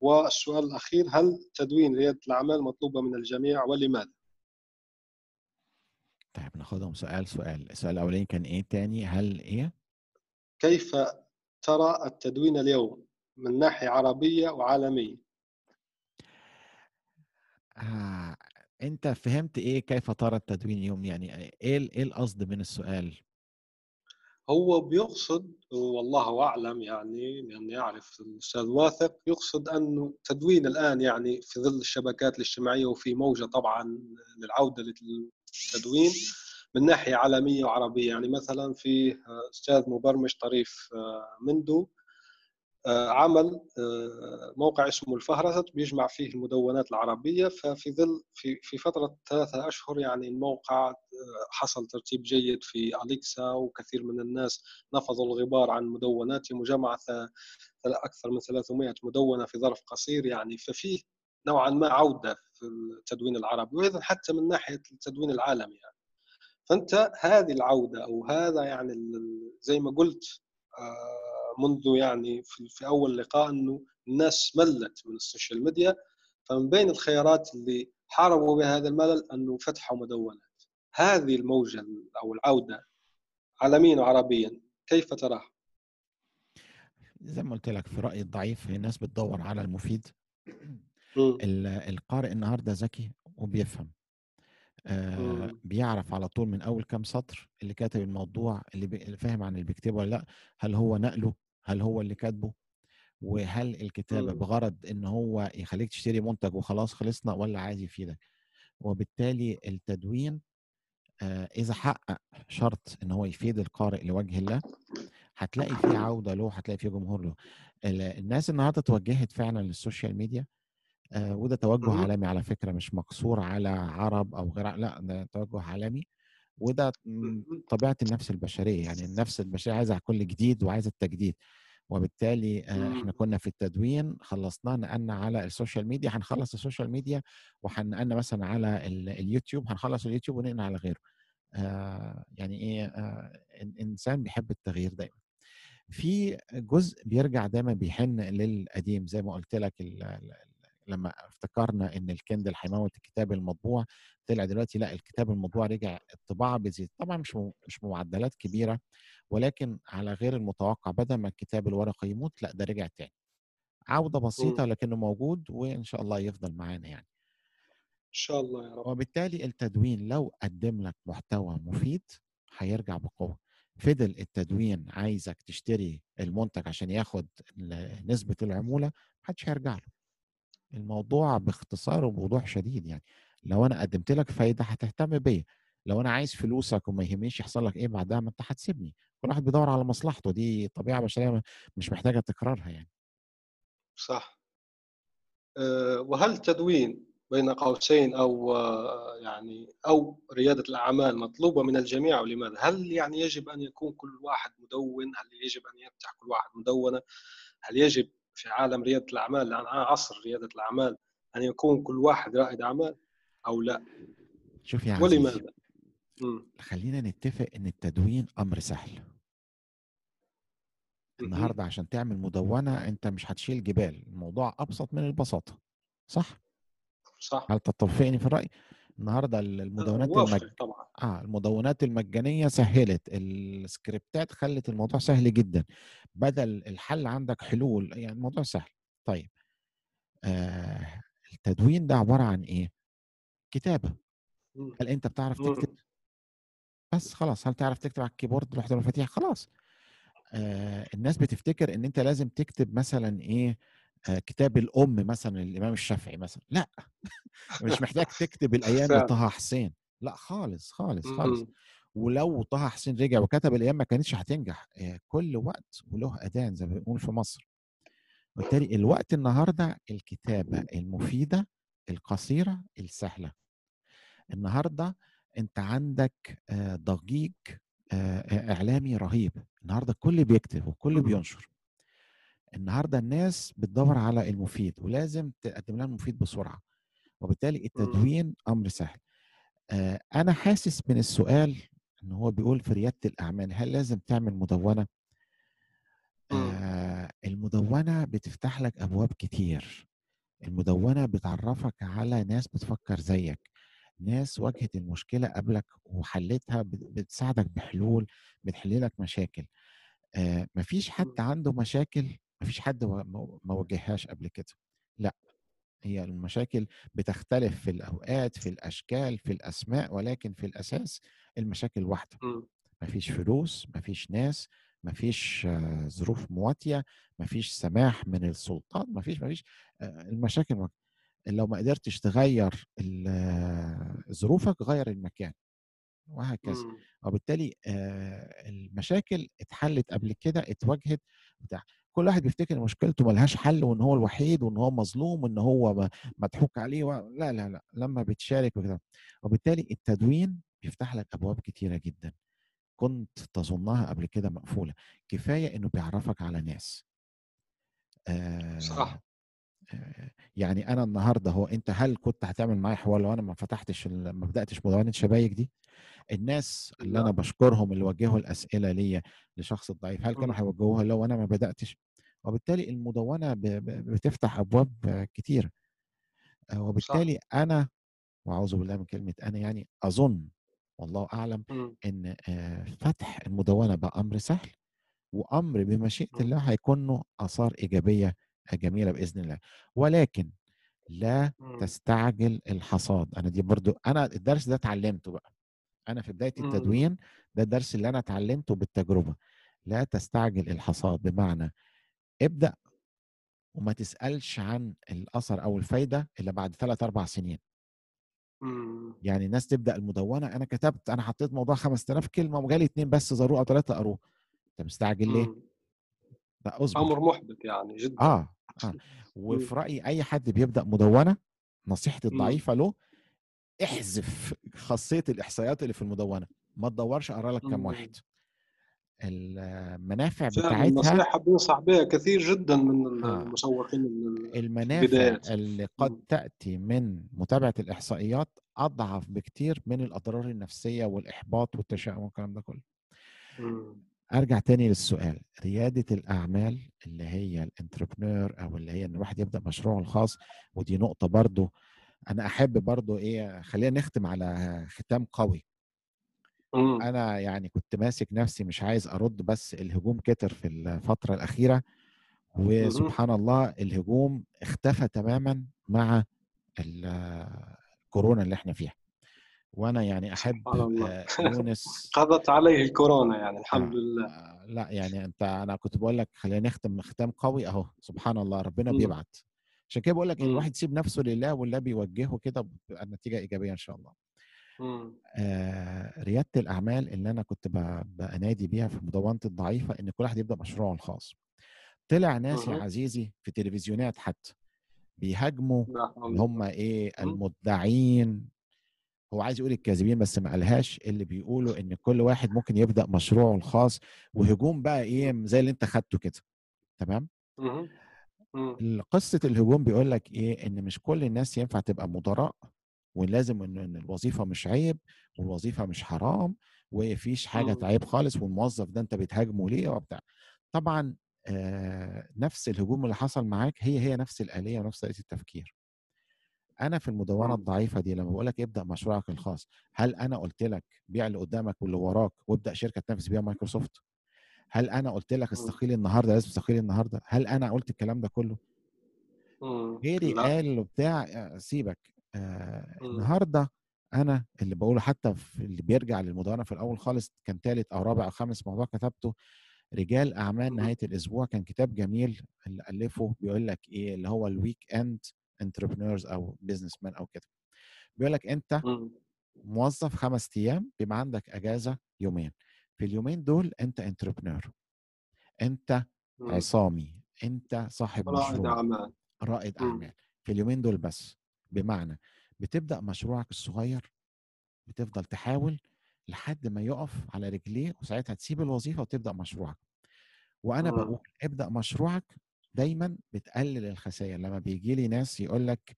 والسؤال الأخير هل تدوين ريادة الأعمال مطلوبة من الجميع ولماذا؟ طيب ناخدهم سؤال سؤال السؤال الأولاني كان إيه؟ تاني هل إيه كيف ترى التدوين اليوم من ناحية عربية وعالمية؟ آه أنت فهمت إيه كيف ترى التدوين اليوم؟ يعني إيه إيه القصد من السؤال؟ هو بيقصد والله أعلم يعني لأني أعرف الأستاذ واثق يقصد أنه التدوين الآن يعني في ظل الشبكات الاجتماعية وفي موجة طبعا للعودة للتدوين من ناحية عالمية وعربية. يعني مثلا في أستاذ مبرمج طريف مندو عمل موقع اسمه الفهرسة بيجمع فيه المدونات العربية. ففي ظل في في فترة ثلاثة أشهر يعني الموقع حصل ترتيب جيد في أليكسا وكثير من الناس نفضوا الغبار عن مدوناتهم وجمع أكثر من 300 مدونة في ظرف قصير يعني. ففيه نوعا ما عودة في التدوين العربي وأيضا حتى من ناحية التدوين العالمي يعني. فأنت هذه العودة أو هذا يعني زي ما قلت منذ يعني في, أول لقاء إنه الناس ملت من السوشيال ميديا. فمن بين الخيارات اللي حاربوا بها هذا الملل إنه فتحوا مدونات. هذه الموجة أو العودة عالميا وعربيا كيف تراها؟ زي ما قلت لك في رأيي الضعيف الناس بتدور على المفيد. القارئ النهارده ذكي وبيفهم. آه بيعرف على طول من أول كام سطر اللي كاتب الموضوع اللي, بي... اللي فاهم عن اللي بيكتبه ولا لأ هل هو نقله هل هو اللي كاتبه وهل الكتابه مم. بغرض إن هو يخليك تشتري منتج وخلاص خلصنا ولا عايز يفيدك؟ وبالتالي التدوين آه، إذا حقق شرط إن هو يفيد القارئ لوجه الله هتلاقي فيه عودة له هتلاقي فيه جمهور له. ال- الناس النهارده توجهت فعلا للسوشيال ميديا وده توجه. عالمي على فكرة مش مقصور على عرب أو غير لأ ده توجه عالمي وده. طبيعة النفس البشرية يعني النفس البشرية عايزة كل جديد وعايزة التجديد وبالتالي آه،. إحنا كنا في التدوين خلصناه نقلنا على السوشيال ميديا هنخلص السوشيال ميديا وهنقلنا مثلا على ال- اليوتيوب هنخلص اليوتيوب ونقل على غيره آه يعني إيه آه الانسان بيحب التغيير دايما في جزء بيرجع دايما بيحن للقديم زي ما قلت لك لما افتكرنا إن الكندل هيموت الكتاب المطبوع طلع دلوقتي لأ الكتاب المطبوع رجع الطباعة بتزيد طبعا مش مش معدلات كبيرة ولكن على غير المتوقع بدل ما الكتاب الورقي يموت لأ ده رجع تاني. عودة بسيطة. لكنه موجود وإن شاء الله يفضل معانا يعني. إن شاء الله يا رب. وبالتالي التدوين لو قدم لك محتوى مفيد هيرجع بقوة. فضل التدوين عايزك تشتري المنتج عشان ياخد ال- نسبة العمولة محدش هيرجع له. الموضوع باختصار وبوضوح شديد يعني لو أنا قدمت لك فايدة هتهتم بيا لو أنا عايز فلوسك وما يهمنيش يحصل لك إيه بعدها ما أنت هتسيبني كل واحد بيدور على مصلحته دي طبيعة بشرية مش محتاجة تكرارها يعني صح أه، وهل التدوين بين قوسين أو آه، يعني أو ريادة الأعمال مطلوبة من الجميع ولماذا؟ هل يعني يجب أن يكون كل واحد مدون؟ هل يجب أن يفتح كل واحد مدونة؟ هل يجب في عالم ريادة الأعمال الان عصر ريادة الأعمال أن يكون كل واحد رائد أعمال أو لا؟ شوف يا ولماذا؟ خلينا نتفق إن التدوين أمر سهل. النهارده عشان تعمل مدونة أنت مش هتشيل جبال الموضوع أبسط من البساطة صح؟ صح. هل تتفقني في الرأي؟ النهارده ال- المدونات المج... طبعا. آه المدونات المجانية سهلت السكريبتات خلت الموضوع سهل جدا. بدل الحل عندك حلول يعني الموضوع سهل. طيب آه التدوين ده عبارة عن إيه؟ كتابة. هل أنت بتعرف. تكتب؟ بس خلاص. هل تعرف تكتب على الكيبورد؟ لوحه المفاتيح خلاص. آه الناس بتفتكر إن أنت لازم تكتب مثلا إيه؟ كتاب الأم مثلا للإمام الشافعي مثلا لأ مش محتاج تكتب الأيام. لطه حسين. لأ خالص خالص خالص. مم. ولو طه حسين رجع وكتب الأيام ما كانتش هتنجح آه، كل وقت وله اذان زي ما بنقول في مصر. وبالتالي الوقت النهارده الكتابة المفيدة القصيرة السهلة. النهارده أنت عندك آه، ضجيج آه، إعلامي رهيب. النهارده الكل بيكتب والكل مم. بينشر. النهارده الناس بتدور على المفيد ولازم تقدم لها المفيد بسرعة وبالتالي التدوين أمر سهل. آه، أنا حاسس من السؤال إن هو بيقول في ريادة الأعمال هل لازم تعمل مدونة؟ مم. آه المدونة بتفتح لك أبواب كتير. المدونة بتعرفك على ناس بتفكر زيك ناس واجهت المشكلة قبلك وحلتها بت- بتساعدك بحلول بتحل لك مشاكل. آه مفيش حد عنده مشاكل مفيش حد و- ما ما واجههاش قبل كده لأ هي المشاكل بتختلف في الأوقات في الأشكال في الأسماء ولكن في الأساس المشاكل واحدة. مفيش فلوس مفيش ناس مفيش آه، ظروف مواتية مفيش سماح من السلطات مفيش مفيش آه، المشاكل. لو ما قدرتش تغير آه، ظروفك غير المكان وهكذا مم. وبالتالي المشاكل اتحلت قبل كده اتواجهت بتاع كل واحد بيفتكر مشكلته ملهاش حل وإن هو الوحيد وإن هو مظلوم وإن هو مضحوك عليه و... لا لا لا لما بتشارك وكده. وبالتالي التدوين بيفتح لك أبواب كتيرة جدا. كنت تظنها قبل كده مقفولة. كفاية إنه بيعرفك على ناس. آه صح. يعني أنا النهارده هو أنت هل كنت هتعمل معايا حوار لو أنا ما فتحتش ما بدأتش مدونه شبايك دي الناس اللي أنا. بشكرهم اللي وجهوا الأسئلة ليا لشخص الضعيف هل كانوا. هيوجهوها لو أنا ما بدأتش وبالتالي المدونة بتفتح أبواب كتيره آه، وبالتالي أنا وأعوذ بالله من كلمة أنا يعني أظن والله أعلم مم. إن آه، فتح المدونة بقى أمر سهل وأمر بمشيئة مم. الله هيكون له آثار إيجابية جميلة بإذن الله ولكن لا مم. تستعجل الحصاد أنا دي برضو أنا الدرس ده اتعلمته بقى أنا في بداية مم. التدوين ده الدرس اللي أنا اتعلمته بالتجربة لا تستعجل الحصاد بمعنى ابدأ وما تسألش عن الأثر أو الفايدة إلا بعد ثلاث أربع سنين مم. يعني الناس تبدأ المدونة أنا كتبت أنا حطيت موضوع 5000 كلمة وجالي اتنين بس زاروه أو ثلاثة قروه أنت مستعجل ليه؟ لا أصبر أمر محبط يعني جدا آه آه وفي رأيي أي حد بيبدأ مدونة نصيحتي مم. الضعيفة له احذف خاصية الإحصائيات اللي في المدونة ما تدورش أقرأ لك كام مم. واحد المنافع بتاعتها النصيحة بينصح بها كثير جدا من آه. المسوقين ال- المنافع البدايات. اللي قد مم. تأتي من متابعة الإحصائيات أضعف بكتير من الأضرار النفسية والإحباط والتشاؤم والكلام ده كله مم. أرجع تاني للسؤال ريادة الأعمال اللي هي الانتربرنور أو اللي هي إن الواحد يبدأ مشروعه الخاص ودي نقطة برضو أنا أحب برضو إيه خلينا نختم على ختام قوي مم. أنا يعني كنت ماسك نفسي مش عايز أرد بس الهجوم كتر في الفترة الأخيرة وسبحان الله الهجوم اختفى تماما مع ال- الكورونا اللي إحنا فيها وأنا يعني أحب يونس قضت عليه الكورونا يعني الحمد آه. لله آه، لا يعني أنت أنا كنت بقول لك خلينا نختم ختام قوي أهو سبحان الله ربنا مم. بيبعت عشان كده بقول لك. الواحد يسيب نفسه لله والله بيوجهه كده بتبقى النتيجه إيجابية إن شاء الله. آه، ريادة الأعمال اللي أنا كنت بنادي بيها في مدونتي الضعيفة إن كل واحد يبدأ مشروعه الخاص طلع ناس يا. عزيزي في تلفزيونات حتى بيهاجموا اللي هم إيه. المدعين هو عايز يقول الكاذبين بس ما قالهاش اللي بيقولوا إن كل واحد ممكن يبدأ مشروعه الخاص وهجوم بقى إيه زي اللي أنت خدته كده تمام. قصه الهجوم بيقول لك إيه؟ إن مش كل الناس ينفع تبقى مدراء ولازم إن الوظيفة مش عيب والوظيفة مش حرام ومفيش حاجة. تعيب خالص والموظف ده أنت بتهاجمه ليه وبتاع. طبعا آه نفس الهجوم اللي حصل معاك هي هي نفس الآلية ونفس طريقة التفكير. أنا في المدونة مم. الضعيفة دي لما بقول لك ابدأ مشروعك الخاص هل أنا قلت لك بيع اللي قدامك واللي وراك وابدأ شركة تنافس بيها مايكروسوفت هل أنا قلت لك مم. استقيل النهارده لازم تستقيل النهارده هل أنا قلت الكلام ده كله مم. غيري قال وبتاع سيبك آه. النهارده أنا اللي بقوله حتى في اللي بيرجع للمدونة في الأول خالص كان ثالث أو رابع أو خامس موضوع كتبته رجال أعمال. نهاية الأسبوع كان كتاب جميل اللي ألفه بيقول لك إيه اللي هو ال weekend entrepreneurs أو businessman أو كده بيقول لك أنت مم. موظف خمس أيام بيبقى عندك أجازة يومين في اليومين دول أنت انتربرينور أنت مم. عصامي أنت صاحب رائد مشروع أعمال رائد مم. أعمال في اليومين دول بس بمعنى بتبدأ مشروعك الصغير بتفضل تحاول لحد ما يقف على رجليه وساعتها تسيب الوظيفة وتبدأ مشروعك وأنا. بقول ابدأ مشروعك دايما بتقلل الخسائر لما بيجي لي ناس يقول لك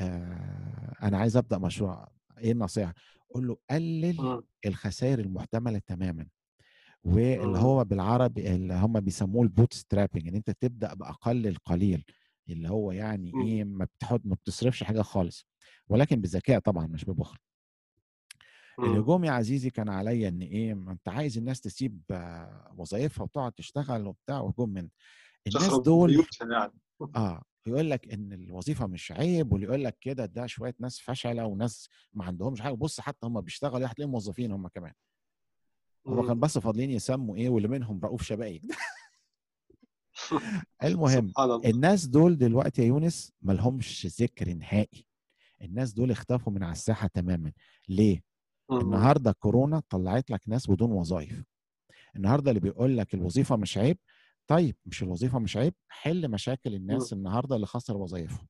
آه أنا عايز أبدأ مشروع إيه النصيحة قول له قلل مم. الخسائر المحتملة تماما واللي مم. هو بالعربي اللي هم بيسموه ال bootstrapping إن أنت تبدأ بأقل القليل اللي هو يعني. إيه ما بتحط ما بتصرفش حاجة خالص ولكن بذكاء طبعا مش ببخل. الهجوم يا عزيزي كان عليا إن إيه ما أنت عايز الناس تسيب آه، وظائفها وتقعد تشتغل وبتاع وهجوم من الناس دول يعني. آه يقول لك إن الوظيفة مش عيب واللي يقول لك كده ده شوية ناس فشلة وناس ما عندهمش حاجة. بص حتى هم بيشتغلوا هتلاقيهم موظفين هم كمان. هو كان مم. بس فاضلين يسموا إيه واللي منهم رؤوف شبايك المهم الناس دول دلوقتي يا يونس ملهمش ذكر نهائي. الناس دول اختفوا من على الساحة تماما. ليه؟ مم. النهارده كورونا طلعت لك ناس بدون وظائف النهارده اللي بيقول لك الوظيفة مش عيب طيب مش الوظيفة مش عيب حل مشاكل الناس النهارده اللي خسر وظائفهم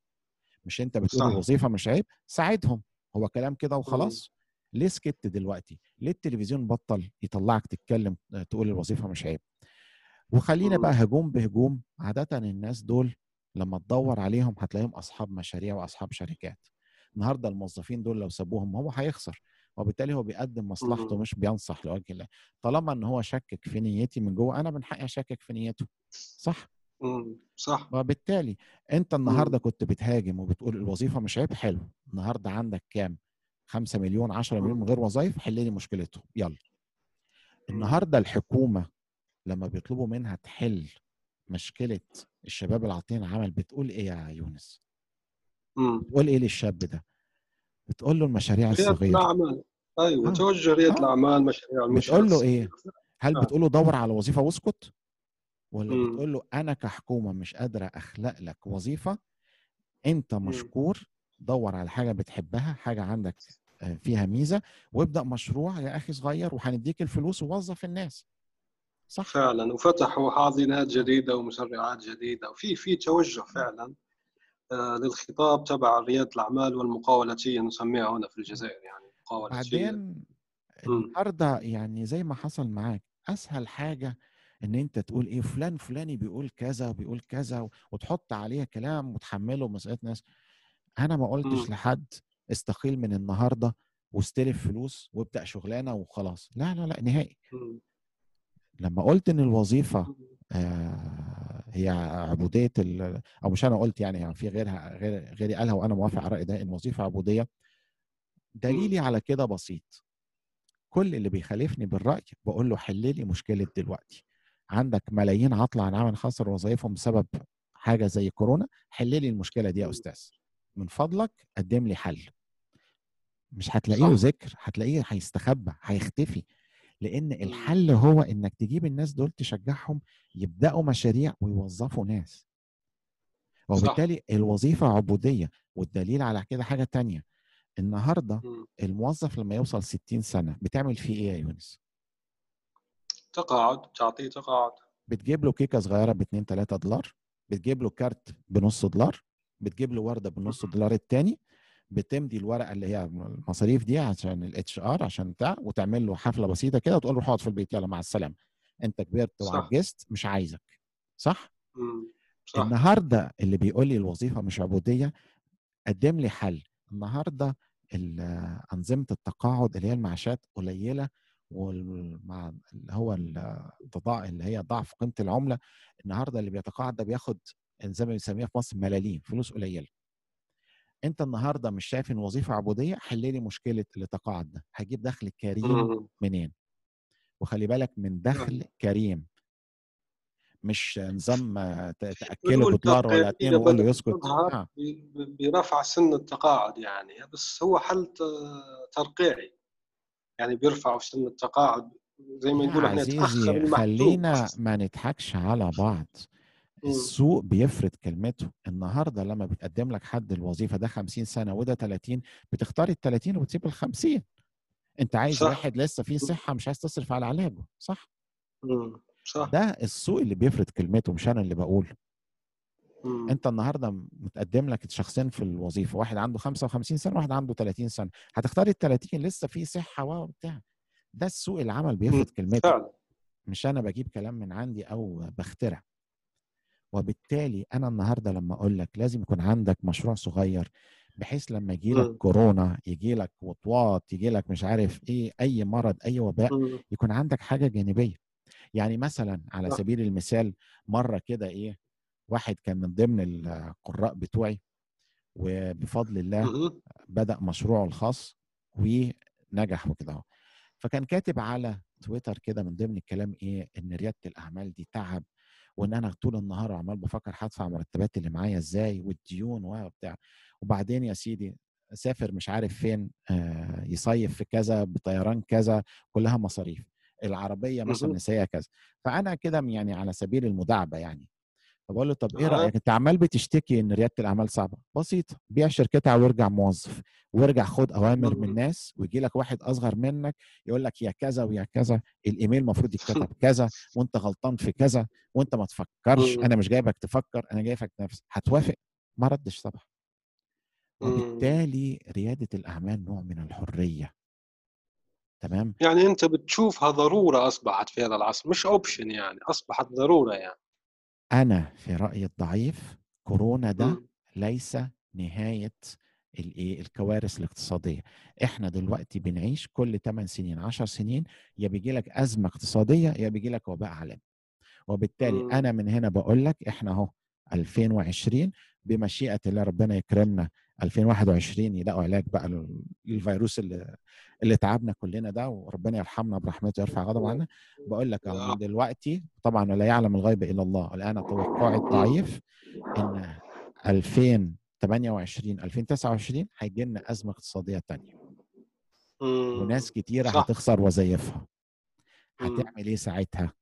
مش أنت بتقول صح. الوظيفة مش عيب ساعدهم. هو كلام كده مم. وخلاص. ليه سكت دلوقتي؟ ليه التلفزيون بطل يطلعك تتكلم آه، تقول الوظيفة مش عيب؟ وخلينا مم. بقى هجوم بهجوم. عاده الناس دول لما تدور عليهم هتلاقيهم أصحاب مشاريع وأصحاب شركات. النهارده الموظفين دول لو سابوهم هو هيخسر. وبالتالي هو بيقدم مصلحته. مش بينصح لوجه الله طالما إن هو شكك في نيتي من جوه أنا من حقي اشكك في نيته صح. صح وبالتالي أنت النهارده. كنت بتهاجم وبتقول الوظيفة مش عيب حلو النهارده عندك كام 5 مليون 10 مليون. من غير وظائف حل لي مشكلتهم يلا. النهارده الحكومة لما بيطلبوا منها تحل مشكلة الشباب اللي عاطلين العمل بتقول إيه يا يونس. بتقول إيه للشاب ده بتقول له المشاريع ريادة الصغيرة الأعمال أيوة آه. توجه ريادة آه. الأعمال مشاريع بتقول له إيه. هل آه. بتقول له دور على وظيفة واسكت ولا مم. بتقول له أنا كحكومة مش قادرة أخلق لك وظيفة أنت مشكور دور على حاجة بتحبها حاجة عندك آه، فيها ميزة وابدأ مشروع يا أخي صغير وهنديك الفلوس ووظف الناس صح فعلا وفتحوا حاضنات جديدة ومشرعات جديدة وفي في توجه فعلا للخطاب تبع رياده الاعمال والمقاولاتيه نسميها هنا في الجزائر يعني مقاولاتيه بعدين. النهارده يعني زي ما حصل معاك أسهل حاجة إن أنت تقول إيه فلان فلاني بيقول كذا وبيقول كذا وتحط عليه كلام وتحمله مسألة ناس أنا ما قلتش مم. لحد استقيل من النهارده واستلف فلوس وابدأ شغلانة وخلاص لا لا لا نهائي مم. لما قلت إن الوظيفة آه، هي عبودية ال- أو مش أنا قلت يعني, يعني في غيرها غير غيري قالها وأنا موافق على الراي ده ان الوظيفه عبوديه دليلي على كده بسيط. كل اللي بيخالفني بالرأي بقول له حل لي مشكلة دلوقتي. عندك ملايين عطلة عن عمل خسر وظائفهم بسبب حاجة زي كورونا حل لي المشكلة دي يا. أستاذ. من فضلك قدم لي حل. مش هتلاقي له صح. ذكر هتلاقيه هيستخبى هيختفي. لأن مم. الحل هو إنك تجيب الناس دول تشجعهم يبدأوا مشاريع ويوظفوا ناس. وبالتالي الوظيفة عبودية. والدليل على كده حاجة تانية. النهارده مم. الموظف لما يوصل 60 سنة بتعمل فيه إيه يا يونس؟ تقاعد تعطيه تقاعد. بتجيب له كيكة صغيرة ب 2 3 دولار. بتجيب له كارت بنص دولار. بتجيب له وردة بنص مم. دولار التاني. بتمضي الورقة اللي هي المصاريف دي عشان ال HR عشان بتاع وتعمل له حفلة بسيطة كده وتقول له اقعد في البيت يلا مع السلامة. انت كبرت. وعجزت مش عايزك. صح؟ مم. صح. النهارده اللي بيقول لي الوظيفة مش عبودية قدم لي حل. النهارده ال- أنظمة التقاعد اللي هي المعاشات قليلة ومع اللي هو التضاع اللي هي ضعف قيمة العملة النهارده اللي بيتقاعد ده بياخد زي ما بنسميها في مصر ملاليم فلوس قليلة. أنت النهارده مش شايف إن وظيفة عبودية حل لي مشكلة اللي تقاعد ده. هجيب دخل كريم مم. منين؟ وخلي بالك من دخل كريم. مش نظام تأكله بدولار ولا اتنين وقول له يسكت. آه. برفع سن التقاعد يعني. بس هو حل ترقيعي. يعني بيرفعوا سن التقاعد زي ما نقول إحنا عزيزي خلينا ما نضحكش على بعض. السوق بيفرض كلمته. النهارده لما بتقدم لك حد الوظيفة ده 50 سنة وده 30 بتختار ال 30 وبتسيب ال 50 انت عايز صح. واحد لسه فيه صحة مش عايز تصرف على علاجه صح؟ مم. صح. ده السوق اللي بيفرض كلمته مش أنا اللي بقول مم. انت النهارده متقدم لك شخصين في الوظيفة واحد عنده 55 سنة واحد عنده 30 سنة. هتختار ال 30 لسه فيه صحة وبتاع ده السوق العمل بيفرض كلمته. مش أنا بجيب كلام من عندي أو بخترع. وبالتالي أنا النهارده لما أقول لك لازم يكون عندك مشروع صغير بحيث لما يجي لك. كورونا يجي لك وطواط يجي لك مش عارف إيه أي مرض أي وباء. يكون عندك حاجة جانبية يعني مثلا على. سبيل المثال مرة كده إيه واحد كان من ضمن القراء بتوعي وبفضل الله. بدأ مشروعه الخاص ونجح وكده أهو فكان كاتب على تويتر كده من ضمن الكلام إيه إن ريادة الأعمال دي تعب وإن أنا طول النهار عمال بفكر هدفع مرتبات اللي معايا إزاي والديون وبتاع. وبعدين يا سيدي سافر مش عارف فين آه، يصيف في كذا بطيران كذا كلها مصاريف. العربية مثلا. نسيها كذا. فأنا كده يعني على سبيل المداعبة يعني. فبقول له طب إيه. رأيك؟ أنت عمال بتشتكي إن ريادة الأعمال صعبة. بسيطة. بيع شركتها وارجع موظف. وارجع خد أوامر من. الناس ويجي لك واحد أصغر منك يقول لك يا كذا ويا كذا الإيميل المفروض يتكتب كذا وأنت غلطان في كذا وأنت ما تفكرش مم. أنا مش جايبك تفكر أنا جايبك تنافس. هتوافق؟ ما ردش طبعا مم. وبالتالي ريادة الأعمال نوع من الحرية. تمام؟ يعني أنت بتشوفها ضرورة أصبحت في هذا العصر مش اوبشن يعني أصبحت ضرورة يعني. أنا في رأيي الضعيف كورونا ده مم. ليس نهاية الايه الكوارث الاقتصادية إحنا دلوقتي بنعيش كل 8 سنين 10 سنين يا بيجي لك أزمة اقتصادية يا بيجي لك وباء عالمي وبالتالي مم. أنا من هنا بقول لك إحنا أهو 2020 بمشيئة الله ربنا يكرمنا 2021 يلاقوا علاج بقى لل- للفيروس اللي اللي تعبنا كلنا ده وربنا يرحمنا برحمته ويرفع غضبه عنا. بقول لك اهو من دلوقتي طبعا لا يعلم الغيب إلا الله. الآن توقعي الضعيف إن 2028 2029 هيجي لنا أزمة اقتصادية مم. وناس كتيرة. هتخسر وظايفها هتعمل إيه ساعتها؟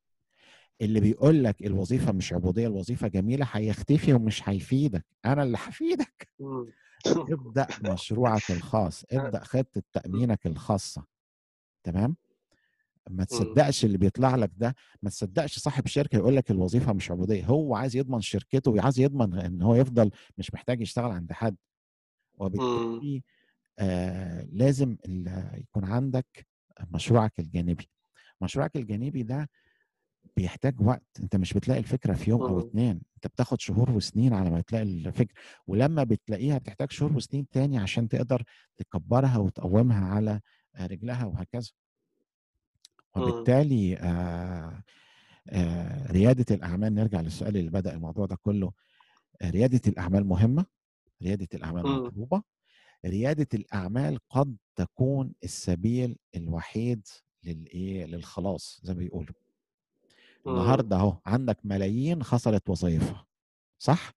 اللي بيقول لك الوظيفة مش عبودية الوظيفة جميلة هيختفي ومش هيفيدك. أنا اللي هفيدك. ابدأ مشروعك الخاص ابدأ خطة تأمينك الخاصة تمام؟ ما تصدقش اللي بيطلع لك ده ما تصدقش صاحب شركة يقول لك الوظيفة مش عبودية هو عايز يضمن شركته وعايز يضمن إن هو يفضل مش محتاج يشتغل عند حد. وبالتالي آه لازم يكون عندك مشروعك الجانبي. مشروعك الجانبي ده بيحتاج وقت أنت مش بتلاقي الفكرة في يوم أو مم. اتنين أنت بتاخد شهور وسنين على ما تلاقي الفكرة ولما بتلاقيها بتحتاج شهور وسنين تاني عشان تقدر تكبرها وتقومها على آه، رجلها وهكذا مم. وبالتالي آه آه ريادة الأعمال نرجع للسؤال اللي بدأ الموضوع ده كله آه، ريادة الأعمال مهمة ريادة الأعمال. مطلوبة ريادة الأعمال قد تكون السبيل الوحيد للإيه للخلاص زي ما بيقولوا. النهارده اهو عندك ملايين خسرت وظائفها صح؟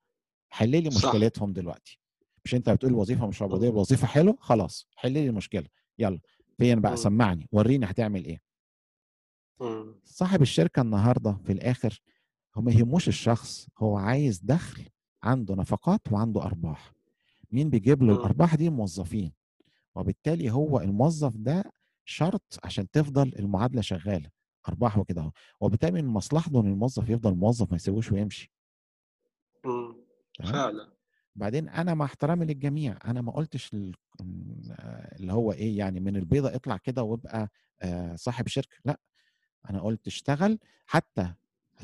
حل لي. مشكلتهم دلوقتي. مش انت بتقول الوظيفه مش عبوديه مم. الوظيفه حلو خلاص حل لي المشكلة. يلا فين بقى. سمعني وريني هتعمل إيه. صاحب الشركة النهارده في الآخر هو ما يهموش الشخص هو عايز دخل عنده نفقات وعنده أرباح. مين بيجيب له. الأرباح دي؟ الموظفين. وبالتالي هو الموظف ده شرط عشان تفضل المعادلة شغالة. ارباح وكده أهو. وبالتالي من مصلحته إن الموظف يفضل موظف ما يسيبوش ويمشي. مم. تمام؟ فعلا. بعدين أنا مع احترامي للجميع أنا ما قلتش ال- اللي هو إيه يعني من البيضة اطلع كده وابقى آه، صاحب شركة لأ. أنا قلت اشتغل حتى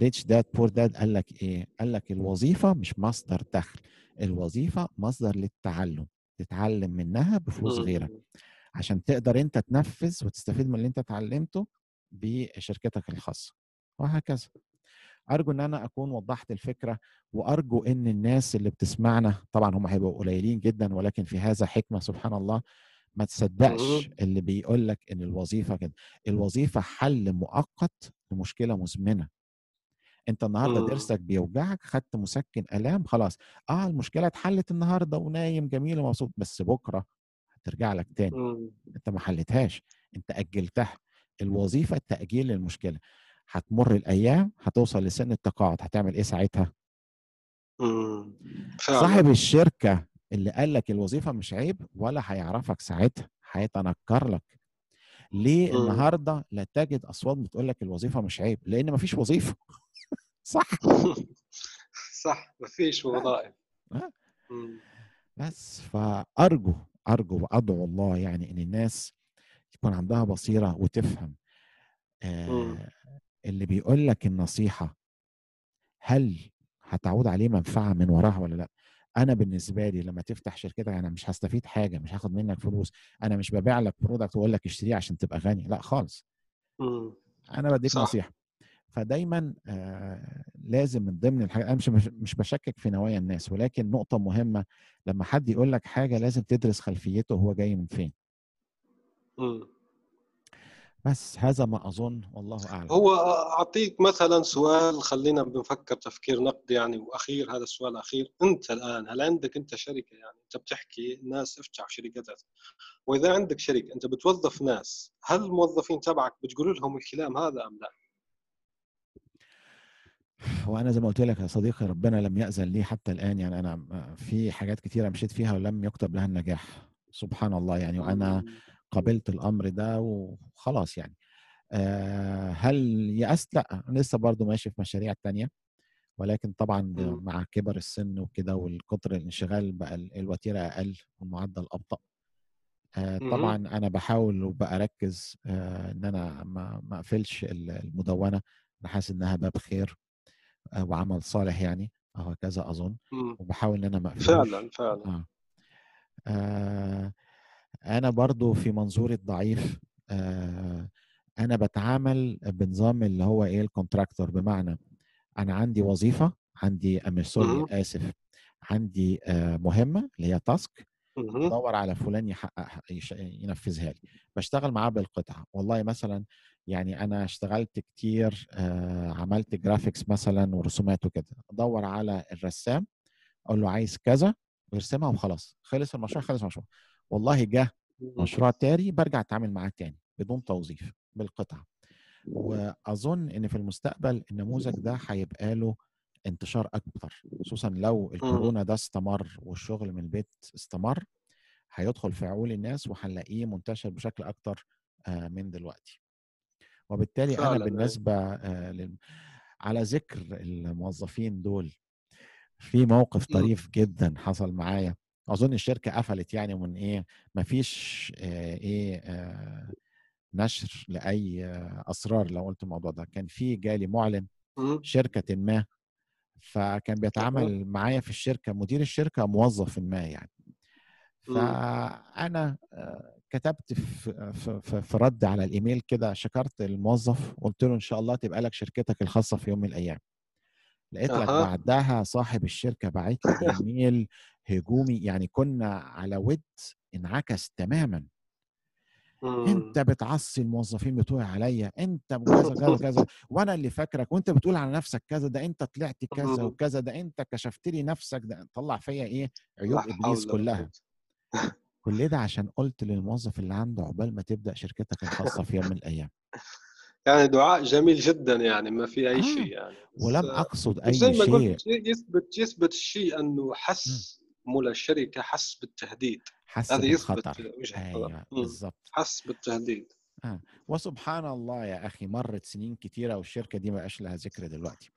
ريتش داد بور داد قال لك إيه؟ قال لك الوظيفة مش مصدر دخل الوظيفة مصدر للتعلم تتعلم منها بفلوس مم. غيرك. عشان تقدر أنت تنفذ وتستفيد من اللي أنت اتعلمته بشركتك الخاصة وهكذا أرجو إن أنا أكون وضحت الفكرة وأرجو إن الناس اللي بتسمعنا طبعا هم هيبقوا قليلين جدا ولكن في هذا حكمة سبحان الله ما تصدقش. اللي بيقول لك إن الوظيفة كده الوظيفة حل مؤقت لمشكلة مزمنة أنت النهارده. ضرسك بيوجعك خدت مسكن آلام خلاص آه المشكلة اتحلت النهارده ونايم جميل ومبسوط بس بكرة هترجع لك تاني. أنت ما حلتهاش أنت أجلتها الوظيفة تاجيل للمشكلة. هتمر الأيام هتوصل لسن التقاعد. هتعمل إيه ساعتها؟ صاحب الشركة اللي قال لك الوظيفة مش عيب ولا هيعرفك ساعتها هيتنكر لك. ليه مم. النهارده لا تجد أصوات بتقول لك الوظيفة مش عيب؟ لأن مفيش وظيفة. صح؟ صح ما فيش وظائف. آه. بس فأرجو أرجو وأدعو الله يعني إن الناس يكون عندها بصيرة وتفهم. آه اللي بيقول لك النصيحة هل هتعود عليه منفعة من وراها ولا لأ أنا بالنسبة لي لما تفتح شركتك أنا مش هستفيد حاجة مش هاخد منك فلوس أنا مش ببيع لك برودكت وأقول لك اشتريه عشان تبقى غني لأ خالص مم. أنا بديك صح. نصيحة فدايما آه لازم من ضمن الحاجات أنا مش مش مش بشكك في نوايا الناس ولكن نقطة مهمة لما حد يقول لك حاجة لازم تدرس خلفيته هو جاي من فين بس هذا ما أظن والله أعلم. هو أعطيك مثلا سؤال خلينا بنفكر تفكير نقدي يعني وأخير هذا السؤال الأخير. أنت الآن هل عندك أنت شركة؟ يعني أنت بتحكي الناس افتحوا شركتها وإذا عندك شركة أنت بتوظف ناس هل الموظفين تبعك بتقول لهم الكلام هذا أم لا؟ وأنا زي ما قلت لك يا صديقي ربنا لم يأذن لي حتى الآن. يعني أنا في حاجات كتيرة مشيت فيها ولم يكتب لها النجاح. سبحان الله يعني. وأنا. قبلت الأمر ده وخلاص يعني آه، هل يأست؟ لأ لسه برضو ماشي في مشاريع تانية ولكن طبعا. مع كبر السن وكده والكتر الانشغال بقى ال- الوتيرة أقل والمعدل أبطأ آه،. طبعا أنا بحاول وبقى اركز آه، إن أنا ما أقفلش ال- المدونة أنا حاسس إنها باب خير وعمل صالح يعني أو هكذا اظن. وبحاول إن أنا ما فعلا فعلا آه. آه أنا برضو في منظوري الضعيف آه أنا بتعامل بنظام اللي هو إيه ال contractor بمعنى أنا عندي وظيفة عندي sorry. آسف عندي آه مهمة اللي هي task. بدور على فلان يحققها يش- ينفذها لي. بشتغل معاه بالقطعة. والله مثلا يعني أنا اشتغلت كتير آه عملت graphics مثلا ورسومات وكده. أدور على الرسام أقول له عايز كذا ويرسمها وخلاص. خلص المشروع خلص المشروع. والله جه مشروع تاني برجع أتعامل معاه تاني بدون توظيف بالقطعه وأظن إن في المستقبل النموذج ده هيبقى له انتشار أكبر خصوصا لو الكورونا ده استمر والشغل من البيت استمر هيدخل في عقول الناس وهنلاقيه منتشر بشكل أكتر آه، من دلوقتي. وبالتالي أنا أيوة. بالنسبة آه، لل- على ذكر الموظفين دول في موقف. طريف جدا حصل معايا. أظن الشركة قفلت يعني من إيه مفيش آه، إيه نشر لأي أسرار لو قلت الموضوع ده كان في جالي معلن مم. شركة ما فكان بيتعامل معايا في الشركة مدير الشركة موظف ما يعني مم. فأنا كتبت في, في, رد على الإيميل كده شكرت الموظف قلت له إن شاء الله تبقى لك شركتك الخاصة في يوم من الأيام لقيت لك. بعدها صاحب الشركة باعت لي إيميل هجومي يعني كنا على ود انعكس تماما مم. أنت بتعصي الموظفين بتوعي عليا أنت كذا كذا كذا وأنا اللي فاكرك وأنت بتقول على نفسك كذا ده أنت طلعت كذا مم. وكذا ده أنت كشفت لي نفسك ده طلع فيا إيه عيوب إبليس كلها. كل ده عشان قلت للموظف اللي عنده عقبال ما تبدأ شركتك الخاصة في يوم من الأيام يعني دعاء جميل جدا يعني ما في أي آه. شيء يعني ولم أقصد اي زي ما شيء قلت يثبت يثبت الشيء إنه حس مولى الشركة حس بالتهديد. حس هذا يثبت وجهة مم. بالظبط حس بالتهديد. وسبحان الله يا أخي مرت سنين كتيرة والشركة دي ما بقاش لها ذكر دلوقتي.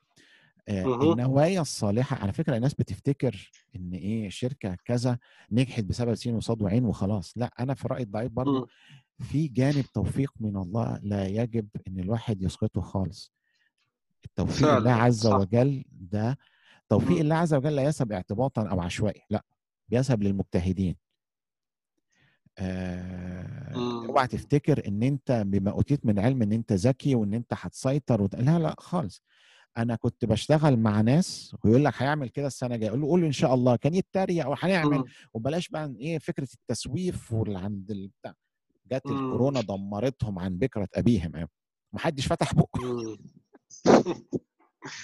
آه،. النوايا الصالحة على فكرة الناس بتفتكر إن إيه شركة كذا نجحت بسبب سين وصاد وعين وخلاص. لا أنا في رأيي الضعيف برضه. في جانب توفيق من الله لا يجب إن الواحد يسقطه خالص. التوفيق الله عز صح. وجل ده توفيق. الله عز وجل لا يذهب اعتباطا أو عشوائي لا بيذهب للمجتهدين آه،. اوعى تفتكر إن أنت بما أوتيت من علم إن أنت ذكي وإن أنت هتسيطر وت... لا لا خالص أنا كنت بشتغل مع ناس ويقول لك هيعمل كده السنة الجاية أقول له قول إن شاء الله كان يتريق أو هنعمل مم. وبلاش بقى إيه فكرة التسويف واللي عند البتاع جت. الكورونا دمرتهم عن بكرة أبيهم يعني محدش فتح بقه.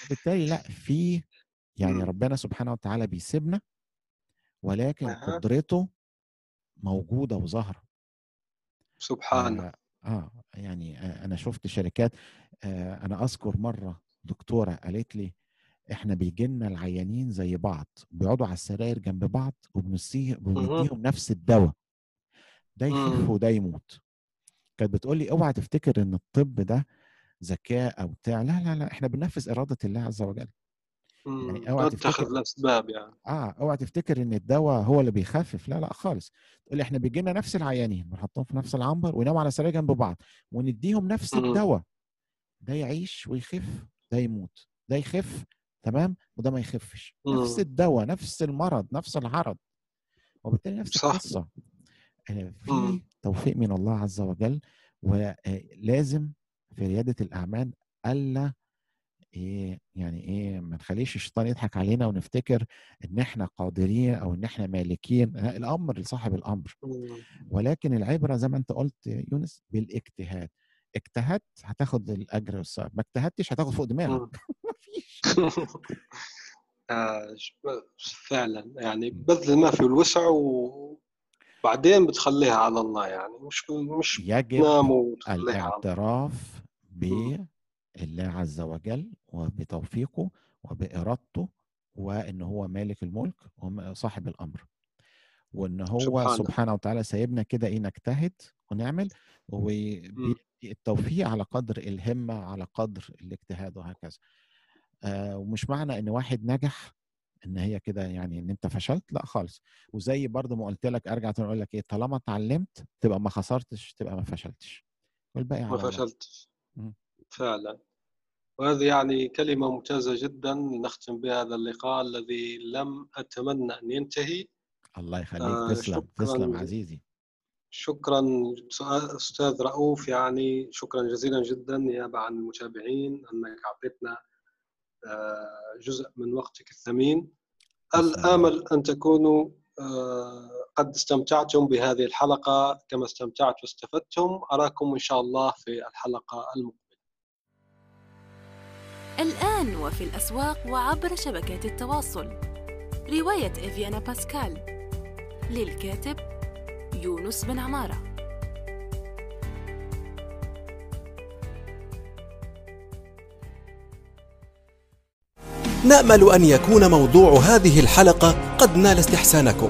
بالتالي لا في يعني. ربنا سبحانه وتعالى بيسيبنا ولكن. قدرته موجودة وظاهرة سبحانه آه, آه يعني أنا شفت شركات آه أنا أذكر مرة دكتورة قالت لي إحنا بيجي لنا العيانين زي بعض بيقعدوا على السراير جنب بعض وبنديهم نفس الدواء ده يخف. وده يموت كانت بتقول لي أوعى تفتكر إن الطب ده ذكاء أو بتاع لا لا لا إحنا بننفذ إرادة الله عز وجل. يعني أوعى تفتكر الاسباب يعني. آه أوعى تفتكر إن الدواء هو اللي بيخفف. لا لا خالص. تقول إحنا بيجي لنا نفس العيانين بنحطهم في نفس العنبر ويناموا على سرير جنب بعض ونديهم نفس. الدواء ده يعيش ويخف ده يموت. ده يخف تمام؟ وده ما يخفش. نفس مم. الدواء نفس المرض نفس العرض. وبالتالي نفس صح. القصة. آه، في. توفيق من الله عز وجل ولازم في ريادة الأعمال ألا إيه يعني إيه ما نخليش الشيطان يضحك علينا ونفتكر إن إحنا قادرين أو إن إحنا مالكين. لا، الأمر لصاحب الأمر. ولكن العبرة زي ما أنت قلت يونس بالاجتهاد. اجتهدت هتاخد الأجر والثواب ما اجتهدتش هتاخد فوق. دماغك. مفيش آه، فعلا. يعني بذل ما في الوسع وبعدين بتخليها على الله يعني. مش مش يجب وتخليها على الله عز وجل وبتوفيقه وبإرادته وإن هو مالك الملك وصاحب الأمر. وإن هو سبحانه. سبحانه وتعالى سايبنا كده إيه نجتهد ونعمل وبيدي التوفيق على قدر الهمة على قدر الاجتهاد وهكذا. آه ومش معنى إن واحد نجح إن هي كده يعني إن أنت فشلت؟ لأ خالص. وزي برضه ما قلت لك أرجع تاني أقول لك إيه طالما اتعلمت تبقى ما خسرتش تبقى ما فشلتش. والباقي ما فشلتش. فعلا. وهذه يعني كلمة ممتازة جدا نختم بها هذا اللقاء الذي لم أتمنى أن ينتهي. الله يخليك. آه، تسلم. تسلم عزيزي. شكرا أستاذ رؤوف. يعني شكرا جزيلا جدا نيابة عن المتابعين أنك أعطيتنا آه، جزء من وقتك الثمين. الآمل أن تكونوا آه، قد استمتعتم بهذه الحلقة كما استمتعت واستفدتم. أراكم إن شاء الله في الحلقة المقبلة. الآن وفي الأسواق وعبر شبكات التواصل. رواية إفيانا باسكال. للكاتب يونس بن عمارة. نأمل أن يكون موضوع هذه الحلقة قد نال استحسانكم.